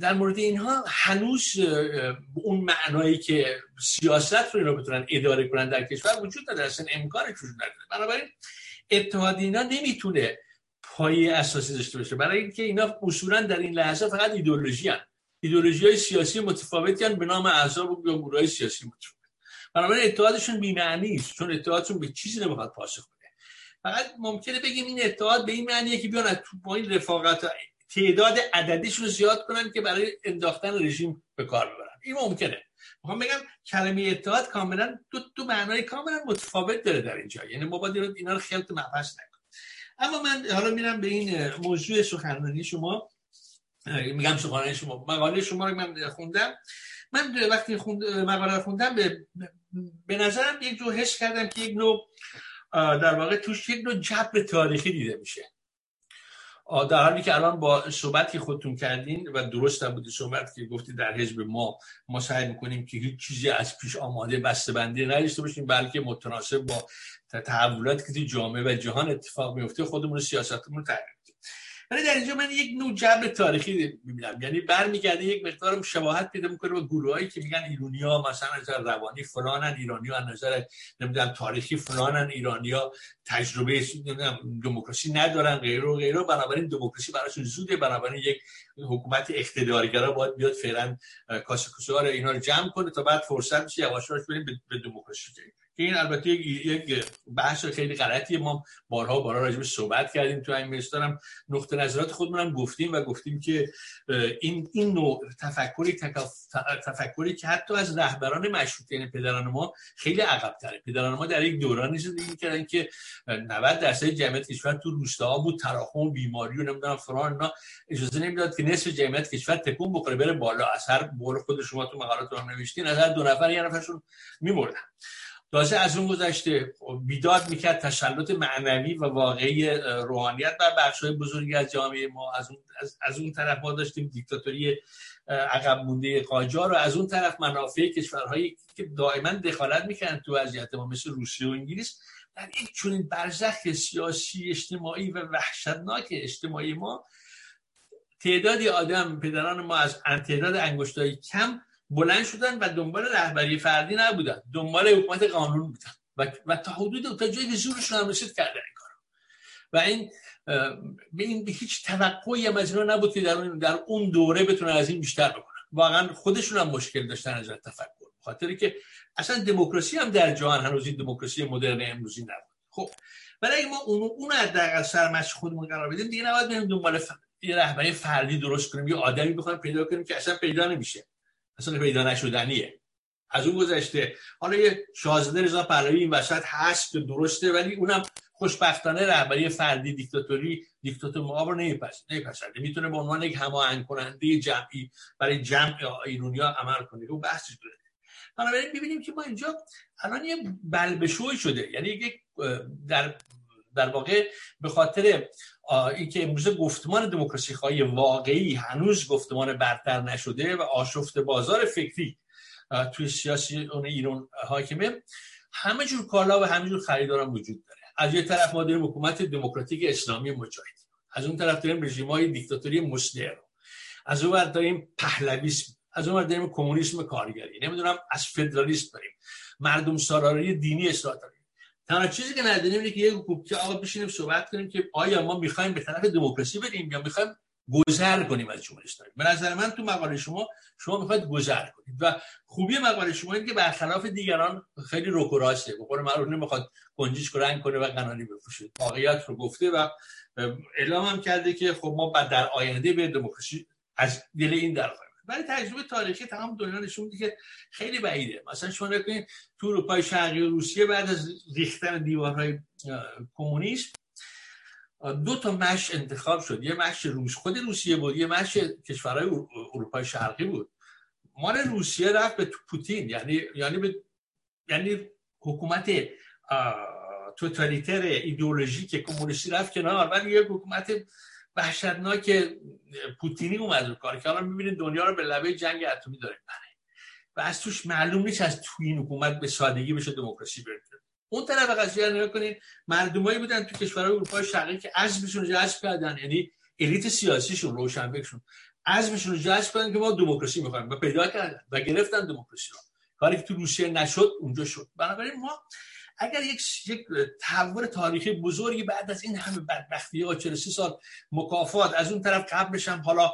در مورد اینها هنوز اون معنایی که سیاست رو اینا بتونن اداره کنن در کشور وجود نداره. اصلا امکانش وجود نداره. بنابراین اتحاد اینا نمی‌تونه پای اساسی داشته باشه. برای اینکه اینا اصولا در این لحظه فقط ایدئولوژی هن. ایدئولوژی های سیاسی متفاوتی به نام احزاب و گروه های سیاسی متفاوت. بنابراین اتحادشون بی‌معنی است چون اتحادشون به چیزی نمی‌خواد پاسخ فقط ممکنه بگیم این اتحاد به این معنیه که بیان از تو این رفاقت تعداد عددیشون رو زیاد کنن که برای انداختن رژیم به کار ببرن. این ممکنه. می‌خوام بگم کلمه اتحاد کاملا دو دو معنای کاملا متفاوت داره در اینجا. یعنی ما باید اینا رو خیلی مبحث نکنیم. اما من حالا میرم به این موضوع سخنرانی شما. میگم سخنرانی شما. مقاله شما رو من خوندم. من وقتی خوند مقاله خوندم به به نظرم یک جو حس کردم که یک نوع در واقع توش یک نوع جبر تاریخی دیده میشه. در حالی که الان با صحبت که خودتون کردین و درست هم بودی صحبت که گفتی در حزب ما ما سعی می‌کنیم که هیچ چیزی از پیش آماده بسته بندی نداشته باشیم بلکه متناسب با تحولات که جامعه و جهان اتفاق میفته خودمون سیاستمون رو ولی در اینجا من یک نوع جبر تاریخی می‌بینم. یعنی برمیگرده یک مقدار شباهت پیدا می‌کنه با گروهایی که میگن ایرونیا مثلا از روانی فلانن ایرانی از نظر نمی‌دونم تاریخی فلانن ایرانیا تجربه دموکراسی ندارن غیر و غیره بنابراین دموکراسی براشون زوده. بنابراین یک حکومت اقتدارگرا باید بیاد فعلا کاسه اینا رو جمع کنه تا بعد فرصت میشه یواش بریم به دموکراسی این البته یک بحث خیلی غلطی ما بارها بارها راجع صحبت کردیم تو این هم نقطه نظرات خودمون هم گفتیم و گفتیم که این این نوع تفکری تفکری که حتی از رهبران مشروطه یعنی پدران ما خیلی عقب تره پدران ما در یک دورانی زندگی کردن که 90 درصد جمعیت کشور تو روستاها بود تراکم و بیماری و نمی‌دونم فران اینا. اجازه نمی‌داد که نصف جمعیت کشور تکون بخوره بره بالا. از هر بول خود شما تو مقالاتتون نوشتین از هر دو نفر یه نفرشون میمردن تازه از اون گذشته بیداد می‌کرد تسلط معنوی و واقعی روحانیت بر بخش های بزرگی از جامعه ما. از اون, از, اون طرف ما داشتیم دیکتاتوری عقب مونده قاجار و از اون طرف منافع کشورهایی که دائما دخالت می‌کردن تو وضعیت ما مثل روسیه و انگلیس. در یک چنین برزخ سیاسی اجتماعی و وحشتناک اجتماعی ما تعدادی آدم پدران ما از تعداد انگشتای کم بلند شدن و دنبال رهبری فردی نبودن. دنبال حکومت قانون بودن. و, و تا حدود تا جایی که زورشون هم رسید کردن این کارو. و این به این به هیچ توقعی هم از اینا نبود که در اون, در اون دوره بتونن از این بیشتر بکنن. واقعا خودشون هم مشکل داشتن از تفکر. خاطری که اصلا دموکراسی هم در جهان هنوز این دموکراسی مدرن امروزی نبود. خب ولی ما اون اون حداقل سرمش خودمون قرار بدیم دیگه نباید بریم دنبال یه رهبری فردی درست کنیم یه آدمی بخوایم پیدا کنیم که اصلا پیدا نمیشه. اصلا پیدا نشدنیه. از اون گذشته حالا یه شاهزاده رضا پهلوی این وسط هست که درسته ولی اونم خوشبختانه رهبری فردی دیکتاتوری دیکتاتور ما رو نمیپسنده. می‌تونه به عنوان یک هماهنگ کننده جمعی برای جمع ایرونیا عمل کنه. اون بحثش داره بنابراین ببینیم که ما اینجا الان یه بلبشوی شده. یعنی یک در در واقع به خاطر اینکه امروز گفتمان دموکراسی خواهی واقعی هنوز گفتمان برتر نشده و آشفت بازار فکری توی سیاسی اون ایران حاکمه همه جور کالا و همه جور خریداران وجود داره. از یه طرف ما داریم حکومت دموکراتیک اسلامی مجاهد از اون طرف داریم رژیم های دیکتاتوری مستعر از اون طرف داریم پهلویسم از اون داریم کمونیسم کارگری. نمی‌دونم از فدرالیسم داریم. مردم سالاری دینی اصلاح تنها چیزی که نداریم اینه که یه که آقا بشینیم صحبت کنیم که آیا ما می‌خوایم به طرف دموکراسی بریم یا می‌خوایم گذر کنیم از جمهوری اسلامی؟ به نظر من تو مقاله شما شما می‌خواید گذر کنید و خوبی مقاله شما اینه که برخلاف دیگران خیلی روک و راسته. به قول معروف نمی‌خواد کنجیش رنگ کنه و قناری بفروشه. واقعیت رو گفته و اعلام هم کرده که خب ما بعد در آینده به دموکراسی از دل این در ولی تجربه تاریخی تمام دنیا نشون میده که خیلی بعیده. مثلا شما نکنید تو اروپای شرقی و روسیه بعد از ریختن دیوارهای کمونیسم دو تا مش انتخاب شد. یه مش روس خود روسیه بود یه مش کشورهای اروپای شرقی بود. مال روسیه رفت به پوتین یعنی یعنی به یعنی حکومت توتالیتر ایدئولوژیک کمونیستی رفت کنار. ولی یه حکومت وحشتناک پوتینی اومد رو کار که الان می‌بینید دنیا رو به لبه جنگ اتمی داره بره و از توش معلوم نیست از توی این حکومت به سادگی بشه دموکراسی برده اون طرف قضیه نگاه کنین مردمایی بودن تو کشورهای اروپای شرقی که عزمشون رو جذب کردن یعنی الیت سیاسیشون روشنفکرشون عزمشون رو جذب کردن که ما دموکراسی می‌خوایم و پیدا کردن و گرفتن دموکراسی رو. کاری که تو روسیه نشد اونجا شد. بنابراین ما اگر یک تحول تاریخی بزرگی بعد از این همه بدبختی ها 43 سال مکافات از اون طرف قبلش هم حالا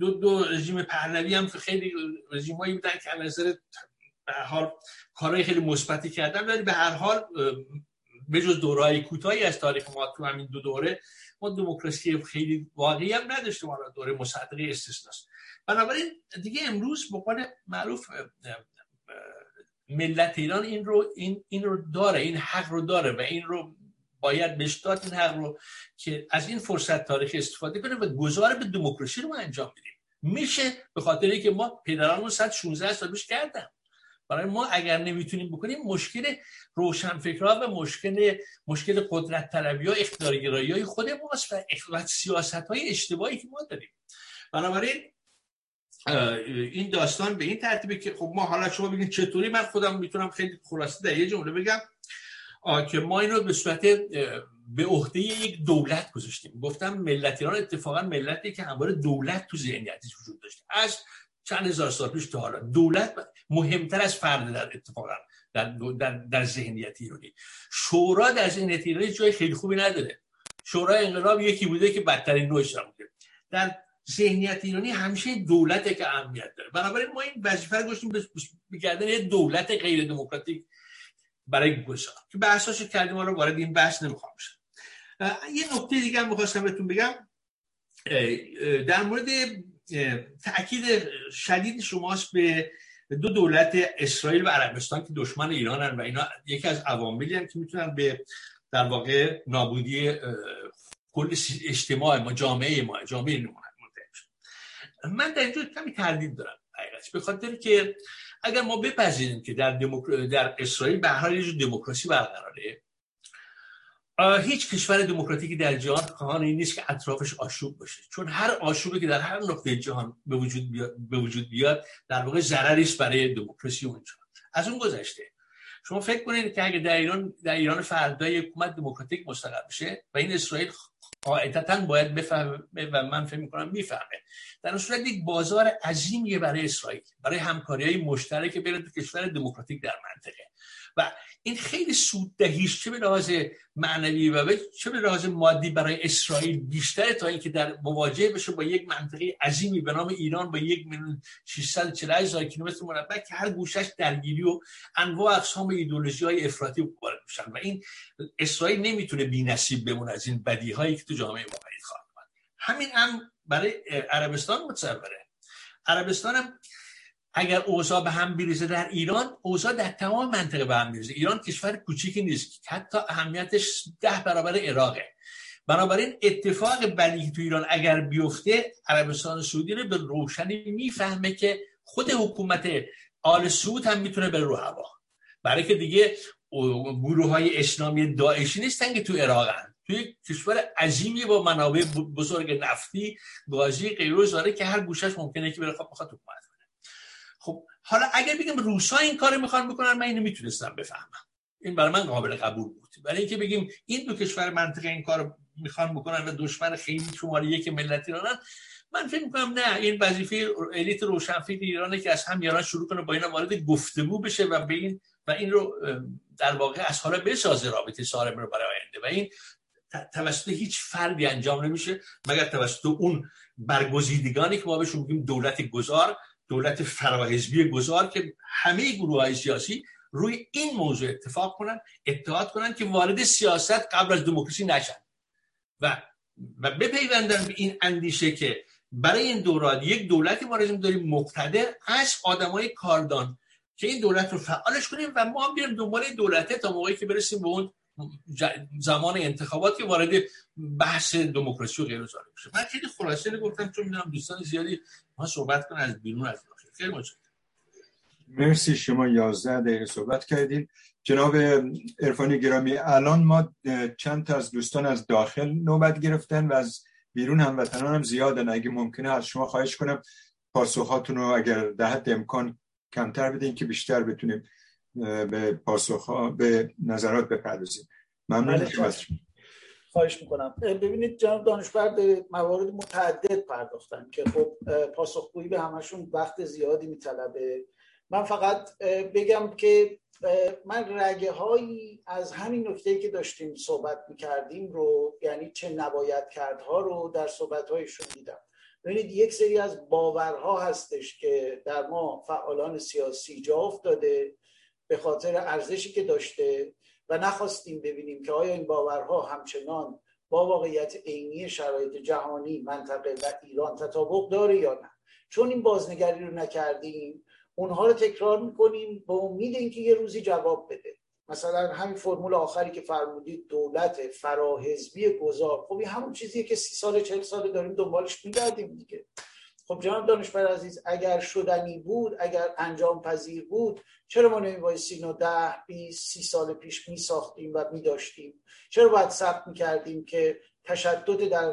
دو, دو رژیم پهلوی هم خیلی رژیمایی بودن که نظر به حال کارهای خیلی مثبتی کردن. ولی به هر حال به جز دورهای کوتاهی از تاریخ ما تو همین دو دوره ما دموکراسی خیلی واقعی هم نداشتیم. حالا دوره مصدقه استثناست. بنابراین دیگه امروز به قول معروف ملت ایران این رو این, این رو داره این حق رو داره و این رو باید بهش داد این حق رو که از این فرصت تاریخی استفاده کنه و گذار به دموکراسی رو ما انجام بدیم. میشه به خاطر که ما پدرانمون 116 سال پیش کردن برای ما اگر نمی‌تونیم بکنیم مشکل روشنفکرها و مشکل مشکل قدرت طلبی ها اختیارگرایی های خود ماست و سیاست های اشتباهی که ما داریم. بنابراین این داستان به این ترتیبه که خب ما حالا شما بگید چطوری من خودم می‌تونم خیلی خلاصه در یه جمله بگم. که ما اینو به صورت به عهده یک دولت گذاشتیم. گفتم ملت ایران اتفاقا ملتی که همواره دولت تو ذهنیتش وجود داشته از چند هزار سال پیش تا حالا دولت مهمتر از فرد در اتفاقا در, در, در ذهنیت ایرانی. شورا در ذهنیت ایرانی جای خیلی خوبی نداره. شورای انقلاب یکی بوده که بدترین نوعش بوده. در ذهنیت ایرانی همیشه دولته که اهمیت داره. بنابراین ما این وظیفه رو گذاشتیم به یه دولت غیر دموکراتیک برای گذار که بحثاشو کردیم رو وارد این بحث نمی‌خوام بشم. یه نکته دیگه هم می‌خواستم بهتون بگم. در مورد تاکید شدید شماست به دو دولت اسرائیل و عربستان که دشمن ایرانن و اینا. یکی از عواملی هم که می‌تونن به در واقع نابودی کل اجتماع ما جامعه ما جامعه من در اینجا کمی تردید دارم به خاطر که اگر ما بپذیریم که در, در اسرائیل به هر دموکراسی برقراره هیچ کشور دموکراتیکی در جهان خواهان نیست که اطرافش آشوب باشه. چون هر آشوبی که در هر نقطه جهان به وجود بیاد, به وجود بیاد در واقع است برای دموکراسی اونجا. از اون گذشته. شما فکر کنید که اگه در ایران در ایران فردا حکومت دموکراتیک مستقر بشه و این اسرائیل قاعدتا باید بفهمه و من فکر می‌کنم می‌فهمه. در صورت یک بازار عظیمیه برای اسرائیل برای همکاری های مشترک بین دو کشور دموکراتیک در منطقه. و این خیلی سوددهیش چه به لحاظ معنوی و چه به لحاظ مادی برای اسرائیل بیشتر تا اینکه در مواجهه بشه با یک منطقه عظیمی به نام ایران با یک میلیون 640 هزار کیلومتر مربع که هر گوشش درگیری و انواع اقسام ایدئولوژی های افراطی وارد میشن. و این اسرائیل نمی‌تونه بی‌نصیب بمونه از این بدی هایی که تو جامعه ما خواهد همین هم برای عربستان متصوره عربستان اگر اوضاع به هم بریزه در ایران اوضاع در تمام منطقه به هم میریزه ایران کشور کوچیکی نیست. حتی اهمیتش ده برابر عراقه. بنابراین اتفاق که تو ایران اگر بیفته عربستان سعودی رو به روشنی می‌فهمه که خود حکومت آل سعود هم می‌تونه به رو هوا. برای که دیگه گروه های اسلامی داعشی نیستن که تو عراقن توی کشور عظیمی با منابع بزرگ نفتی گازی غیره داره که هر گوشش ممکنه که بره بخواد حکومت خب حالا اگر بگم روسا این کار می‌خوان بکنن من اینو می‌تونستم بفهمم. این برای من قابل قبول بود. برای اینکه بگیم این دو کشور منطقه این کار می‌خوان بکنن و دشمن خیلی شماره یک ملت ایرانن من فکر می‌کنم نه این وظیفه الیت روشنفکر ایرانه که از هم یاران شروع کنه با اینا وارد گفتگو بشه و به و این رو در واقع از حالا بسازه رابطه سالم رو برای آینده. و این توسط هیچ فردی انجام نمیشه مگر توسط اون برگزیدگانی که ما بهشون میگیم دولت گذار دولت فراحزبی گذار که همه گروه های سیاسی روی این موضوع اتفاق کنن اتحاد کنن که وارد سیاست قبل از دموکراسی نشن. و و بپیوندن به این اندیشه که برای این دوران یک دولتی ما داریم مقتدر از آدمای کاردان که این دولت رو فعالش کنیم و ما هم بیاریم دنبال دولته تا موقعی که برسیم به اون زمان انتخابات که وارد بحث دموکراسی و غیر بشه من خیلی خلاصه گفتم چون می‌دونم دوستان زیادی ما صحبت کنن از بیرون از داخل خیلی متشکرم. مرسی شما 11 دقیقه صحبت کردید. جناب عرفانی گرامی الان ما چند تا از دوستان از داخل نوبت گرفتن و از بیرون هم وطنان هم زیادن. اگه ممکنه از شما خواهش کنم پاسخاتون رو اگر ده حد امکان کمتر بدین که بیشتر بتونیم به پاسخ به نظرات بپردازیم. ممنون بله، خواهش می‌کنم. ببینید جناب دانشور به موارد متعدد پرداختن که خب پاسخگویی به همشون وقت زیادی میطلبه. من فقط بگم که من رگه هایی از همین نکته که داشتیم صحبت می‌کردیم رو یعنی چه نباید کردها رو در صحبت هایشون دیدم. ببینید یک سری از باورها هستش که در ما فعالان سیاسی جا افتاده. به خاطر ارزشی که داشته و نخواستیم ببینیم که آیا این باورها همچنان با واقعیت عینی شرایط جهانی منطقه و ایران تطابق داره یا نه؟ چون این بازنگری رو نکردیم اونها رو تکرار می‌کنیم با امید اینکه یه روزی جواب بده. مثلا همین فرمول آخری که فرمودید دولت فراحزبی گذار. خب این همون چیزیه که سی سال چهل سال داریم دنبالش میگردیم دیگه. خب جناب دانشور عزیز اگر شدنی بود اگر انجام پذیر بود چرا ما نمیبایستیم و ده بیست سی سال پیش می ساختیم و می داشتیم چرا باید صبر می کردیم که تشتت در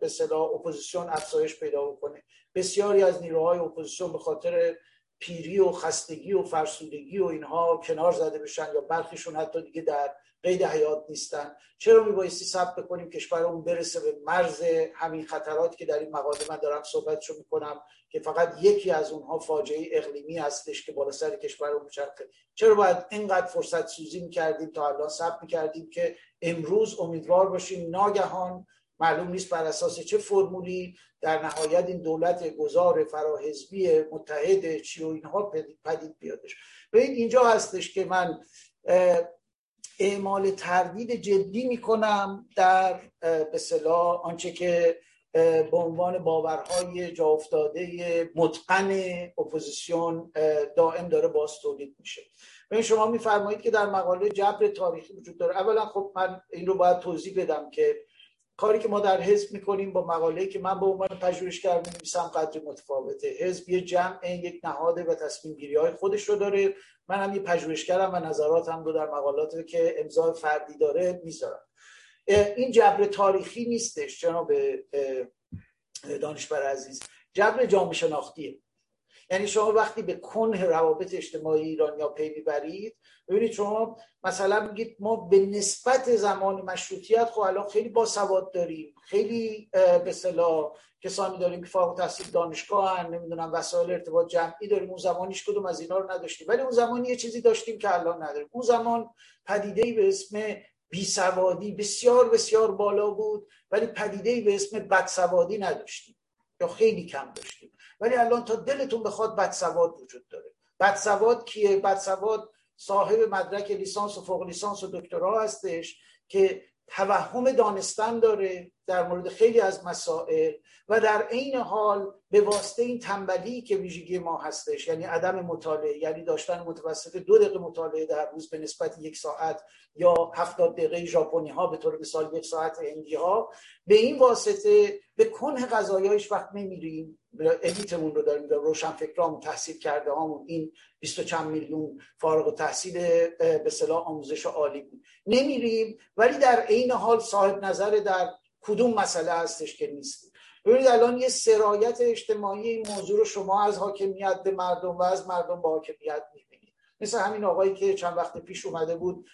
به اصطلاح اپوزیسیون افزایش پیدا بکنه؟ بسیاری از نیروهای اپوزیسیون به خاطر پیری و خستگی و فرسودگی و اینها کنار زده بشن یا برخیشون حتی دیگه در قید حیات نیستن. چرا میبایستی صبر بکنیم کشورمون برسه به مرز همین خطراتی که در این مقاله من دارم صحبتشو می‌کنم که فقط یکی از اونها فاجعه اقلیمی هستش که بالا سر کشورمون میچرخه. چرا باید اینقدر فرصت سوزی می‌کردیم تا الان ثبت می‌کردیم که امروز امیدوار باشیم ناگهان معلوم نیست بر اساس چه فرمولی در نهایت این دولت گذار فراحزبی متحد چی و اینها پدید بیادش. به اینجا هستش که من اعمال تردید جدی می‌کنم در به آنچه که به عنوان باورهای جا افتاده متقن اپوزیسیون دائم داره باز تولید میشه. ببین شما میفرمایید که در مقاله جبر تاریخی وجود داره. اولا خب من این رو باید توضیح بدم که کاری که ما در حزب می‌کنیم با مقاله که من به عنوان پژوهشگر می‌نویسم قدری متفاوته. حزب یه جمع یک نهاده و تصمیم گیری های خودش رو داره. من هم یه پژوهشگرم و نظراتم رو در مقالاتی که امضای فردی داره می‌ذارم. این جبر تاریخی نیستش جناب دانشبر عزیز. جبر جامعه شناختیه یعنی شما وقتی به کنه روابط اجتماعی ایران یا پی می‌برید ببینید شما مثلا میگید ما به نسبت زمان مشروطیت خب الان خیلی باسواد داریم خیلی به صلاح کسانی داریم که فارغ التحصیل دانشگاه هن نمی‌دونم وسایل ارتباط جمعی داریم اون زمان کدوم از اینا رو نداشتیم. ولی اون زمان یه چیزی داشتیم که الان نداریم. اون زمان پدیده به اسم بیسوادی بسیار بسیار بالا بود ولی پدیده به اسم بدسوادی نداشتیم یا خیلی کم داشتیم. ولی الان تا دلتون بخواد بدسواد وجود داره. بدسواد کیه؟ بدسواد صاحب مدرک لیسانس و فوق لیسانس و دکترا هستش که توهم دانستن داره در مورد خیلی از مسائل و در عین حال به واسطه این تنبلی که ویژگی ما هستش یعنی عدم مطالعه یعنی داشتن متوسط دو دقیقه مطالعه در روز به نسبت یک ساعت یا هفتاد دقیقه ژاپنی ها به طور مثال یک ساعت هندی ها به این واسطه به کنه غذایایش وقت نمیریم. الیتمون رو داریم در روشن فکرامون تحصیل کرده هامون. این بیست و چند میلیون فارغ و تحصیل به صلاح آموزش عالی بود. نمیریم ولی در عین حال صاحب نظر در کدوم مسئله هستش که نیست ببینید الان یه سرایت اجتماعی این موضوع رو شما از حاکمیت به مردم و از مردم به حاکمیت می‌بینید. مثل همین آقایی که چند وقت پیش اومده بود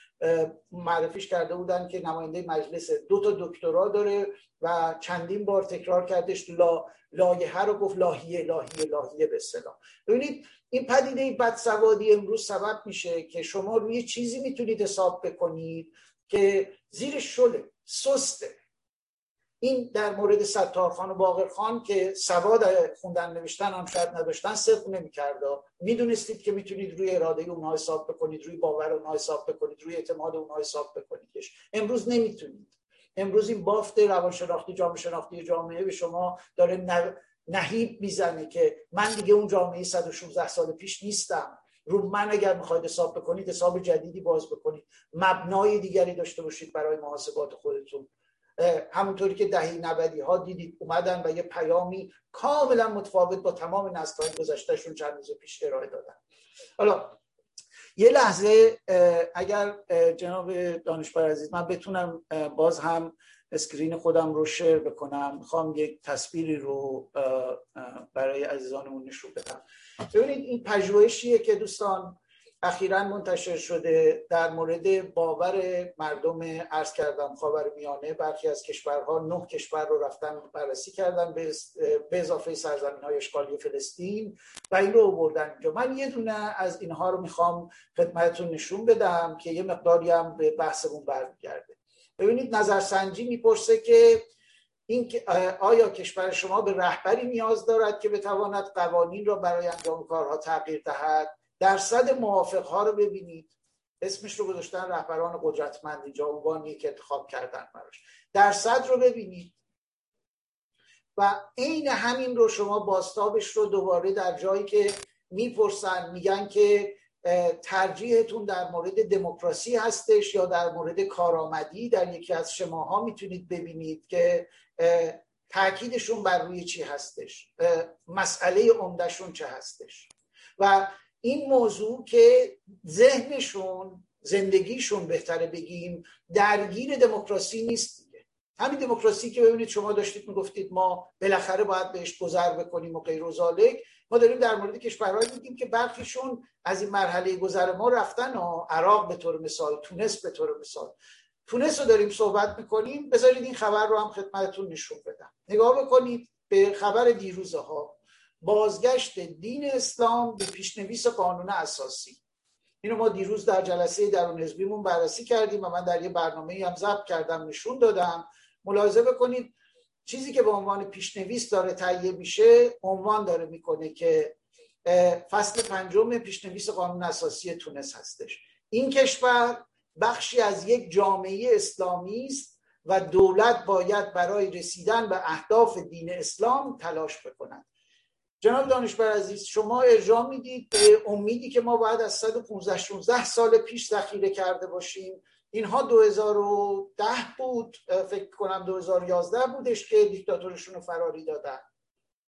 معرفیش کرده بودن که نماینده مجلس دو تا دکترا داره و چندین بار تکرار کردش لا لایه رو گفت لاهیه لاهیه لاهیه به اصطلاح ببینید این پدیده بدسوادی امروز سبب میشه که شما روی چیزی می‌تونید حساب بکنید که زیر شله سسته. این در مورد ستارخان و باقرخان که سواد خوندن نوشتن هم شاید نداشتن صدق نمی‌کرد. می‌دونستید که می‌تونید روی اراده اونها حساب بکنید روی باور اونها حساب بکنید روی اعتماد اونها حساب بکنیدش امروز نمی‌تونید. امروز این بافت روانشناختی جامعه شناختی جامعه به شما داره نهیب می‌زنه که من دیگه اون جامعه 116 سال پیش نیستم. رو من اگر می‌خواید حساب بکنید حساب جدیدی باز بکنید. مبنای دیگری داشته باشید برای محاسبات خودتون. همونطوری که دهی نودی ها دیدید اومدن و یه پیامی کاملا متفاوت با تمام نسل های گذشتهشون چند روز پیش ارائه دادن. حالا یه لحظه اگر جناب دانشبر عزیز من بتونم باز هم اسکرین خودم رو شیر بکنم. می‌خوام یک تصویری رو برای عزیزانمون نشون بدم. ببینید این پژوهشیه که دوستان اخیرا منتشر شده در مورد باور مردم عرض کردم خاور میانه برخی از کشورها نه کشور رو رفتن بررسی کردن به اضافه سرزمین های اشغالی فلسطین و این رو بردن اینجا. من یه دونه از اینها رو می‌خوام خدمتتون نشون بدم که یه مقداری هم به بحثمون برمیگرده. ببینید نظرسنجی می‌پرسه که این آیا کشور شما به رهبری نیاز دارد که بتواند قوانین را برای انجام کارها تغییر دهد؟ درصد موافق ها رو ببینید. اسمش رو گذاشتن رهبران قدرتمند اینجا عنوانی که انتخاب کردن براش. درصد رو ببینید. و عین همین رو شما باستابش رو دوباره در جایی که می‌پرسن میگن که ترجیحتون در مورد دموکراسی هستش یا در مورد کارآمدی؟ در یکی از شماها می‌تونید ببینید که تاکیدشون بر روی چی هستش؟ مسئله عمدهشون چه هستش؟ و این موضوع که ذهنشون زندگیشون بهتره بگیم درگیر دموکراسی نیست دیگه. همین دموکراسی که ببینید شما داشتید می‌گفتید ما بالاخره باید بهش گذر بکنیم و غیر و ما داریم در مورد کشورهایی میگیم که برخیشون از این مرحله گذر ما رفتن و عراق به طور مثال تونس به طور مثال. تونس رو داریم صحبت می‌کنیم. بذارید این خبر رو هم خدمتتون نشون بدم. نگاه بکنید به خبر دیروزه ها. بازگشت دین اسلام به پیشنویس قانون اساسی. اینو ما دیروز در جلسه درون حزبیمون بررسی کردیم و من در یه برنامه هم ضبط کردم نشون دادم. ملاحظه بکنید چیزی که به عنوان پیشنویس داره تهیه میشه عنوان داره می‌کنه که فصل پنجم پیشنویس قانون اساسی تونس هستش. این کشور بخشی از یک جامعه اسلامی است و دولت باید برای رسیدن به اهداف دین اسلام تلاش بکند. جناب دانشبر عزیز شما ارجاع می‌دید به امیدی که ما باید از 115 16 سال پیش ذخیره کرده باشیم. اینها 2010 بود. فکر کنم 2011 بودش که دیکتاتورشون رو فراری دادن.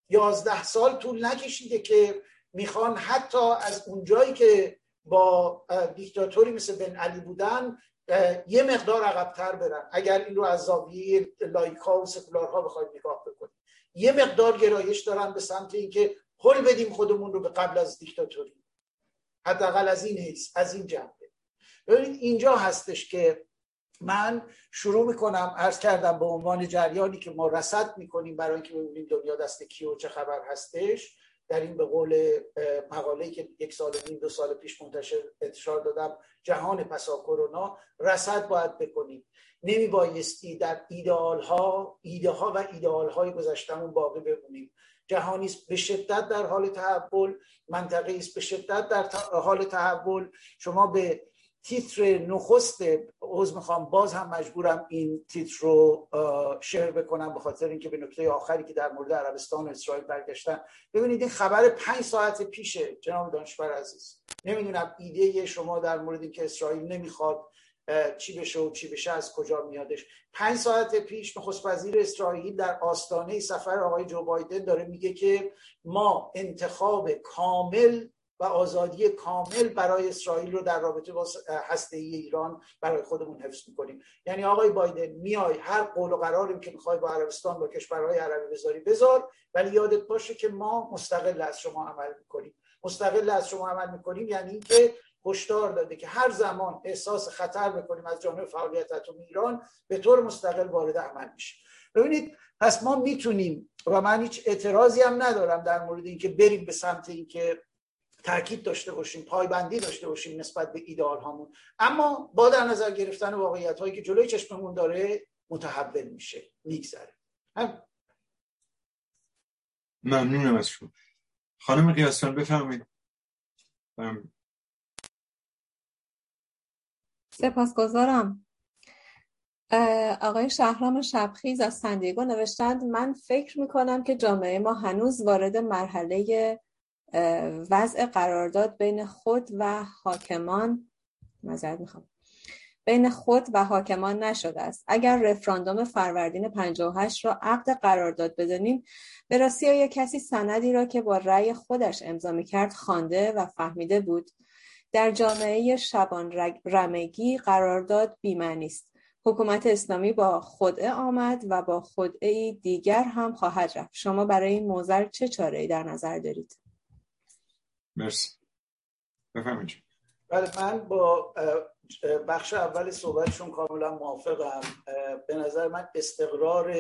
11 سال طول نکشیده که می‌خوان حتی از اونجایی که با دیکتاتوری مثل بن علی بودن یه مقدار عقبتر برن. اگر این رو از زاویه لایکا و سکولارها بخواید نگاه بکنیم یه مقدار گرایش دارن به سمت اینکه حل بدیم خودمون رو به قبل از دیکتاتوری. حداقل از این حیث از این جنبه ببینید اینجا هستش که من شروع می‌کنم عرض کردم به عنوان جریانی که ما رسد می‌کنیم برای اینکه ببینیم دنیا دست کی و چه خبر هستش. در این به قول مقاله‌ای که یک سال نیم دو سال پیش منتشر انتشار دادم جهان پسا کرونا رسد باید بکنیم. نمی بایستی در ایدئال ها ایده ها و ایدئال های گذشتمون باقی بمونیم. جهانی است به شدت در حال تحول منطقه است به شدت در حال تحول. شما به تیتر نخست عوض می‌خوام. باز هم مجبورم این تیتر رو شیر بکنم به خاطر اینکه به نکته آخری که در مورد عربستان و اسرائیل برگشتن ببینید این خبر پنج ساعت پیشه جناب دانشور عزیز. نمی‌دونم ایده شما در مورد اینکه اسرائیل نمی‌خواد چی بشه و چی بشه از کجا میادش. پنج ساعت پیش نخست وزیر اسرائیل در آستانه سفر آقای جو بایدن داره میگه که ما انتخاب کامل و آزادی کامل برای اسرائیل رو در رابطه با هسته ای ایران برای خودمون حفظ می‌کنیم. یعنی آقای بایدن میای هر قول و قراری که می‌خوای با عربستان با کشورهای عربی بذاری بذار. ولی یادت باشه که ما مستقل از شما عمل می‌کنیم. مستقل از شما عمل می‌کنیم یعنی اینکه هشدار داده که هر زمان احساس خطر بکنیم از جانب فعالیت اتمی ایران به طور مستقل وارد عمل میشه ببینید پس ما می‌تونیم و من هیچ اعتراضی هم ندارم در مورد اینکه بریم به سمت اینکه تاکید داشته باشیم پایبندی داشته باشیم نسبت به ایدئال هامون اما با در نظر گرفتن واقعیت هایی که جلوی چشممون داره متحول میشه میگذره. ممنونم از شما. خانم قیاسفن بفرمایید. سپاسگزارم. آقای شهرام شبخیز از سندیگو نوشتند من فکر می‌کنم که جامعه ما هنوز وارد مرحله وضع قرارداد بین خود و حاکمان مذارت می‌خوام بین خود و حاکمان نشده است. اگر رفراندوم فروردین 58 را عقد قرارداد بدانیم به راستی کسی سندی را که با رأی خودش امضا می‌کرد خوانده و فهمیده بود؟ در جامعه شبان رمگی قرارداد بیمعنی است. حکومت اسلامی با خدعه آمد و با خدعه دیگر هم خواهد رفت. شما برای این موزر چه چاره در نظر دارید؟ مرسی. بفهمید بله من با بخش اول صحبتشون کاملا موافقم. به نظر من استقرار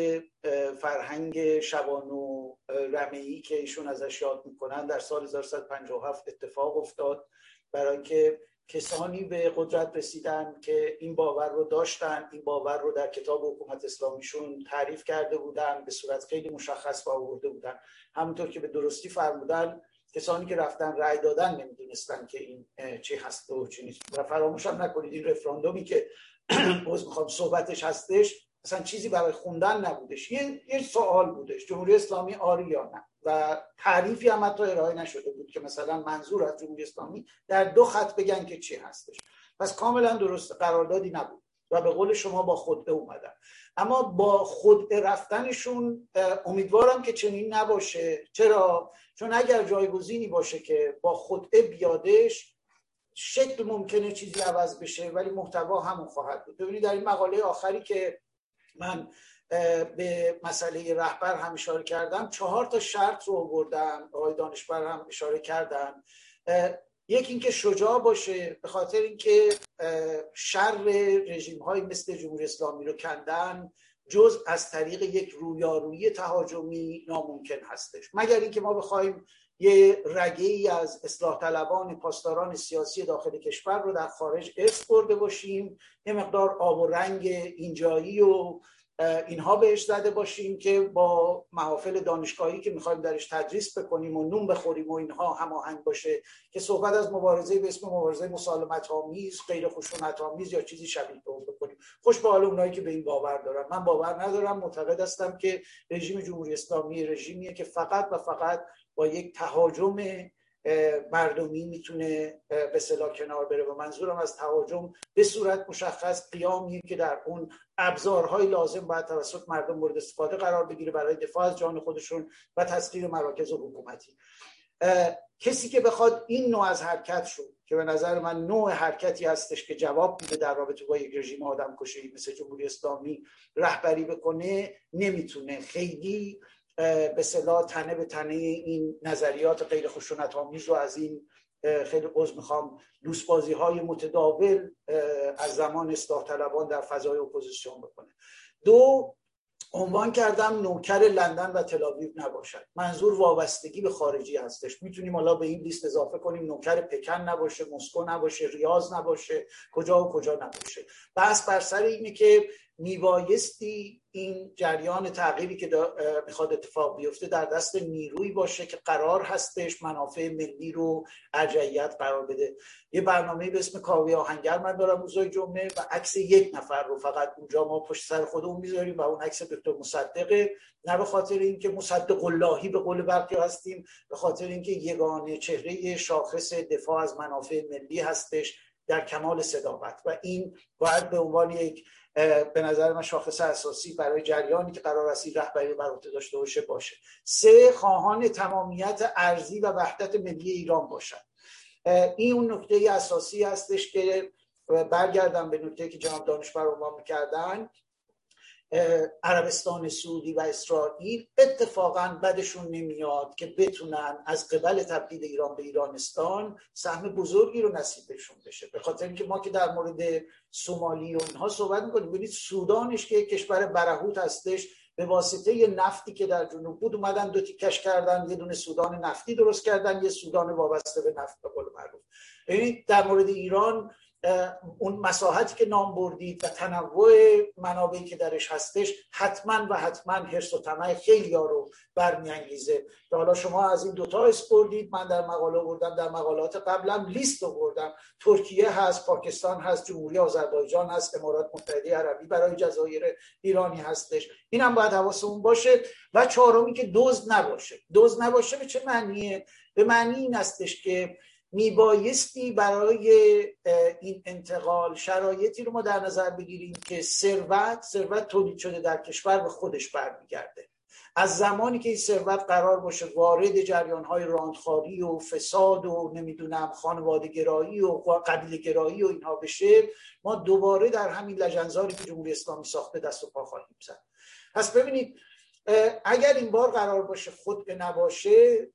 فرهنگ شبان و رمعی که ایشون ازش یاد می‌کنن در سال 1157 اتفاق افتاد. برای اینکه کسانی به قدرت رسیدن که این باور رو داشتن این باور رو در کتاب حکومت اسلامیشون تعریف کرده بودن به صورت خیلی مشخص با آورده بودن. همونطور که به درستی فرمودن کسانی که رفتن رأی دادن نمی‌دونستن که این چی هست و چی نیست. و فراموش هم نکنید این رفراندومی که باز می‌خوام صحبتش هستش اصلا چیزی برای خوندن نبودش. یه, یه سوال بودش. جمهوری اسلامی آری یا نه؟ و تعریفی هم حتی ارائه نشده بود که مثلا منظور از جمهوری اسلامی در دو خط بگن که چی هستش. پس کاملا درست قراردادی نبود و به قول شما با خود اومدن. اما با خود رفتنشون امیدوارم که چنین نباشه. چرا؟ چون اگر جایگزینی باشه که با خود بیادش شکل ممکنه چیزی عوض بشه ولی محتوا همون خواهد بود. ببینید در این مقاله آخری که من به مسئله رهبر هم اشاره کردم. چهار تا شرط رو بردم آقای دانشبر هم اشاره کردن. یکی اینکه شجاع باشه به خاطر اینکه شر رژیم های مثل جمهوری اسلامی رو کندن جز از طریق یک رویارویی تهاجمی ناممکن هستش. مگر اینکه ما بخوایم یه رگه ای از اصلاح طلبان پاسداران سیاسی داخل کشور رو در خارج ارث برده باشیم یه مقدار آب و رنگ اینجایی و اینها بهش زده باشیم که با محافل دانشگاهی که می‌خوایم درش تدریس بکنیم و نون بخوریم و اینها هماهنگ باشه که صحبت از مبارزه به اسم مبارزه مسالمت آمیز غیر خشونت آمیز یا چیزی شبیه به اون بکنیم. خوش به حال اونایی که به این باور دارن. من باور ندارم معتقد هستم که رژیم جمهوری اسلامی رژیمیه که فقط و فقط با یک تهاجم مردمی می‌تونه به صلاح کنار بره. و منظورم از تهاجم به صورت مشخص قیامی که در اون ابزارهای لازم باید توسط مردم مورد استفاده قرار بگیره برای دفاع از جان خودشون و تسخیر مراکز حکومتی. کسی که بخواد این نوع از حرکت شد که به نظر من نوع حرکتی هستش که جواب میده در رابطه با یک رژیم آدم کشی مثل جمهوری اسلامی رهبری بکنه نمی‌تونه. خیلی به اصطلاح تنه به تنه این نظریات غیر خشونت آمیز رو از این خیلی عذر می‌خوام. لوس‌بازی های متداول از زمان اصلاح طلبان در فضای اپوزیسیون بکنه. دو عنوان کردم نوکر لندن و تل‌آویو نباشد. منظور وابستگی به خارجی هستش. می‌تونیم حالا به این لیست اضافه کنیم نوکر پکن نباشه مسکو نباشه ریاض نباشه کجا و کجا نباشه. بس بر سر اینه که میبایستی این جریان تغییری که می‌خواد اتفاق بیفته در دست نیروی باشه که قرار هستش منافع ملی رو ارجعیت قرار بده. یه برنامه به اسم کاوی آهنگر من دارم روزای جمعه و عکس یک نفر رو فقط اونجا ما پشت سر خودمون می‌ذاریم و اون عکس دکتر مصدقه. نه به خاطر اینکه مصدق اللهی به قول برقی هستیم به خاطر اینکه یگانه چهره شاخص دفاع از منافع ملی هستش در کمال صداقت. و این باید به عنوان یک به نظر من شاخص اساسی برای جریانی که قرار است رهبری بر عهده داشته باشه باشه. سه خواهان تمامیت ارزی و وحدت ملی ایران باشد. این اون نکته اساسی هستش که برگردم به نکته که جناب دانشور عنوان می‌کردن. عربستان سعودی و اسرائیل اتفاقا بدشون نمیاد که بتونن از قبل تبدیل ایران به ایرانستان سهم بزرگی رو نصیبشون بشه. به خاطر اینکه ما که در مورد سومالی و اینها صحبت می‌کنیم ببینید سودانش که کشور برهوت هستش به واسطه نفتی که در جنوب بود اومدن دو تیکش کردن یه دونه سودان نفتی درست کردن یه سودان وابسته به نفت به قول معروف. یعنی در مورد ایران اون مساحتی که نام بردید و تنوع منابعی که درش هستش حتما و حتما حرس و طمع خیلی ها رو برمیانگیزه. و حالا شما از این دوتا بردید. من در مقاله بردم در مقالات قبلم لیست بردم. ترکیه هست پاکستان هست جمهوری آذربایجان هست امارات متحده عربی برای جزایر ایرانی هستش. اینم باید حواسمون باشه. و چهارمی که دوز نباشه. دوز نباشه به چه معنیه؟ به معنی این هستش که میبایستی برای این انتقال شرایطی رو ما در نظر بگیریم که ثروت ثروت تولید شده در کشور به خودش برمیگرده. از زمانی که این ثروت قرار باشه وارد جریان های راندخاری و فساد و نمی‌دونم خانواده گرایی و قبیل گرایی و اینها بشه ما دوباره در همین لجنزاری که جمهوری اسلامی ساخته دست و پا خواهیم زد. پس ببینید اگر این بار قرار باشه خود به نباشه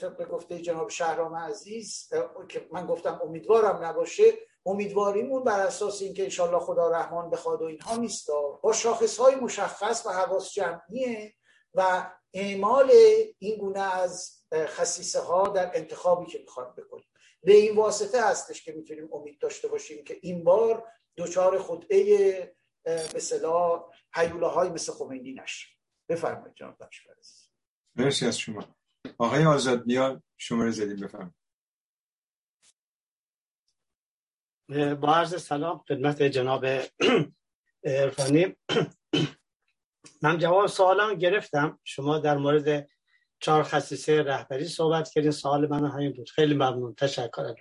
طبق گفته جناب شهرام عزیز که من گفتم امیدوارم نباشه امیدواریمون بر اساس اینکه انشالله خدا رحمان بخواد و اینها نیست. با شاخص های مشخص و حواس جمعیه و اعمال این گونه از خصیصه ها در انتخابی که می‌خواد بکنیم. به این واسطه هستش که می‌تونیم امید داشته باشیم که این بار دچار خدعه به صلاح های مثل خمینی نشیم بفرمایید جناب مرسی از شما. آقای آزاد نیا شماره زدیم بفرمایید. با عرض سلام خدمت جناب ارفانی من جواب سوالم گرفتم. شما در مورد چهار خصیصه رهبری صحبت کردین. سوال من همین بود. خیلی ممنون. تشکر از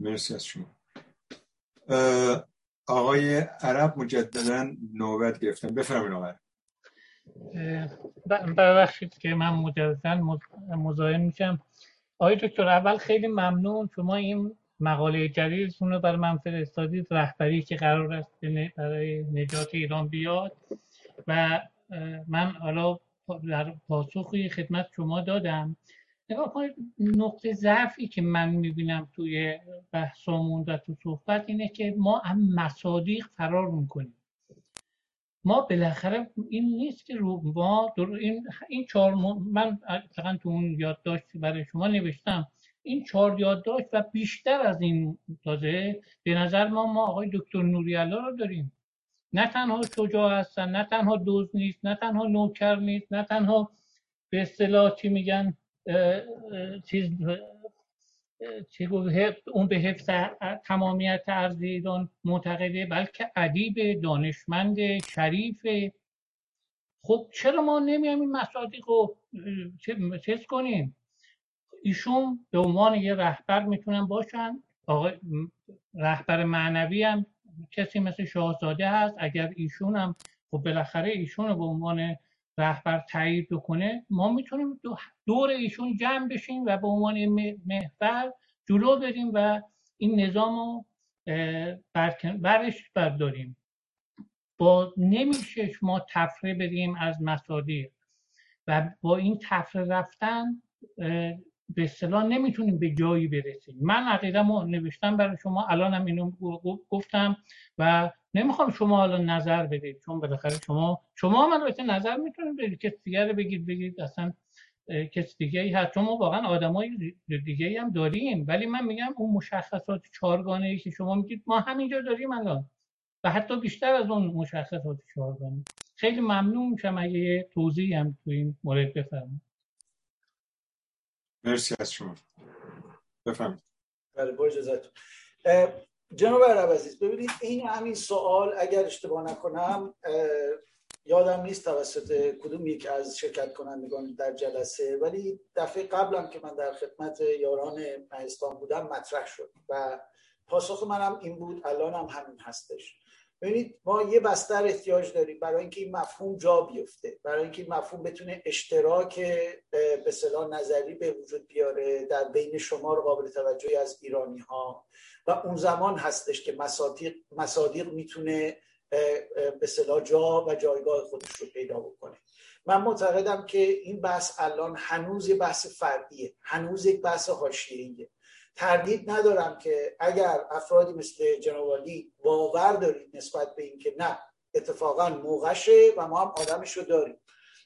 مرسی از شما. آقای عرب مجددا نوبت گرفتم بفرمایید آقای ببخشید که من مجددا مزاحم میشم. آقای دکتر اول خیلی ممنون. شما این مقاله جدیدتون رو برای من فرستادید. رهبری که قرار است برای نجات ایران بیاد. و من حالا در پاسخی خدمت شما دادم. نگاه کنید نقطه ضعفی که من می‌بینم توی بحثمون و تو صحبت اینه که ما هم مصادیق فرار می‌کنیم. ما بالاخره این نیست که رو ما این این چهار من فقط تو اون یادداشت برای شما نوشتم این چهار یادداشت و بیشتر از این تازه به نظر ما ما آقای دکتر نوری رو داریم. نه تنها شجاع هستن نه تنها دوز نیست نه تنها نوکر نیست نه تنها به اصطلاح چی میگن چیز اون به حفظ تمامیت ارض ایران معتقده بلکه ادیب دانشمند شریف. خب چرا ما نمیایم این مصادیق رو چیز کنیم؟ ایشون به عنوان یه رهبر می‌تونن باشن. آقای رهبر معنوی هم کسی مثل شاهزاده هست. اگر ایشون هم خب بالاخره ایشون رو به عنوان رهبر تایید بکنه ما می‌تونیم دور ایشون جمع بشیم و به عنوان محور جلو بریم و این نظام رو برش برداریم. با نمیشه ما تفره بریم از مصادیق و با این تفره رفتن به اصطلاح نمی‌تونیم به جایی برسیم. من عقیدم نوشتم برای شما الانم اینو گفتم و نمی‌خوام شما حالا نظر بدید چون بالاخره شما شما هم البته نظر می‌تونید بدید. کسی دیگر رو بگید بگید اصلا کسی دیگه ای هست ما واقعا آدمای دیگه ای هم داریم. ولی من میگم اون مشخصات چهارگانه ای که شما میگید ما همینجا داریم الان. و حتی بیشتر از اون مشخصات چهارگانه. خیلی ممنون میشم اگه توضیحی هم تو این مورد بفرمایید. مرسی از شما. بفرمایید. بله با اجازهتون. جناب عرب عزیز ببینید این همین سوال اگر اشتباه نکنم یادم نیست توسط کدوم یک از شرکت کنندگان در جلسه ولی دفعه قبلم که من در خدمت یاران مهستان بودم مطرح شد و پاسخ منم این بود الان هم همین هستش. ببینید ما یه بستر احتیاج داریم برای اینکه این مفهوم جا بیفته برای اینکه این مفهوم بتونه اشتراک به صلاح نظری به وجود بیاره در بین شما رو قابل توجهی از ایرانی ها و اون زمان هستش که مصادیق, مصادیق می‌تونه به صلاح جا و جایگاه خودش رو پیدا بکنه. من معتقدم که این بحث الان هنوز یه بحث فردیه هنوز یک بحث حاشیه‌ایه. تردید ندارم که اگر افرادی مثل جنابالی باور دارید نسبت به اینکه نه اتفاقا موقعشه و ما هم آدمش رو داریم.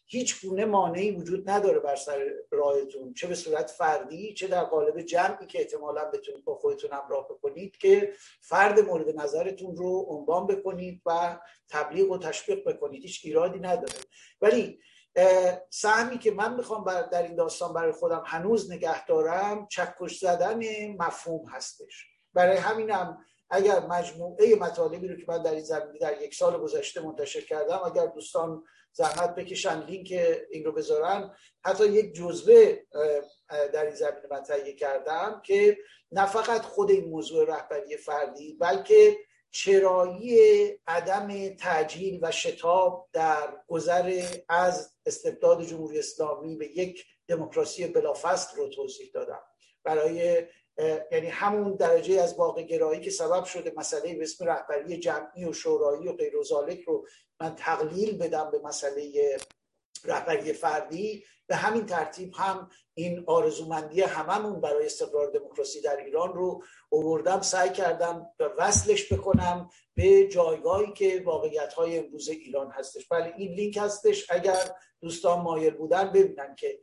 هیچ گونه مانعی وجود نداره بر سر راهتون چه به صورت فردی چه در قالب جمعی که احتمالا بتونید با خودتون همراه بکنید که فرد مورد نظرتون رو عنوان بکنید و تبلیغ و تشویق بکنید. هیچ ایرادی نداره. ولی سهمی که من می‌خوام در این داستان برای خودم هنوز نگه دارم چکش زدن مفهوم هستش. برای همینم اگر مجموعه مطالبی رو که من در این زمینی در یک سال گذشته منتشر کردم اگر دوستان زحمت بکشن لینک این رو بذارن. حتی یک جزوه در این زمینه من تهیه کردم که نه فقط خود این موضوع رهبری فردی بلکه چرایی عدم تعجیل و شتاب در گذر از استبداد جمهوری اسلامی به یک دموکراسی بلافصل رو توضیح دادم. برای یعنی همون درجه از واقع گرایی که سبب شده مسئله به اسم رهبری جمعی و شورایی و غیر رو من تقلیل بدم به مسئله رهبری فردی به همین ترتیب هم این آرزومندی هممون برای استقرار دموکراسی در ایران رو اووردم سعی کردم وصلش بکنم به جایگاهی که واقعیت های امروز ایران هستش. بله این لینک هستش. اگر دوستان مایل بودن ببینن که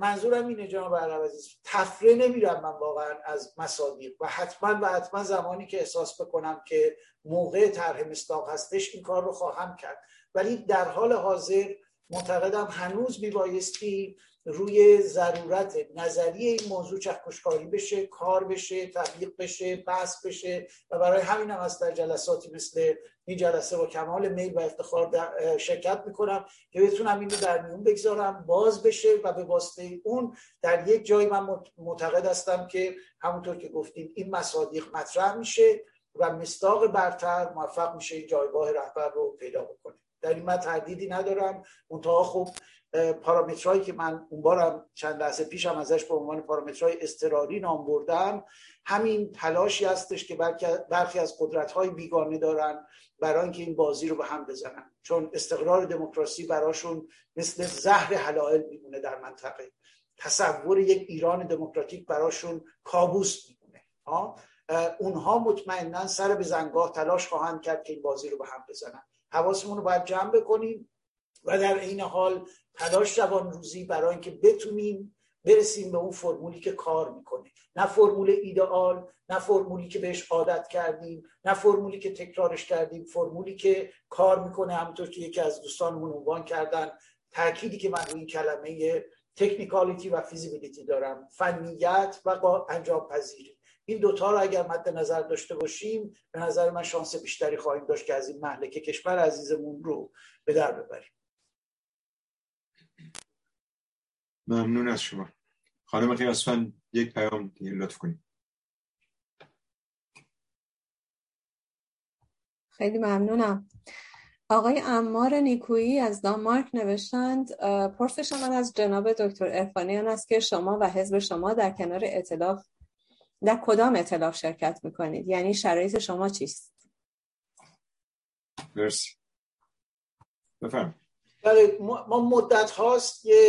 منظورم اینه جناب عزیز تفره نمیرم من واقعا از مصادیق و حتما و حتما زمانی که احساس بکنم که موقع طرح مستاق هستش این کار رو خواهم کرد. ولی در حال حاضر معتقدم هنوز میبایستی روی ضرورت نظری این موضوع چکشکاری بشه کار بشه تبلیغ بشه بحث بشه و برای همین هم از در جلساتی مثل این جلسه با کمال میل و افتخار شرکت می‌کنم که بتونم این رو در میون بگذارم باز بشه و به واسطه اون در یک جای من معتقد هستم که همونطور که گفتیم این مصادیق مطرح میشه و مستاق برتر موفق میشه این جایگاه رهبر رو پیدا بکنه. در این من تردیدی ندارم. منتها خب پارامترهایی که من اون بارم چند لحظه پیشم ازش به عنوان پارامترهای استراری نام بردم همین تلاشی هستش که برخی از قدرت های بیگانه دارن برای اینکه این بازی رو به هم بزنن. چون استقرار دموکراسی براشون مثل زهر حلائل میمونه در منطقه. تصور یک ایران دموکراتیک براشون کابوس میمونه. اونها مطمئنا سر به زنگاه تلاش خواهند کرد که این بازی رو به هم بزنن. حواسمون رو باید جمع بکنیم و در این حال تلاش جوان روزی برای اینکه بتونیم برسیم به اون فرمولی که کار می‌کنه. نه فرمول ایدئال نه فرمولی که بهش عادت کردیم نه فرمولی که تکرارش کردیم فرمولی که کار می‌کنه. همونطور که یکی از دوستانمون عنوان کردن تأکیدی که من روی کلمه تکنیکالیتی و فیزیبیلیتی دارم فنیت و با انجام پذیری. این دوتا رو اگر مد نظر داشته باشیم به نظر من شانس بیشتری خواهیم داشت که از این محلکه کشور عزیزمون رو به در ببریم. ممنون از شما. خانم قیاسفن یک پیام دیگه لطف کنید. خیلی ممنونم. آقای امار نیکویی از دانمارک نوشتند پرسش من از جناب دکتر ارفانیان است که شما و حزب شما در کنار اطلاف در کدام اطلاف شرکت می‌کنید؟ یعنی شرایط شما چیست؟ مرسی. بفرم بله ما مدت هاست یه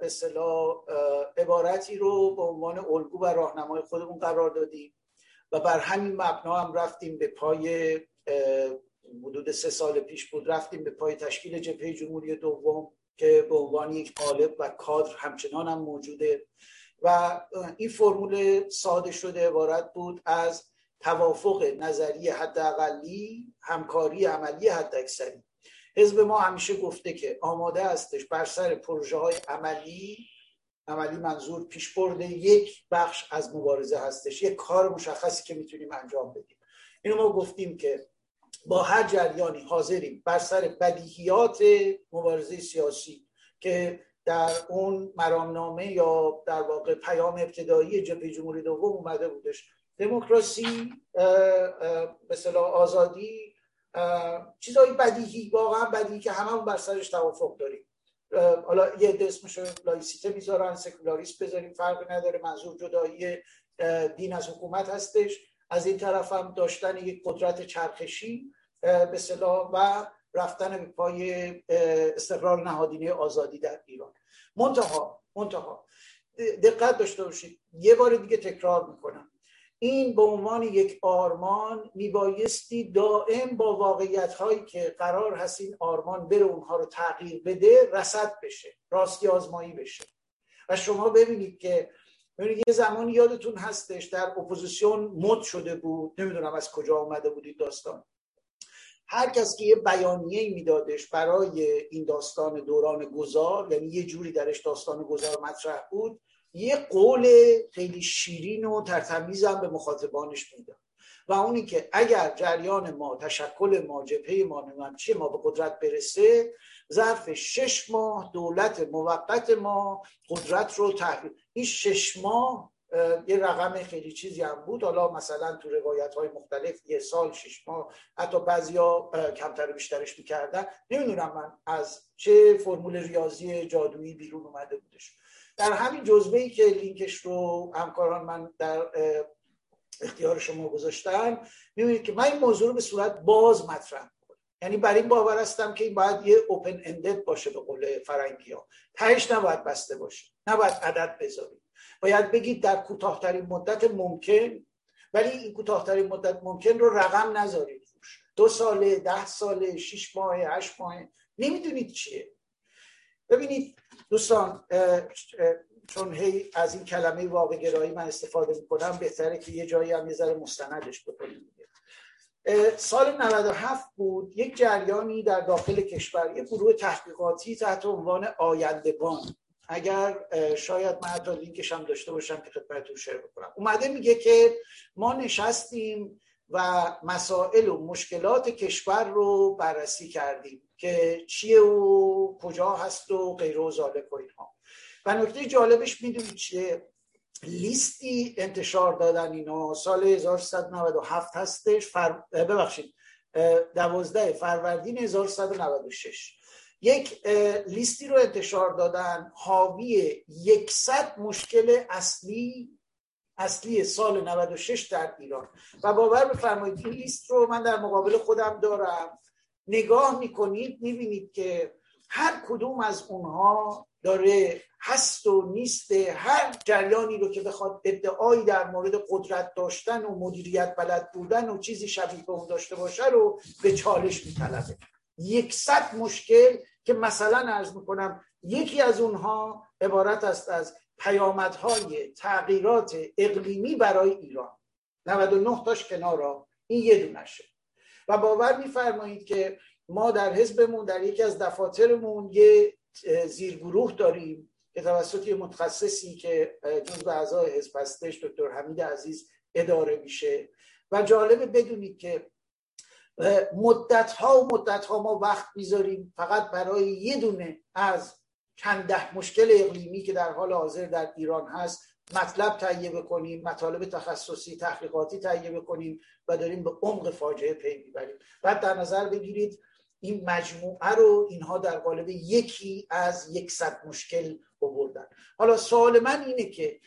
به صلاح عبارتی رو به عنوان الگو و راهنمای خودمون قرار دادیم و بر همین مبنا هم رفتیم به پای حدود سه سال پیش بود رفتیم به پای تشکیل جبهه جمهوری دوم که به عنوان یک قالب و کادر همچنان هم موجوده. و این فرمول ساده شده عبارت بود از توافق نظری حداقلی همکاری عملی حداکثری. حزب ما همیشه گفته که آماده هستش بر سر پروژه های عملی عملی منظور پیش برده یک بخش از مبارزه هستش یک کار مشخصی که می‌تونیم انجام بدیم. اینو ما گفتیم که با هر جریانی حاضریم بر سر بدیهیات مبارزه سیاسی که در اون مرامنامه یا در واقع پیام ابتدایی جبهه جمهوری دوم اومده بودش. دموکراسی به آزادی چیزایی بدیهی واقعا بدیهی که هممون بر سرش توافق داریم. حالا یه عده اسمشو لایسیته می‌ذارن سکولاریست بذاریم فرقی نداره منظور جدایی دین از حکومت هستش. از این طرف هم داشتن یک قدرت چرخشی به و رفتن پای استقرار نهادینه آزادی در ایران. منتها منتها دقت داشته باشید. یه بار دیگه تکرار می‌کنم. این به عنوان یک آرمان میبایستی دائم با واقعیت هایی که قرار هست این آرمان بره اونها رو تغییر بده رسد بشه راستی آزمایی بشه. و شما ببینید که ببینید یه زمانی یادتون هستش در اپوزیسیون مد شده بود. نمی‌دونم از کجا آمده بودید داستان. هر کس که یه بیانیه میدادش برای این داستان دوران گذار یعنی یه جوری درش داستان گذار مطرح بود یه قول خیلی شیرین و ترتمیزم به مخاطبانش می‌داد. و اونی که اگر جریان ما تشکل ما جبهه ما چیه ما به قدرت برسه ظرف شش ماه دولت موقت ما قدرت رو تحویل این شش ماه یه رقم خیلی چیزی هم بود. حالا مثلا تو روایت های مختلف یه سال شش ماه حتی ها کمتر بیشترش می‌کردن. نمی‌دونم من از چه فرمول ریاضی جادویی بیرون اومده بودش. در همین جزبه ای که لینکش رو همکاران من در اختیار شما گذاشتم می‌بینید که من این موضوع رو به صورت باز مطرح یعنی بر این باور هستم که این باید یه اوپن اندد باشه به قول فرنگی ها تهش نباید بسته باشه. نباید عدد بذاریم. باید بگید در کوتاهترین مدت ممکن ولی این کوتاهترین مدت ممکن رو رقم نذارید. روش دو ساله ده ساله شیش ماه هشت ماه نمی‌دونید چیه. ببینید دوستان چون هی از این کلمه واقع گرایی من استفاده می‌کنم بهتره که یه جایی هم یه مستندش بکنیم سال 97 بود یک جریانی در داخل کشور یک گروه تحقیقاتی تحت عنوان آیندگان اگر شاید من حتی لینکش هم داشته باشم که خدمتتون شیر بکنم. اومده میگه که ما نشستیم و مسائل و مشکلات کشور رو بررسی کردیم که چیه و کجا هست و غیر و ذالک و اینها. و نکته جالبش می‌دونید چیه؟ لیستی انتشار دادن اینا سال 1397 هستش فر... ببخشید دوازده فروردین 1196 یک لیستی رو انتشار دادن. حاوی یکصد مشکل اصلی اصلی سال 96 در ایران. و باور بفرمایید این لیست رو من در مقابل خودم دارم. نگاه می‌کنید می‌بینید که هر کدوم از اونها داره هست و نیست. هر جریانی رو که بخواد ادعایی در مورد قدرت داشتن و مدیریت بلد بودن و چیزی شبیه به اون داشته باشه رو به چالش میطلبه. یکصد مشکل که مثلا ارز می‌کنم یکی از اونها عبارت است از پیامدهای تغییرات اقلیمی برای ایران. 99 تاش کنارا. این یه دونشه و باور میفرمایید که ما در حزبمون در یکی از دفاترمون یه زیرگروه داریم که توسط یه متخصصی که جزو اعضای حزب هستش دکتر حمید عزیز اداره میشه. و جالبه بدونید که مدت ها و مدت ها ما وقت می‌ذاریم فقط برای یه دونه از چند ده مشکل اقلیمی که در حال حاضر در ایران هست مطلب تهیه بکنیم مطالب تخصصی تحقیقاتی تهیه بکنیم و داریم به عمق فاجعه پی می‌بریم. بعد در نظر بگیرید این مجموعه رو اینها در قالب یکی از یکصد مشکل بردن حالا سوال من اینه که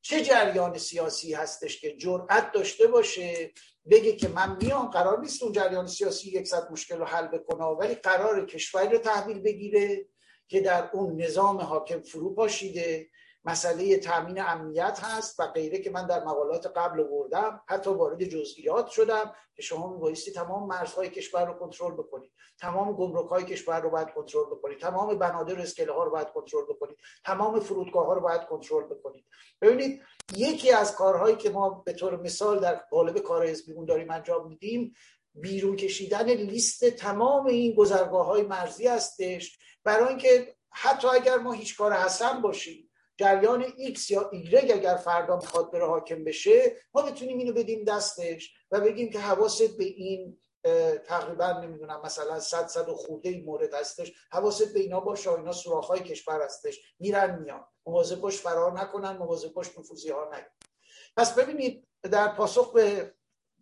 چه جریان سیاسی هستش که جرأت داشته باشه بگه که من میام قرار نیست اون جریان سیاسی یکصد مشکل رو حل بکنه ولی قرار کشوری رو تحویل بگیره که در اون نظام حاکم فرو پاشیده. مسئله تامین امنیت هست و غیره که من در مقالات قبل بردم حتی وارد جزئیات شدم که شما میبایستی تمام مرزهای کشور رو کنترل بکنید تمام گمرک های کشور رو باید کنترل بکنید تمام بنادر اسکله ها رو باید کنترل بکنید تمام فرودگاه ها رو باید کنترل بکنید ببینید یکی از کارهایی که ما به طور مثال در قالب کار حزبیمون داریم انجام میدیم بیرون کشیدن لیست تمام این گذرگاه های مرزی هستش. برای اینکه حتی اگر ما هیچ کار حسن باشیم جریان X یا Y اگر فردا می‌خواد بره حاکم بشه ما بتونیم اینو بدیم دستش و بگیم که حواست به این تقریبا نمی‌دونم مثلا صد صد و خورده این مورد هستش. حواست به اینا باشه اینا سوراخ کشور هستش. میرن میان. مواظب باش فرار نکنن مواظب باش نفوذی ها نگن پس ببینید در پاسخ به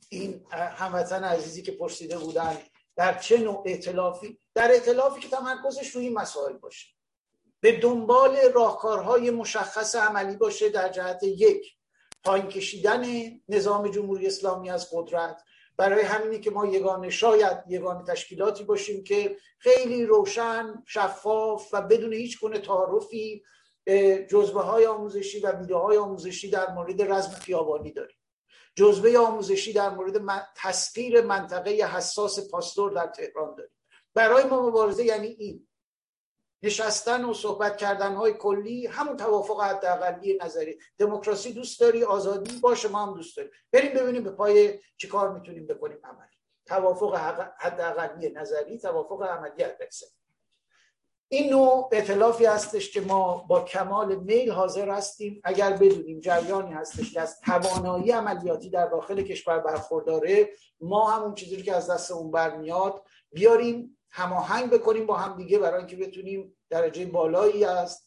این هموطن عزیزی که پرسیده بودن در چه نوع اعتلافی در اعتلافی که تمرکزش روی این مسائل باشه. به دنبال راهکارهای مشخص عملی باشه در جهت یک پایین کشیدن نظام جمهوری اسلامی از قدرت. برای همینی که ما یگانه شاید یگانه تشکیلاتی باشیم که خیلی روشن شفاف و بدون هیچ گونه تعارفی جزبه های آموزشی و ویدیو های آموزشی در مورد رزم خیابانی داریم. جزبه آموزشی در مورد تسخیر منطقه حساس پاستور در تهران داریم. برای ما مبارزه یعنی این. نشستن و صحبت کردن های کلی همون توافق حداقلی نظری. دموکراسی دوست داری آزادی باشه ما هم دوست داریم. بریم ببینیم به پای چی کار می‌تونیم بکنیم عملی توافق حداقلی نظری توافق عملی حداکثری این نوع اطلافی هستش که ما با کمال میل حاضر هستیم. اگر بدونیم جریانی هستش که از توانایی عملیاتی در داخل کشور برخورداره ما همون چیزی که از دست اون برمیاد بیاریم. هماهنگ بکنیم با هم دیگه برای اینکه بتونیم درجه بالایی از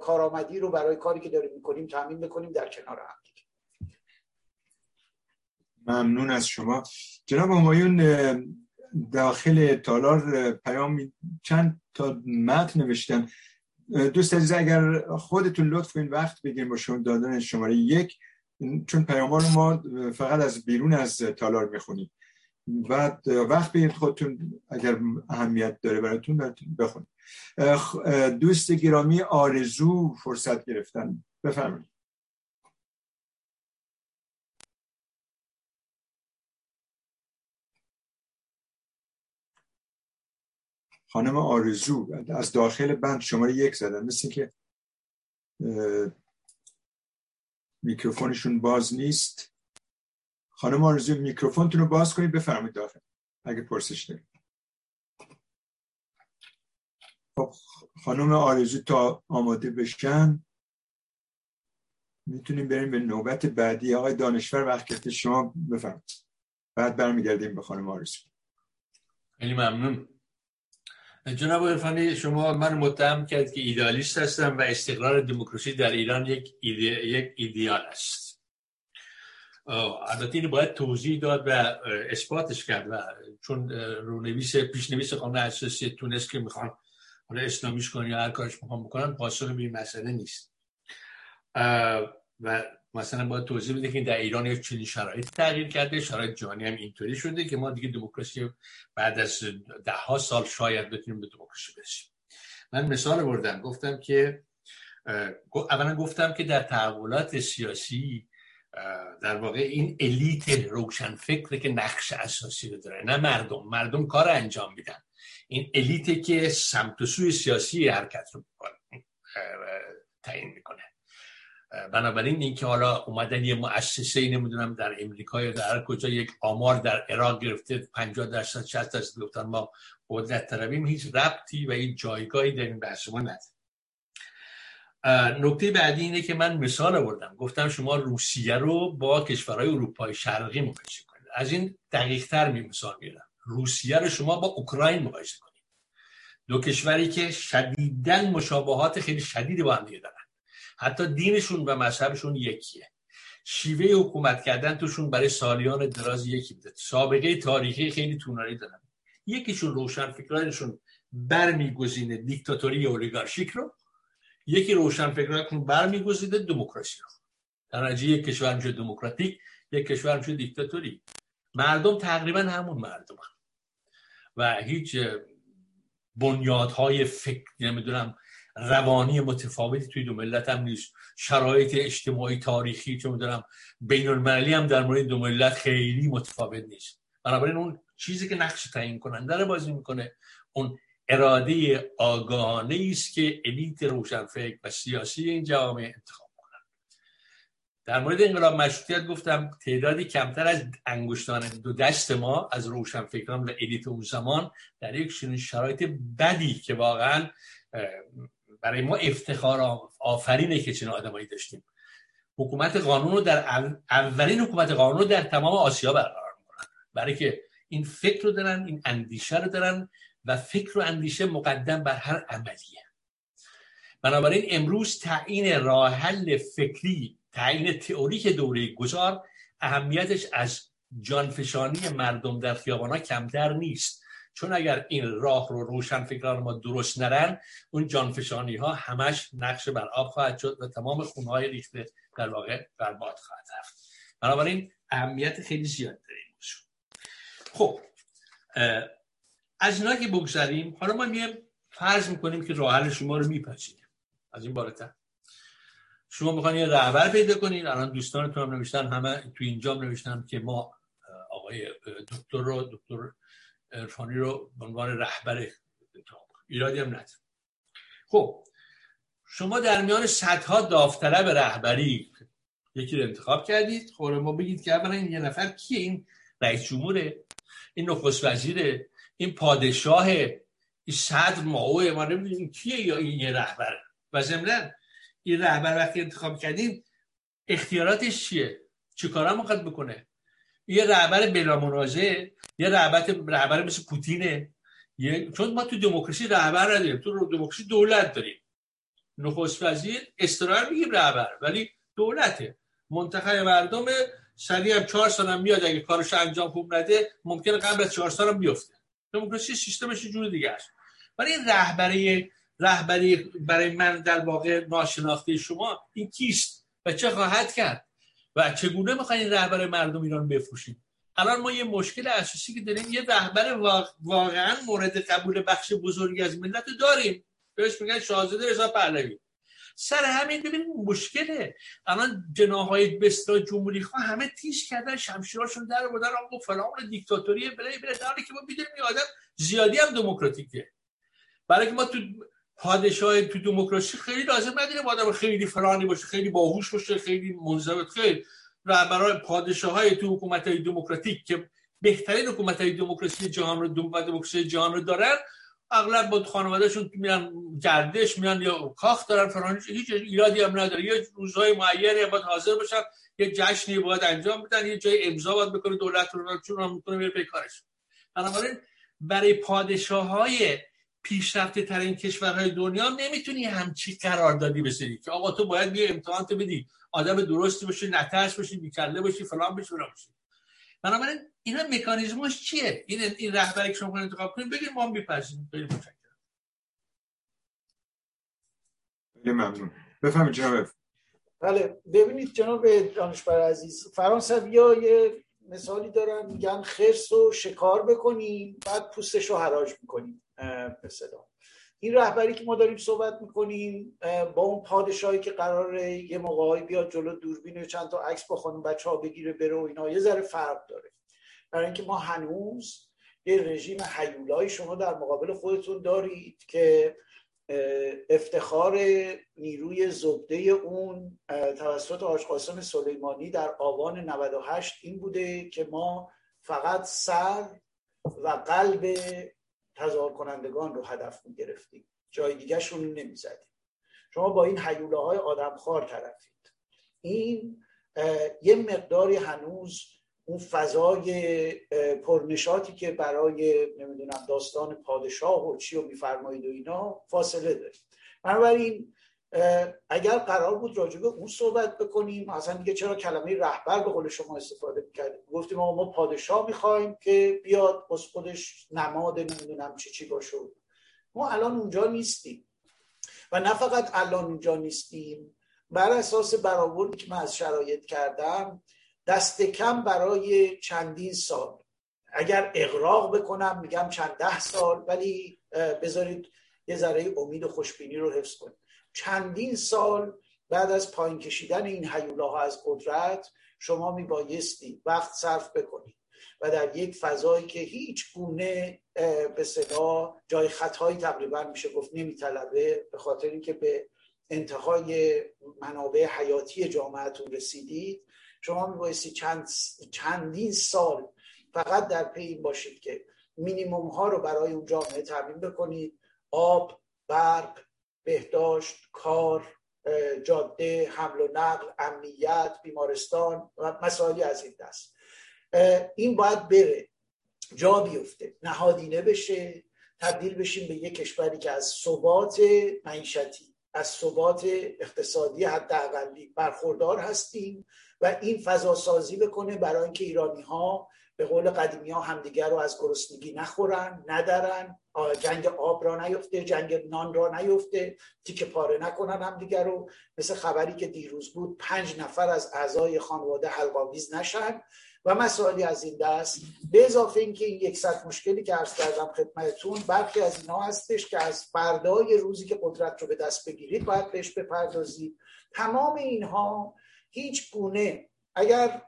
کارآمدی رو برای کاری که داریم می‌کنیم تامین بکنیم در کنار هم ممنون از شما. جناب همایون داخل تالار پیام چند تا متن نوشتن؟ دوست عزیز اگر خودتون لطف کنید وقت بگیریم با شما دادن شماره یک چون پیام رو ما فقط از بیرون از تالار می‌خونیم. بعد وقت بگید خودتون اگر اهمیت داره براتون بخونید. دوست گرامی آرزو فرصت گرفتن. بفرمایید. خانم آرزو از داخل بند شماره یک زدن. مثل که میکروفونشون باز نیست. خانم آرزو میکروفونتون رو باز کنید بفرمایید داخل. اگه پرسش دارید. خب خانم آرزو تا آماده بشن می‌تونیم بریم به نوبت بعدی. آقای دانشور وقت شما بفرمایید. بعد برمیگردیم به خانم آرزو. خیلی ممنون. جناب عرفانی شما من متهم کرد که ایدالیست هستم و استقرار دموکراسی در ایران یک, یک ایدیال است. البته این باید توضیح داد و اثباتش کرد و چون رونویس پیشنویس قانون اساسی تونست که می‌خوان حالا اسلامیش کنن یا هر کارش می‌خوان بکنن پاسخ به این مسئله نیست. و مثلا باید توضیح بده که در ایران یک چنین شرایط تغییر کرده شرایط جهانی هم اینطوری شده که ما دیگه دموکراسی بعد از ده ها سال شاید بتونیم به دموکراسی برسیم. من مثال بردم گفتم که اولا گفتم که در تحولات سیاسی در واقع این الیت روشن فکر که نقش اساسی رو داره نه مردم. مردم کار انجام میدن. این الیته که سمت و سوی سیاسی حرکت رو تعیین می‌کنه. بنابراین اینکه حالا اومدن یه مؤسسه نمی‌دونم در امریکا یا در کجا یک آمار در عراق گرفته 50 درصد 60 درصد گفتن ما قدرت طلبیم هیچ ربطی و این جایگاهی در این بحث ما نداره. نکته بعدی اینه که من مثال آوردم. گفتم شما روسیه رو با کشورهای اروپای شرقی مقایسه کنید. از این دقیق تر می مثال میارم. روسیه رو شما با اوکراین مقایسه کنید. دو کشوری که شدیدن مشابهات خیلی شدیدی با هم دارن. حتی دینشون و مذهبشون یکیه. شیوه حکومت کردن توشون برای سالیان دراز یکی بوده. سابقه تاریخی خیلی توناری دارن. یکیشون روشن فکرانشون برمیگزینه دیکتاتوری اولیگارشیک رو. یکی روشن فکرانشون برمیگزینه دموکراسی رو. در نتیجه یک کشور میشه دموکراتیک یک کشور میشه دیکتاتوری. مردم تقریبا همون مردم هم. و هیچ بنیادهای فکر نمی‌دونم روانی متفاوتی توی دو ملت هم نیست. شرایط اجتماعی تاریخی چون می‌دونم بین المللی هم در مورد دو ملت خیلی متفاوت نیست. بنابراین اون چیزی که نقش تعیین کننده رو بازی می‌کنه اون اراده آگاهانه است که الیت روشنفکر و سیاسی این جامعه انتخاب کنن در مورد انقلاب مشروطیت گفتم تعدادی کمتر از انگشتان دو دست ما از روشنفکران و الیت اون زمان در یک شرایط بدی که واقعا برای ما افتخار آفرینه که چنین آدمایی داشتیم. حکومت قانون رو در اولین حکومت قانون رو در تمام آسیا برقرار می‌کنن. برای که این فکر رو دارن این اندیشه رو دارن و فکر و اندیشه مقدم بر هر عملیه. بنابراین امروز تعیین راه حل فکری تعیین تئوریک دوره گذار اهمیتش از جانفشانی مردم در خیابانا کمتر نیست. چون اگر این راه رو روشن فکران ما درست نرن اون جانفشانی ها همش نقش بر آب خواهد شد و تمام خونهای ریخته در واقع برباد خواهد رفت. بنابراین اهمیت خیلی زیاد داره این خب از اینا که بگذاریم حالا ما میایم فرض می‌کنیم که راه شما رو میپذیریم. از این بالاتر. شما می‌خواین یه رهبر پیدا کنید الان دوستانتون هم نوشتن همه تو اینجا نوشتن که ما آقای دکتر رو دکتر عرفانی رو به عنوان رهبر ایرادی هم نداره خب شما در میان صدها داوطلب رهبری یکی رو انتخاب کردید. خب ما بگید که اولا یه نفر کیه؟ این رئیس جمهوره این نخست وزیره این پادشاه این صدر ماوه ما نمی‌دونیم کیه یا این یه رهبر. و ضمن این رهبر وقتی انتخاب کردیم اختیاراتش چیه؟ چیکارا می‌خواد بکنه؟ یه رهبر بلا منازعه یه رهبر رهبر مثل پوتینه. یه... چون ما تو دموکراسی رهبر نداریم تو دموکراسی دولت داریم. نخست وزیر استرار میگیم رهبر ولی دولته. منتخب مردم سریع هم چهار سال هم میاد اگه کارش انجام خوب نده ممکنه قبل از چهار سال هم بیفته. دموکراسی سیستمش جور دیگه است. این رهبری رهبری برای من در واقع ناشناخته شما این کیست و چه خواهد کرد و چگونه می‌خواین رهبر مردم ایران بفروشید؟ الان ما یه مشکل اساسی که داریم یه رهبر واقعا مورد قبول بخش بزرگی از ملت داریم. بهش میگن شاهزاده رضا پهلوی. سر همین ببینید مشکله. الان جناهای بستا جمهوری خواه همه تیز کردن شمشیراشون در بودن آقا فلان دیکتاتوری بله بله در که ما می‌دونیم آدم زیادی هم دموکراتیکه. برای که ما تو پادشاه تو دموکراسی خیلی لازم نداریم آدم خیلی فرانی باشه خیلی باهوش باشه خیلی منضبط خیلی رهبران پادشاه های تو حکومت های دموکراتیک که بهترین حکومت های دموکراسی جهان رو دموکراسی جهان رو دارن. اغلب با خانوادهشون میرن گردش میرن یا کاخ دارن فرانی هیچ ایرادی هم نداره. یه روزهای معینی باید حاضر باشن یه جشنی باید انجام بدن یه جای امضا باید بکنه دولت رو چون هم می‌کنه میره کارش. بنابراین برای پادشاه های پیشرفته ترین کشورهای دنیا نمی‌تونی همچی قراردادی بسیدی که آقا تو باید یه امتحان بدی. آدم درستی باشی نترس باشی بیکله باشی فلان باشی فلان بنابراین اینا مکانیزمش چیه؟ این این رهبری که شما انتخاب کنید بگید ما هم بپذیریم خیلی متشکرم. خیلی ممنون. بفهمید جناب. بله ببینید جناب دانشور عزیز فرانسوی ها یه مثالی دارن میگن خرس رو شکار بکنیم بعد پوستش رو حراج می‌کنیم مثلا این رهبری که ما داریم صحبت می‌کنیم با اون پادشاهی که قراره یه موقعی بیاد جلو دوربین و چند تا عکس با خانم بچه ها بگیره بره و اینا یه ذره فرق داره. برای اینکه ما هنوز یه رژیم حیولایی شما در مقابل خودتون دارید که افتخار نیروی زبده اون توسط آج قاسم سلیمانی در آبان 98 این بوده که ما فقط سر و قلب تظاهر کنندگان رو هدف می گرفتیم جای دیگه شون نمی‌زدیم. شما با این حیوله های آدمخوار طرفید. این یه مقداری هنوز اون فضای پرنشاتی که برای نمی‌دونم داستان پادشاه و چی و میفرمایید و اینا فاصله داریم بنابراین اگر قرار بود راجع به اون صحبت بکنیم. اصلا دیگه چرا کلمه رهبر به قول شما استفاده می‌کردیم؟ گفتیم ما پادشاه می‌خوایم که بیاد بس خودش نماد نمی‌دونم چی چی باشه. ما الان اونجا نیستیم. و نه فقط الان اونجا نیستیم بر اساس برآوردی که من از شرایط کردم دست کم برای چندین سال. اگر اقراق بکنم میگم چند ده سال ولی بذارید یه ذره امید و خوشبینی رو حفظ کنید چندین سال بعد از پایین کشیدن این حیولاها از قدرت شما میبایستی وقت صرف بکنید و در یک فضایی که هیچ گونه به صدا جای خطایی تقریبا میشه گفت نمیطلبه به خاطر اینکه به انتهای منابع حیاتی جامعتون رسیدید شما میبایستی چند چندین سال فقط در پی این باشید که مینیموم ها رو برای اون جامعه تعمین بکنید آب برق بهداشت کار جاده حمل و نقل امنیت بیمارستان و مسائلی از این دست. این باید بره. جا بیفته. نهادینه بشه تبدیل بشیم به یک کشوری که از ثبات معیشتی از ثبات اقتصادی حداقلی برخوردار هستیم و این فضا سازی بکنه برای اینکه ایرانی ها به قول قدیمی ها همدیگر رو از گرسنگی نخورن ندارن جنگ آب را نیفته جنگ نان را نیفته تیک پاره نکنن همدیگر رو. مثل خبری که دیروز بود پنج نفر از اعضای خانواده حلقاویز نشن و مسائلی از این دست. به اضافه اینکه این یکصد مشکلی که عرض کردم خدمتتون برخی از اینا هستش که از فردای روزی که قدرت رو به دست بگیرید باید بهش بپردازید. تمام اینها هیچ گونه اگر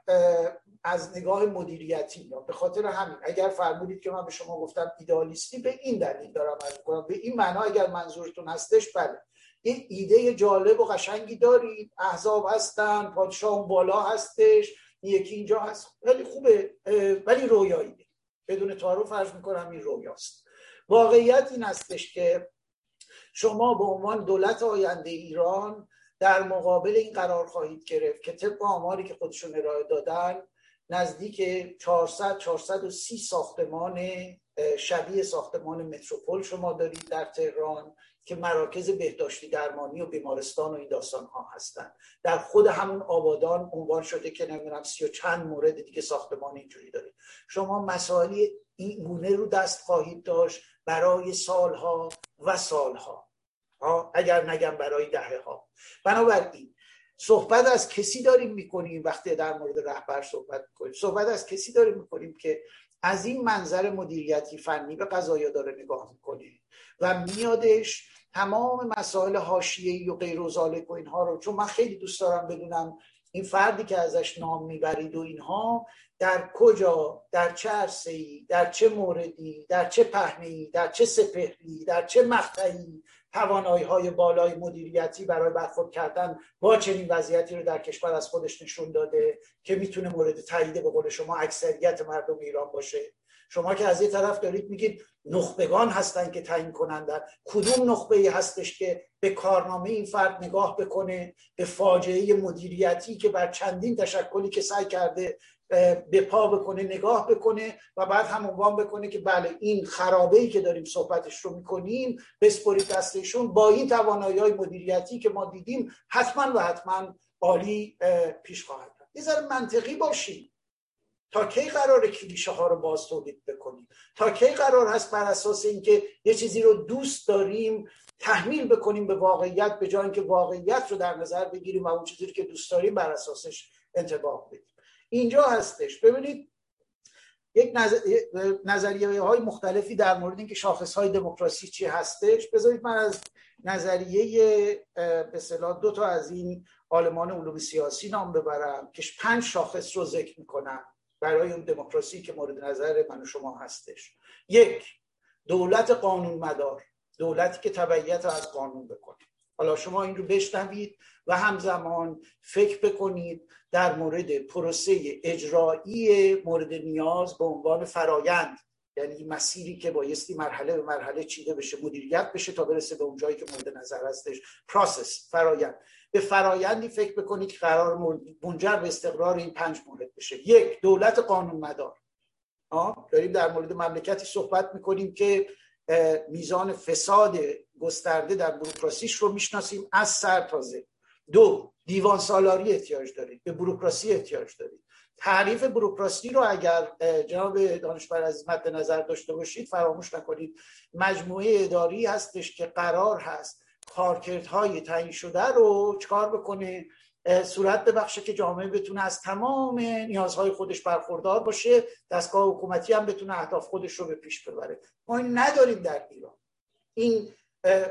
از نگاه مدیریتی یا به خاطر همین اگر فرمودید که من به شما گفتم ایدالیستی به این دلیل دارم از کنم به این معنا اگر منظورتون هستش بله. یه ایده جالب و قشنگی دارید. احزاب هستن پادشاه بالا هستش یکی اینجا هست. خیلی خوبه ولی رویایی بدون تعارف فرض می‌کنم این رویاست. واقعیت این هستش که شما به عنوان دولت آینده ایران در مقابل این قرار خواهید گرفت که طبق آماری که خودشون ارائه دادن نزدیک 400 430 ساختمان شبیه ساختمان متروپول شما دارید در تهران که مراکز بهداشتی درمانی و بیمارستان و این داستان ها هستن در خود همون آبادان عنوان شده که نمی‌دونم سی و چند مورد دیگه ساختمان اینجوری دارید. شما مسائلی این گونه رو دست خواهید داشت برای سالها و سالها. اگر نگم برای دهه ها بنابراین صحبت از کسی داریم می‌کنیم وقتی در مورد رهبر صحبت می‌کنیم. صحبت از کسی داریم می‌کنیم که از این منظر مدیریتی فنی به قضایا داره نگاه می‌کنه و میادش تمام مسائل حاشیه‌ای و غیر و و اینها رو چون من خیلی دوست دارم بدونم این فردی که ازش نام می‌برید و اینها در کجا در چه عرصه‌ای در چه موردی در چه پهنه‌ای در چه سپهری در چه مقطعی توانایی های بالای مدیریتی برای برخورد کردن با چنین وضعیتی رو در کشور از خودش نشون داده که می‌تونه مورد تایید به قول شما اکثریت مردم ایران باشه. شما که از یه طرف دارید میگید نخبگان هستن که تعیین کنندن کدوم نخبه ای هستش که به کارنامه این فرد نگاه بکنه به فاجعه مدیریتی که بر چندین تشکلی که سعی کرده به پا بکنه نگاه بکنه و بعد هم عنوان بکنه که بله این خرابه ای که داریم صحبتش رو می‌کنیم بسپرید دستشون. با این توانایی های مدیریتی که ما دیدیم حتما و حتما عالی پیش خواهد یه ذره منطقی باشیم. تا کی قرار کلیشه ها رو باز تولید بکنیم؟ تا کی قرار هست بر اساس اینکه یه چیزی رو دوست داریم تحمیل بکنیم به واقعیت به جای اینکه واقعیت رو در نظر بگیریم و اون چیزی که دوست داریم بر اساسش انتباه بدیم. اینجا هستش. ببینید یک نظریه های مختلفی در مورد اینکه شاخص های دموکراسی چی هستش. بذارید من از نظریه به صلاح دو تا از این آلمان علوم سیاسی نام ببرم که پنج شاخص رو ذکر می‌کنم برای اون دموکراسی که مورد نظر من و شما هستش. یک دولت قانون مدار دولتی که تبعیت از قانون بکنه. حالا شما این رو بشنوید و همزمان فکر بکنید در مورد پروسه اجرایی مورد نیاز به عنوان فرایند یعنی مسیری که بایستی مرحله به مرحله چیده بشه مدیریت بشه تا برسه به اونجایی که مورد نظر هستش. process فرایند. به فرایندی فکر بکنید که قرار منجر به استقرار این پنج مورد بشه. یک دولت قانون مدار داریم در مورد مملکتی صحبت می‌کنیم که میزان فساد گسترده در بروکراسیش رو می‌شناسیم. از سر تازه دو دیوان سالاری احتیاج دارید. به بروکراسی احتیاج دارید. تعریف بروکراسی رو اگر جناب دانشور از مد نظر داشته باشید فراموش نکنید. مجموعه اداری هستش که قرار هست کارکردهای تعیین شده رو چکار بکنه؟ صورت ببخشه که جامعه بتونه از تمام نیازهای خودش برخوردار باشه دستگاه حکومتی هم بتونه اهداف خودش رو به پیش ببره. ما این نداریم در ایران. این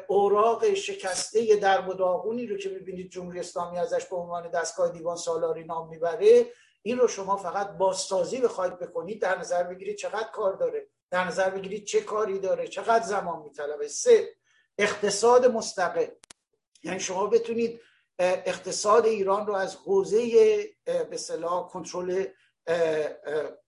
اوراق شکسته در مداغونی رو که می‌بینید جمهوری اسلامی ازش به عنوان دستگاه دیوان سالاری نام می‌بره این رو شما فقط بازسازی بخواید بکنید در نظر بگیرید چقدر کار داره در نظر بگیرید چه کاری داره چقدر زمان میطلبه. سه اقتصاد مستقل. یعنی شما بتونید اقتصاد ایران رو از حوزه به صلاح کنترل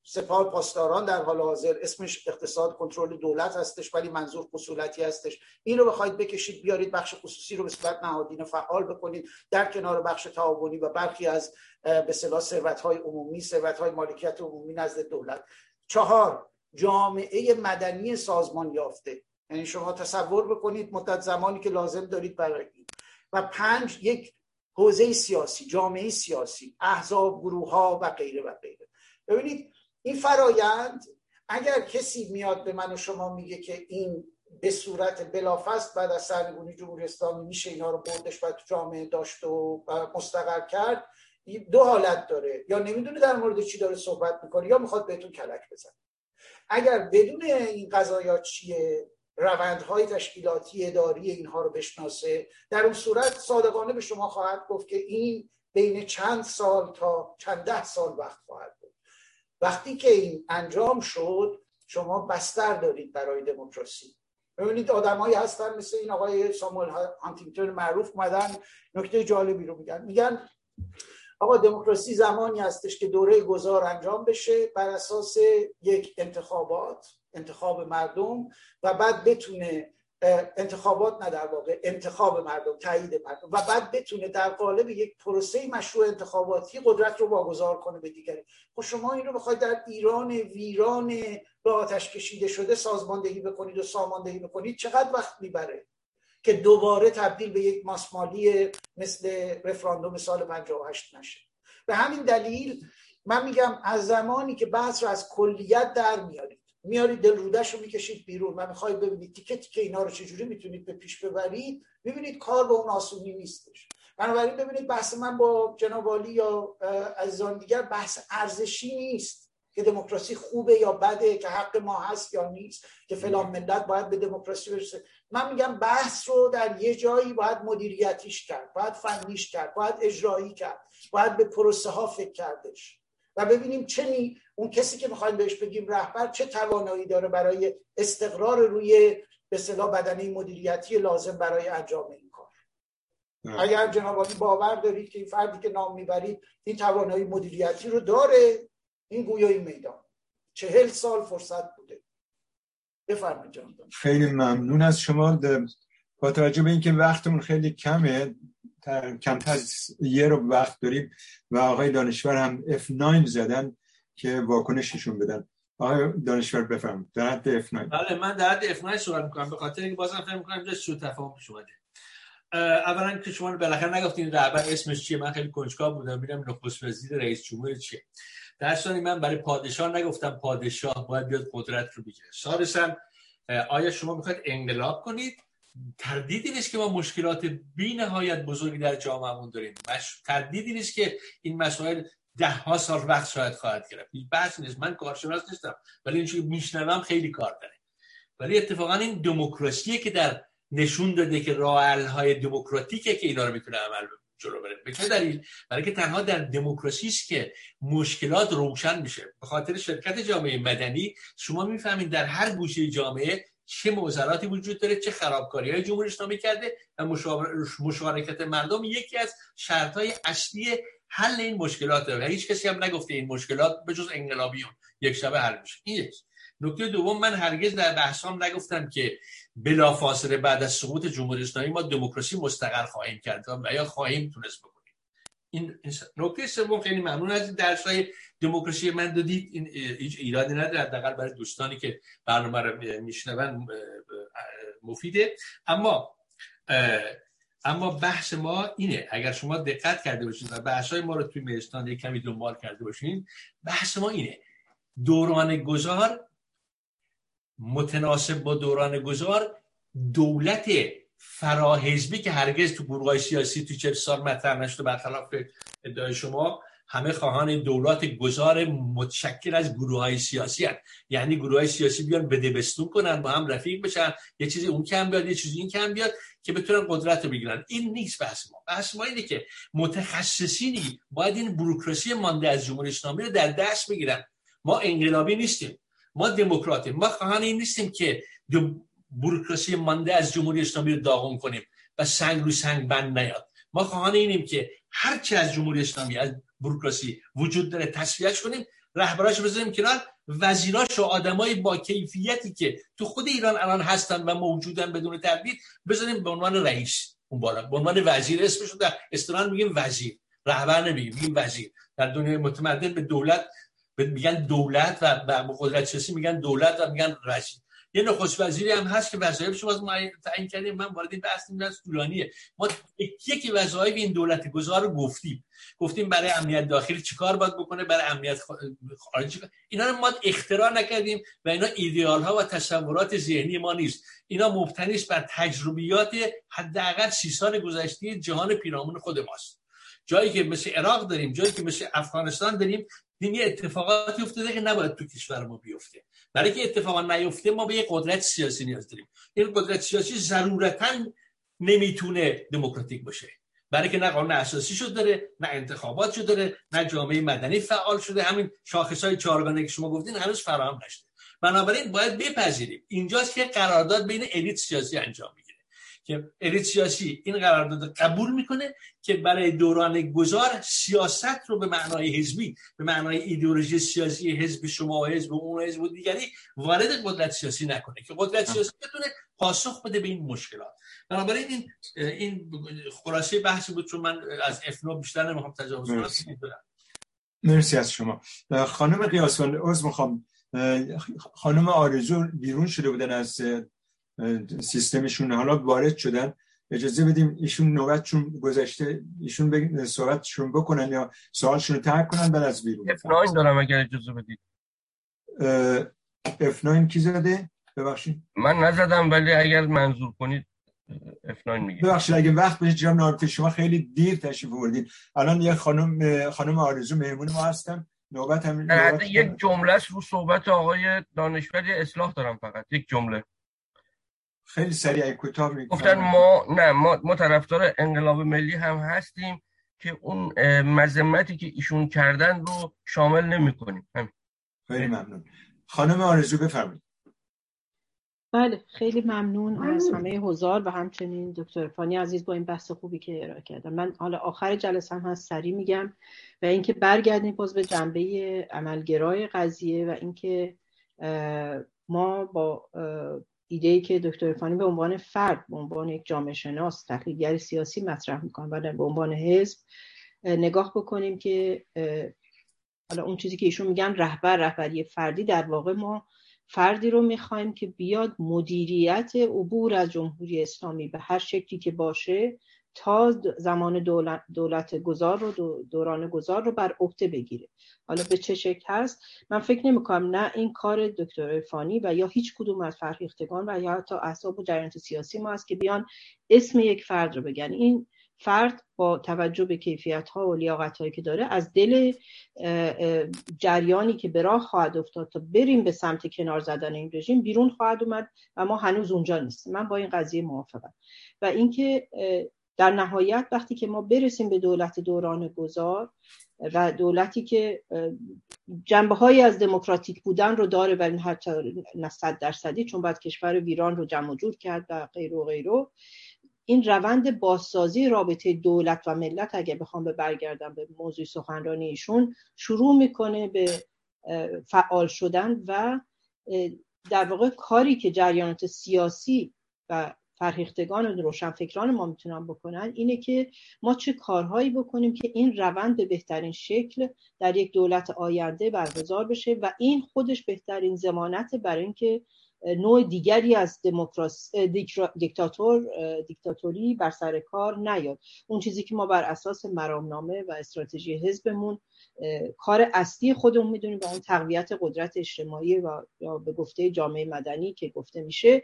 سپاه پاسداران در حال حاضر. اسمش اقتصاد کنترل دولت هستش ولی منظور خصولتی هستش. این رو بخواید بکشید بیارید بخش خصوصی رو به صورت نهادینه فعال بکنید در کنار بخش تعاونی و برخی از به صلاح ثروت های عمومی ثروت های مالکیت عمومی نزد دولت. چهار جامعه مدنی سازمان یافته. یعنی شما تصور بکنید مدت زمانی که لازم دارید برای این. و پنج یک حوزه سیاسی جامعه سیاسی احزاب گروه ها و غیره و غیره. ببینید این فرایند اگر کسی میاد به من و شما میگه که این به صورت بلافست بعد از سرنگونی جمهوری اسلامی میشه اینا رو بردش و تو جامعه داشت و مستقر کرد دو حالت داره. یا نمی‌دونه در مورد چی داره صحبت می‌کنه یا می‌خواد بهتون کلک بزن اگر بدون این قضایات چیه روندهای تشکیلاتی اداری اینها رو بشناسه. در اون صورت صادقانه به شما خواهد گفت که این بین چند سال تا چند ده سال وقت خواهد بود. وقتی که این انجام شد شما بستر دارید برای دموکراسی. ببینید آدمایی هستن مثل این آقای ساموئل هانتینگتون معروف اومدن نکته جالبی رو میگن. میگن آقا دموکراسی زمانی هستش که دوره گذار انجام بشه بر اساس یک انتخابات. انتخاب مردم و بعد بتونه انتخابات نه در واقع انتخاب مردم تایید مردم و بعد بتونه در قالب یک پروسه مشروع انتخاباتی قدرت رو واگذار کنه به دیگری. خب شما این رو بخواید در ایران ویران به آتش کشیده شده سازماندهی بکنید و ساماندهی بکنید چقدر وقت می‌بره که دوباره تبدیل به یک ماسمالی مثل رفراندوم سال 58 نشه؟ به همین دلیل من میگم از زمانی که بحث رو از کلیت در میارید میارید دل رودش رو می‌کشید بیرون. و می‌خواید ببینید تیکه تیکه اینا رو چجوری می‌تونید به پیش ببرید؟ می‌بینید کار به اون آسونی نیستش. بنابراین ببینید بحث من با جناب یا عزیزان دیگر بحث ارزشی نیست که دموکراسی خوبه یا بده که حق ما هست یا نیست که فلان ملت باید به دموکراسی برسه. من میگم بحث رو در یه جایی باید مدیریتیش کرد باید فنیش کرد باید اجرایی کرد باید به پروسه ها فکر کردش. و ببینیم چه اون کسی که می‌خوایم بهش بگیم رهبر چه توانایی داره برای استقرار روی به صلاح بدنه مدیریتی لازم برای انجام این کار. اگر جناب باور دارید که این فردی که نام می‌برید این توانایی مدیریتی رو داره این گویای میدان. چهل سال فرصت بوده. بفرمایید جناب خیلی ممنون از شما. با توجه به اینکه وقتمون خیلی کمه کمتر از یه رو وقت داریم و آقای دانشور هم F9 زدن که واکنششون بدن. آقای دانشور بفرم در حد F9 بله من در حد F9 صحبت می‌کنم. به خاطر اینکه بازم فکر می‌کنم اینجا سو تفاهم پیش اومده. اولا که شما بالاخره نگفتین رهبر اسمش چیه؟ من خیلی کنجکاو بودم. ببینم نخست وزیر رئیس جمهور چیه. در من برای پادشاه نگفتم پادشاه باید بیاد قدرت رو بگیره. سادسا آیا شما می‌خواید انقلاب کنید؟ تردیدی نیست که ما مشکلات بی نهایت بزرگی در جامعهمون داریم. مش... تردیدی نیست که این مسائل ده ها سال وقت شاید خواهد گرفت. هیچ بحث نیست. من کارشناس نیستم ولی این که میشنوم خیلی کار داره. ولی اتفاقا این دموکراسیه که در نشون داده که راه های دموکراتیکه که اینا رو می‌تونه عمل جلو بریم به چه دلیل؟ برای که تنها در دموکراسی است که مشکلات روشن میشه. به خاطر شرکت جامعه مدنی شما می‌فهمید در هر گوشه جامعه چه معضلاتی وجود داره چه خرابکاری های جمهوری اسلامی کرده و مشارکت مردم یکی از شرط های اصلی حل این مشکلات و هیچ کسی هم نگفته این مشکلات به جز انقلابیون یک شبه حل میشه. این یک. نکته دوم من هرگز در بحثام نگفتم که بلافاصله بعد از سقوط جمهوری اسلامی ما دموکراسی مستقر خواهیم کرد و یا خواهیم تونست بکنیم. این نکته سوم خیلی ممنون از درس های دموکراسی من دادید این هیچ ایرادی نداره حداقل برای دوستانی که برنامه رو میشنون مفیده. اما اما بحث ما اینه اگر شما دقت کرده باشید و بحث های ما رو توی مهستان یک کمی دنبال کرده باشین بحث ما اینه دوران گذار متناسب با دوران گذار دولت فراحزبی که هرگز تو گروه سیاسی تو چه سال مطرح نشده برخلاف ادعای شما همه خواهان دولت گذار متشکل از گروه های سیاسی هست یعنی گروه های سیاسی بیان بدبستون کنن با هم رفیق بشن. یه چیزی اون کم بیاد یه چیزی این کم بیاد که بتونن قدرت رو بگیرن. این نیست بحث ما. بحث ما اینه که متخصصینی باید این بروکراسی مانده از جمهوری اسلامی رو در دست بگیرن. ما انقلابی نیستیم. ما دموکراتیم. ما خواهان این نیستیم که بروکراسی مانده از جمهوری اسلامی رو داغون کنیم و سنگ رو سنگ بند نیاد. ما خواهان اینیم که هرچی از جمهوری اسلامی از بروکراسی وجود داره تصفیهش کنیم رهبراش بذاریم کنار وزیراش و آدمای با کیفیتی که تو خود ایران الان هستن و موجودن بدون تردید بذاریم به عنوان رئیس اون بالا. به عنوان وزیر اسمش در استران میگیم وزیر. رهبر نمیگیم میگیم وزیر. در دنیای متمدن به دولت میگن دولت و به قدرت میگن دولت و میگن رئیس یه نخست وزیری هم هست که وظایف شما از تعیین کردیم. من وارد این بحث نیستم طولانیه. ما یکی وظایف این دولت گذار رو گفتیم. گفتیم برای امنیت داخلی چیکار باید بکنه؟ برای امنیت خارجی اینا رو ما اختراع نکردیم و اینا ایدئال ها و تصورات ذهنی ما نیست. اینا مبتنی است بر تجربیات حداقل سی سال گذشته جهان پیرامون خود ماست. جایی که مثل عراق داریم جایی که مثل افغانستان داریم یه اتفاقاتی افتاده که نباید تو کشور ما بیفته. برای که اتفاقا نیفته ما به یه قدرت سیاسی نیاز داریم. این قدرت سیاسی ضرورتا نمی‌تونه دموکراتیک باشه. برای که نه قانون اساسی شد داره نه انتخابات شد داره نه جامعه مدنی فعال شده. همین شاخص های چهارگانه که شما گفتین هنوز فراهم نشده. بنابراین باید بپذیریم. اینجاست که قرارداد بین الیت سیاسی انجام که الیت سیاسی این قرارداد قبول می‌کنه که برای دوران گذار سیاست رو به معنای حزبی به معنای ایدئولوژی سیاسی حزب شما و حزب اون حزب و دیگری وارد قدرت سیاسی نکنه که قدرت سیاسی بتونه پاسخ بده به این مشکلات. بنابراین این این خلاصه بحثی بود چون من از افنا بیشتر نمی‌خوام تجاوز کنم. مرسی. از شما. خانم قیاسوان عذر می‌خوام. خانم آرزو بیرون شده بودن از سیستمشون حالا وارد شدن. اجازه بدیم ایشون نوبتشون گذشته ایشون. صحبتشون بکنن یا سوالشون رو ترک کنن بعد از بیرون. F9 دارم اگر اجازه بدید. F9 کی زده؟ ببخشید. من نزدم ولی اگر منظور کنید F9 میگه. ببخشید اگه وقت بشه جناب نارتی شما خیلی دیر تشریف آوردید الان یه خانم خانم آرزو مهمون ما هستن. نوبت نوبت یک جمله رو صحبت آقای دانشور اصلاح دارم فقط. یک جمله. خیلی سریع کوتاه میگم. گفتن ما نه ما ما طرفدار انقلاب ملی هم هستیم که اون مذمتی که ایشون کردن رو شامل نمی‌کنیم. همین. خیلی ممنون. خانم آرزو بفرمایید. بله خیلی ممنون از همه حضار و همچنین دکتر فانی عزیز با این بحث خوبی که ارائه کردم من حالا آخر جلسه هم هست سریع میگم. و اینکه برگردیم باز به جنبه عملگرای قضیه و اینکه ما با ایده که دکتر فانی به عنوان فرد به عنوان یک جامعه شناس تحلیلگر سیاسی مطرح می‌کنن و به عنوان حزب نگاه بکنیم که حالا اون چیزی که ایشون میگن رهبر رهبری فردی در واقع ما فردی رو می‌خوایم که بیاد مدیریت عبور از جمهوری اسلامی به هر شکلی که باشه تا زمان دولت, دولت گذار رو دوران گذار رو بر عهده بگیره. حالا به چه شکل هست؟ من فکر نمی کنم. نه این کار دکتر فانی و یا هیچ کدوم از فرهیختگان و یا حتی احزاب و جریانات سیاسی ما است که بیان اسم یک فرد رو بگن. این فرد با توجه به کیفیت ها و لیاقت هایی که داره از دل جریانی که به راه خواهد افتاد تا بریم به سمت کنار زدن این رژیم بیرون خواهد اومد و ما هنوز اونجا نیستیم. من با این قضیه موافقم. و اینکه در نهایت وقتی که ما برسیم به دولت دوران گذار و دولتی که جنبه های از دموکراتیک بودن رو داره ولی حتی نه صد درصدی چون باید کشور ویران رو جمع جور کرد و غیر و غیره این روند بازسازی رابطه دولت و ملت اگه بخوام به برگردم به موضوع سخنرانی ایشون شروع می‌کنه به فعال شدن و در واقع کاری که جریانات سیاسی و فرهیختگان و روشنفکران ما می‌تونن بکنن اینه که ما چه کارهایی بکنیم که این روند به بهترین شکل در یک دولت آینده برگزار بشه و این خودش بهترین زمانت برای اینکه نوع دیگری از دیکتاتور دیکتاتوری بر سر کار نیاد. اون چیزی که ما بر اساس مرامنامه و استراتژی حزبمون کار اصلی خودمون می‌دونیم و اون تقویت قدرت اجتماعی و یا به گفته جامعه مدنی که گفته میشه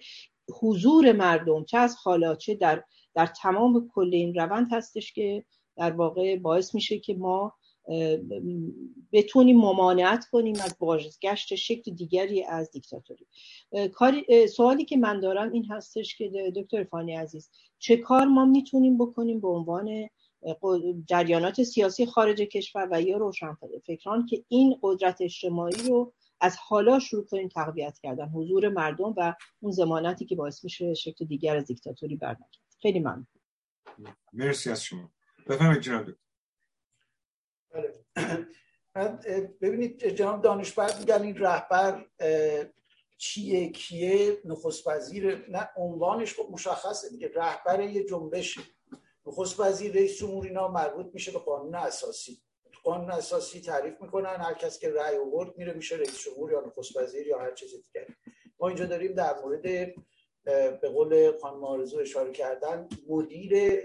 حضور مردم چه از حالا چه در در تمام کل این روند هستش که در واقع باعث میشه که ما بتونیم ممانعت کنیم از بازگشت شکل دیگری از دیکتاتوری. سوالی که من دارم این هستش که دکتر فانی عزیز چه کار ما می‌تونیم بکنیم به عنوان جریانات سیاسی خارج کشور و یا روشن فکران که این قدرت اجتماعی رو از حالا شروع کنیم تقویت کردن. حضور مردم و اون زمانتی که باعث میشه شکل دیگر از دیکتاتوری برنگرد. خیلی ممنون. مرسی از شما. بفرمایید جناب بله. ببینید جناب دانشور میگن این رهبر چیه کیه نخست وزیر نه عنوانش خب مشخصه دیگه. رهبر یه جنبش نخست وزیر رئیس جمهور اینا مربوط میشه به قانون اساسی. قانون اساسی تعریف می‌کنن هر کس که رأی آورد میره میشه رئیس جمهور یا نخست وزیر یا هر چیز دیگه. ما اینجا داریم در مورد به قول خانم آرزو اشاره کردن مدیر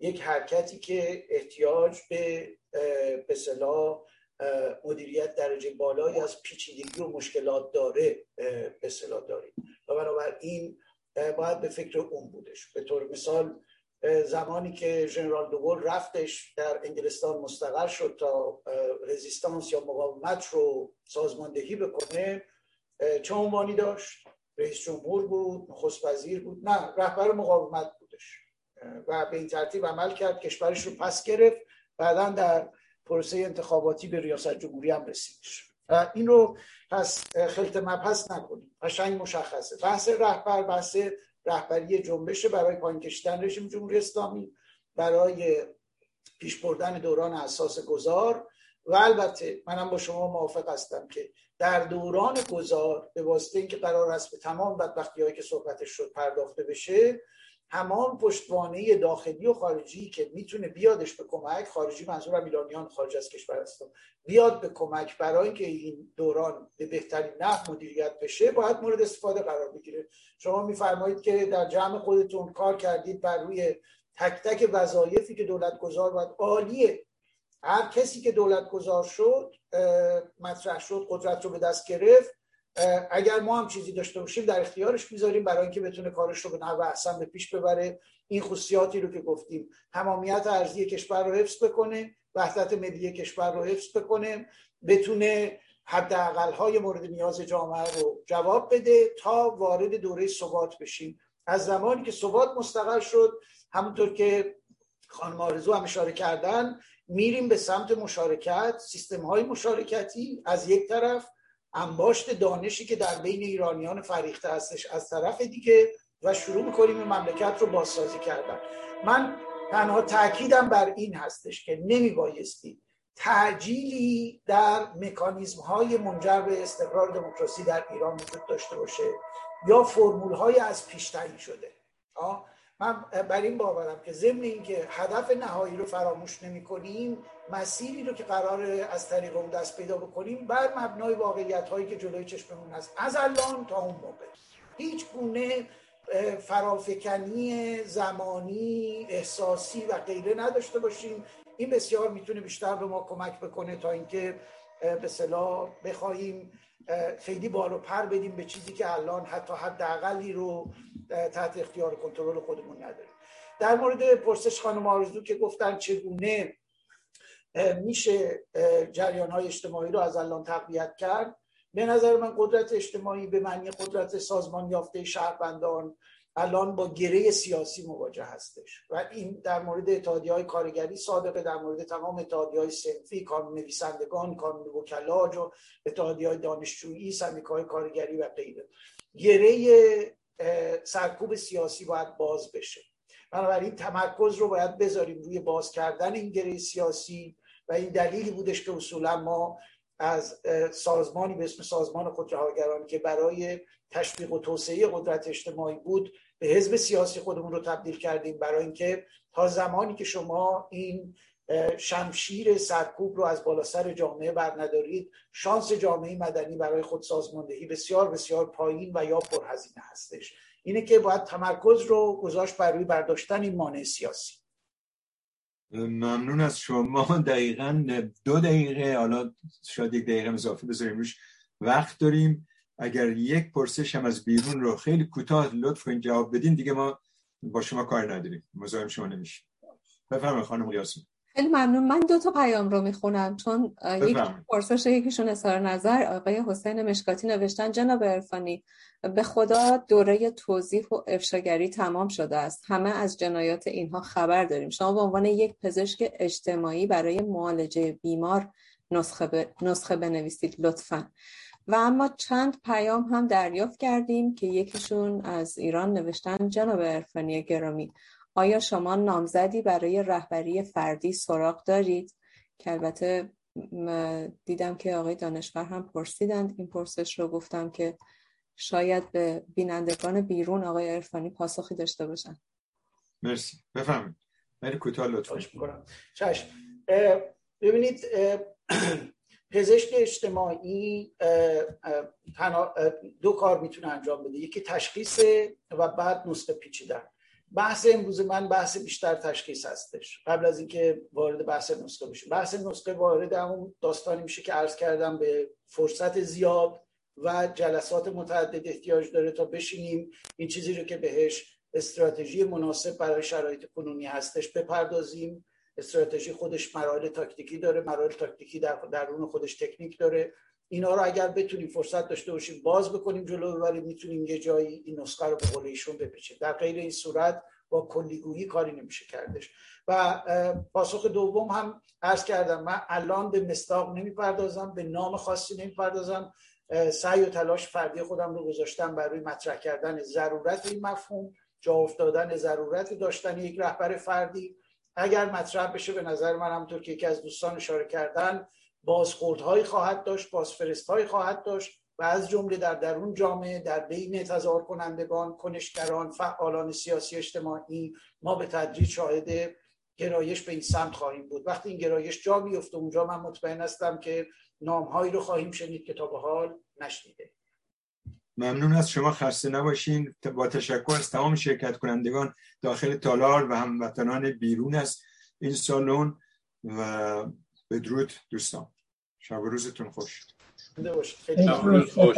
یک حرکتی که احتیاج به به مدیریت درجه بالایی از پیچیدگی و مشکلات داره به صلاح داریم. و بنابراین باید به فکر اون بودش به طور مثال زمانی که ژنرال دوگل رفتش در انگلستان مستقر شد تا رزیستانس یا مقاومت رو سازماندهی بکنه چه عنوانی داشت؟ رئیس جمهور بود نخست وزیر بود نه رهبر مقاومت بودش. و به این ترتیب عمل کرد کشورش رو پس گرفت بعدا در پروسه انتخاباتی به ریاست جمهوری هم رسیدش. این رو پس خلط مبحث نکنیم. قشنگ مشخصه. بحث رهبر بحث رهبری جنبش برای پایین کشیدن رژیم جمهوری اسلامی برای پیش بردن دوران اساس گذار. و البته منم با شما موافق هستم که در دوران گذار به واسطه اینکه قرار است به تمام بدبختی هایی که صحبتش شد پرداخته بشه همان پشتوانه داخلی و خارجی که می‌تونه بیادش به کمک خارجی منظورم ایرانیان خارج از کشور هستم بیاد به کمک برای اینکه این دوران به بهترین نحو مدیریت بشه باید مورد استفاده قرار بگیره. شما میفرمایید که در جمع خودتون کار کردید بر روی تک تک وظایفی که دولت گذار باید عالیه. هر کسی که دولت گذار شد مطرح شد قدرت رو به دست گرفت اگر ما هم چیزی داشته باشیم در اختیارش می‌ذاریم برای اینکه بتونه کارش رو به نحو احسن به پیش ببره. این خصوصیاتی رو که گفتیم تمامیت ارزی کشور رو حفظ بکنه وحدت ملی کشور رو حفظ بکنه بتونه حداقل های مورد نیاز جامعه رو جواب بده تا وارد دوره ثبات بشیم. از زمانی که ثبات مستقر شد همونطور که خانم آرزو هم اشاره کردن میریم به سمت مشارکت سیستم های مشارکتی از یک طرف انباشت دانشی که در بین ایرانیان فریخته هستش از طرف دیگه و شروع می‌کنیم این مملکت رو بازسازی کردن. من تنها تاکیدم بر این هستش که نمی بایستی تعجیلی در مکانیزم های منجر به استقرار دموکراسی در ایران وجود داشته باشه یا فرمول های از پیش شده. من بر این باورم که ضمن اینکه هدف نهایی رو فراموش نمی کنیم مسیری رو که قرار از طریق اون دست پیدا بکنیم بر مبنای واقعیت هایی که جلوی چشممون هست. از الان تا اون موقع. هیچ گونه فرافکنی زمانی احساسی و غیره نداشته باشیم. این بسیار می‌تونه بیشتر به ما کمک بکنه تا اینکه به صلاح بخواهیم خیلی بال و پر بدیم به چیزی که الان حتی حداقلی رو تحت اختیار کنترل خودمون نداریم. در مورد پرسش خانم آرزو که گفتن چگونه میشه جریان های اجتماعی رو از الان تقویت کرد به نظر من قدرت اجتماعی به معنی قدرت سازمان یافته شهروندان الان با گره سیاسی مواجه هستش. و این در مورد اتحادی های کارگری صادقه در مورد تمام اتحادی های سنفی کانون نویسندگان کانون وکلا و اتحادی های دانشجویی های کارگری و غیره. گره سرکوب سیاسی باید باز بشه. بنابراین تمرکز رو باید بذاریم روی باز کردن این گره سیاسی و این دلیلی بودش که اصولا ما از سازمانی به اسم سازمان خودرهاگران که برای تشویق و توسعه قدرت اجتماعی بود به حزب سیاسی خودمون رو تبدیل کردیم برای اینکه تا زمانی که شما این شمشیر سرکوب رو از بالا سر جامعه بر ندارید شانس جامعه مدنی برای خود سازماندهی بسیار بسیار پایین و یا پرهزینه هستش. اینه که باید تمرکز رو گذاشت برای برداشتن این مانع سیاسی. ممنون از شما. دقیقا دو دقیقه حالا شاید یک دقیقه اضافه بذاریم روش وقت داریم. اگر یک پرسش هم از بیرون رو خیلی کوتاه لطف کنید جواب بدین دیگه ما با شما کار نداریم. مزاحم شما نمیشیم. بفرمایید خانم قیاسی خیلی ممنون. من دو تا پیام رو می‌خونم چون یک پرسش یکیشون اظهار نظر. آقای حسین مشکاتی نوشتن جناب عرفانی به خدا دوره توضیح و افشاگری تمام شده است. همه از جنایات اینها خبر داریم. شما به عنوان یک پزشک اجتماعی برای معالجه بیمار نسخه, نسخه بنویسید لطفا. و اما چند پیام هم دریافت کردیم که یکیشون از ایران نوشتن جناب عرفانی گرامی آیا شما نامزدی برای رهبری فردی سراغ دارید؟ که البته دیدم که آقای دانشور هم پرسیدند. این پرسش رو گفتم که شاید به بینندگان بیرون آقای عرفانی پاسخی داشته باشن. مرسی. بفهمید من کوتاه لطفا. چشم ببینید پزشک اجتماعی دو کار می‌تونه انجام بده. یکی تشخیص و بعد نسخه پیچیدن. بحث امروز من بحث بیشتر تشخیص هستش. قبل از اینکه وارد بحث نسخه بشیم بحث نسخه وارد همون داستانی میشه که عرض کردم به فرصت زیاد و جلسات متعدد احتیاج داره تا بشینیم این چیزی رو که بهش استراتژی مناسب برای شرایط کنونی هستش بپردازیم. استراتژی خودش مراحل تاکتیکی داره مراحل تاکتیکی در درون خودش تکنیک داره. اینا رو اگر بتونیم فرصت داشته باشیم باز بکنیم جلو ببریم می‌تونیم یه جایی این نسخه رو به قول ایشون بپیچیم. در غیر این صورت با کلیگویی کاری نمیشه کردش. و پاسخ دوم هم عرض کردم. من الان به مستاق نمی‌پردازم به نام خاصی نمی‌پردازم. سعی و تلاش فردی خودم رو گذاشتم برای مطرح کردن ضرورت این مفهوم جا افتادن ضرورت داشتن یک رهبر فردی. اگر مطرح بشه به نظر من همونطور که یکی از دوستان اشاره کردن بازخوردهایی خواهد داشت بازفرستهایی خواهد داشت و از جمله در درون جامعه در بین تظاهر کنندگان کنشگران فعالان سیاسی اجتماعی ما به تدریج شاهد گرایش به این سمت خواهیم بود. وقتی این گرایش جا بیفته اونجا من مطمئن هستم که نامهایی رو خواهیم شنید که تا به حال نشنیده. ممنون از شما خسته نباشین. با تشکر از تمام شرکت کنندگان داخل تالار و هموطنان بیرون از این سالن و بدرود دوستان. شب و روزتون خوش. خیلی خوش.